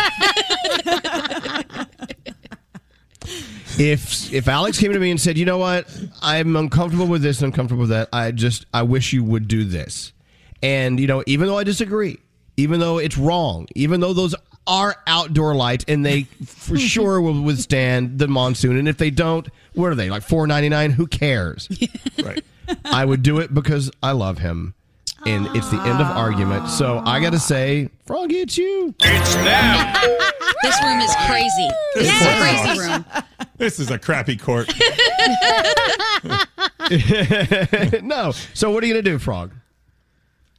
If if Alex came to me and said, "You know what? I'm uncomfortable with this, and uncomfortable with that. I just I wish you would do this." And you know, even though I disagree, even though it's wrong, even though those are outdoor lights and they for (laughs) sure will withstand the monsoon, and if they don't, what are they like? Four ninety nine? Who cares? (laughs) Right. I would do it because I love him. And it's the end of argument. So I got to say, Froggy, it's you. It's them. (laughs) This room is crazy. This is a crazy room. This is a crappy court. (laughs) no. So what are you going to do, Frog?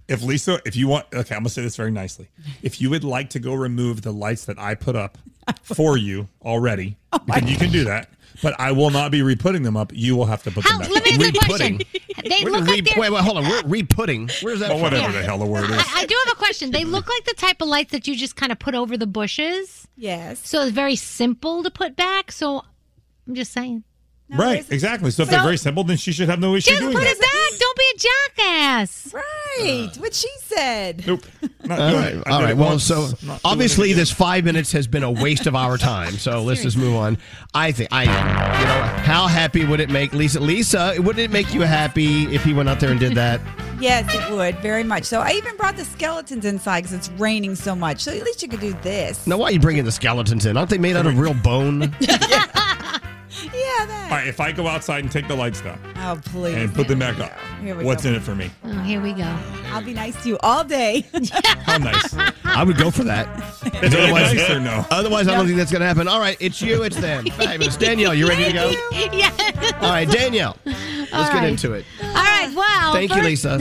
If Lisa, if you want, okay, I'm gonna say this very nicely. If you would like to go remove the lights that I put up for you already, oh then you can do that. But I will not be re-putting them up. You will have to put How, them back. let me up. ask you a question. They We're look like they're. wait, wait, hold on. We're re-putting. Where's that Well, from? whatever the hell the word is. I, I do have a question. They look like the type of lights that you just kind of put over the bushes. Yes. So it's very simple to put back. So I'm just saying. right, exactly. So if they're very simple, then she should have no issue Just doing put that. it back. Don't be a jackass. Right. Uh. what she said. Nope. (laughs) Not All doing right, it. I all did right. it Well, once, so not doing it obviously this five minutes has been a waste of our time. So (laughs) let's just move on. I think I, you know, how happy would it make Lisa? Lisa, would it make you happy if he went out there and did that? (laughs) Yes, it would very much. So I even brought the skeletons inside because it's raining so much. So at least you could do this. Now, why are you bringing the skeletons in? Aren't they made out of real bone? (laughs) Yeah, that. All right, if I go outside and take the lights down Oh, please. and put them back up, Here we what's go. in it for me? Oh, here we go. I'll be nice to you all day. (laughs) How nice. I would go for that. (laughs) Is it Otherwise- nice or no? Otherwise, I don't think that's going to happen. All right, it's you, it's them. Fabulous. Danielle, you ready to go? yeah. All right, Danielle, let's All get right. into it. All right. Well, Thank you, first- Lisa.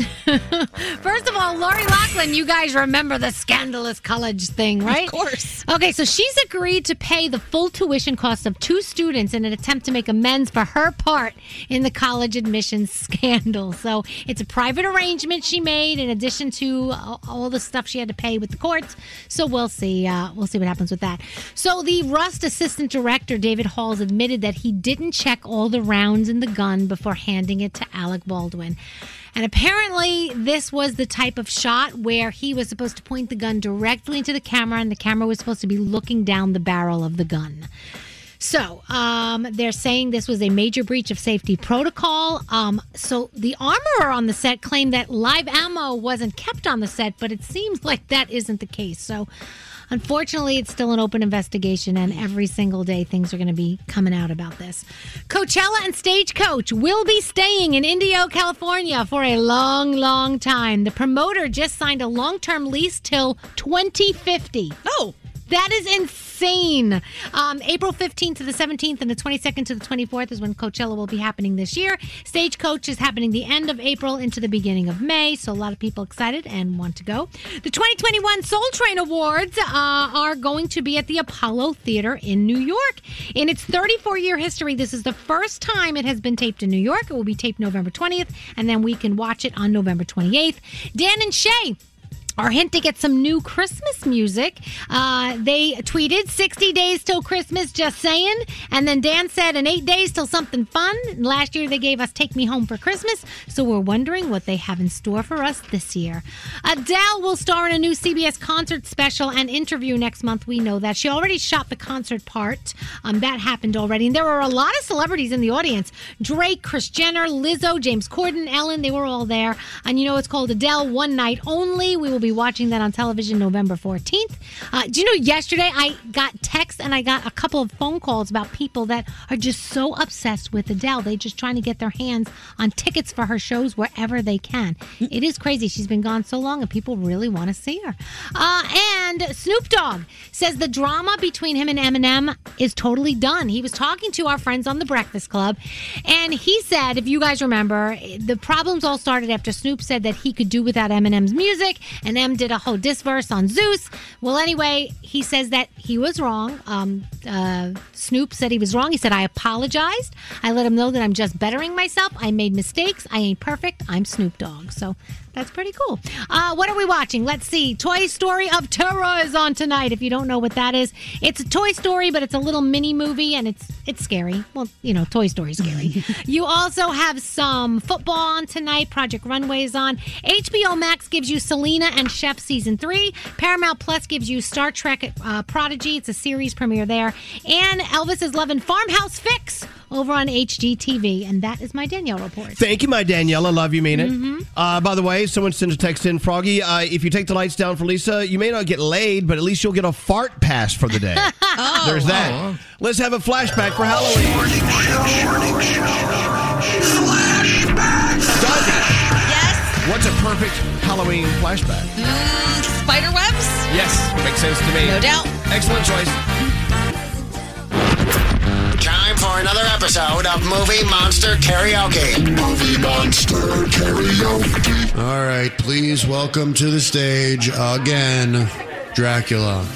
First of all, Lori Loughlin, you guys remember the scandalous college thing, right? Of course. Okay, so she's agreed to pay the full tuition cost of two students in an attempt to make amends for her part in the college admissions scandal. So it's a private arrangement she made in addition to all the stuff she had to pay with the courts. So we'll see. Uh, we'll see what happens with that. So the Rust assistant director, David Halls, admitted that he didn't check all the rounds in the gun before handing it to Alec Baldwin. And apparently, this was the type of shot where he was supposed to point the gun directly into the camera, and the camera was supposed to be looking down the barrel of the gun. So, um, they're saying this was a major breach of safety protocol. Um, so, the armorer on the set claimed that live ammo wasn't kept on the set, but it seems like that isn't the case. So, unfortunately, it's still an open investigation, and every single day things are going to be coming out about this. Coachella and Stagecoach will be staying in Indio, California for a long, long time. The promoter just signed a long term lease till 2050. Oh. That is insane. Um, April 15th to the 17th and the 22nd to the 24th is when Coachella will be happening this year. Stagecoach is happening the end of April into the beginning of May, so a lot of people excited and want to go. The 2021 Soul Train Awards uh, are going to be at the Apollo Theater in New York. In its 34 year history, this is the first time it has been taped in New York. It will be taped November 20th, and then we can watch it on November 28th. Dan and Shay our hint to get some new Christmas music. Uh, they tweeted 60 days till Christmas, just saying. And then Dan said, in eight days till something fun. Last year they gave us Take Me Home for Christmas. So we're wondering what they have in store for us this year. Adele will star in a new CBS concert special and interview next month. We know that. She already shot the concert part. Um, that happened already. And there were a lot of celebrities in the audience Drake, Kris Jenner, Lizzo, James Corden, Ellen. They were all there. And you know, it's called Adele One Night Only. We will be watching that on television November 14th. Uh, do you know, yesterday I got texts and I got a couple of phone calls about people that are just so obsessed with Adele. They're just trying to get their hands on tickets for her shows wherever they can. It is crazy. She's been gone so long and people really want to see her. Uh, and Snoop Dogg says the drama between him and Eminem is totally done. He was talking to our friends on the Breakfast Club and he said, if you guys remember, the problems all started after Snoop said that he could do without Eminem's music and M did a whole disverse on Zeus. Well, anyway, he says that he was wrong. Um, uh, Snoop said he was wrong. He said, I apologized. I let him know that I'm just bettering myself. I made mistakes. I ain't perfect. I'm Snoop Dogg. So that's pretty cool. Uh, what are we watching? Let's see. Toy Story of Terror is on tonight. If you don't know what that is, it's a Toy Story, but it's a little mini movie and it's it's scary. Well, you know, Toy Story is scary. (laughs) you also have some football on tonight. Project Runway is on. HBO Max gives you Selena and Chef season three. Paramount Plus gives you Star Trek uh, Prodigy. It's a series premiere there. And Elvis is loving Farmhouse Fix over on HGTV. And that is my Danielle report. Thank you, my Danielle. I love you, mean it. Mhm. Uh, by the way, someone sent a text in, Froggy. Uh, if you take the lights down for Lisa, you may not get laid, but at least you'll get a fart pass for the day. (laughs) Oh. There's that. Let's have a flashback for Halloween. Yes. What's a perfect Halloween flashback? Mm, spider webs? Yes, makes sense to me. No doubt. Excellent choice. Time for another episode of Movie Monster Karaoke. Movie Monster Karaoke. All right, please welcome to the stage again, Dracula.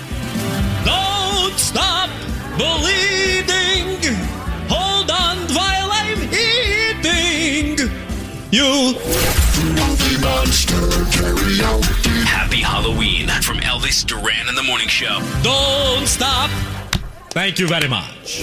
Don't stop believing. Hold on while I'm eating. You. Movie Monster Karaoke. Happy Halloween from Elvis Duran in the Morning Show. Don't stop. Thank you very much.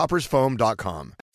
coffeetoppersfoam.com.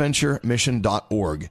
stbonaventuremission.org.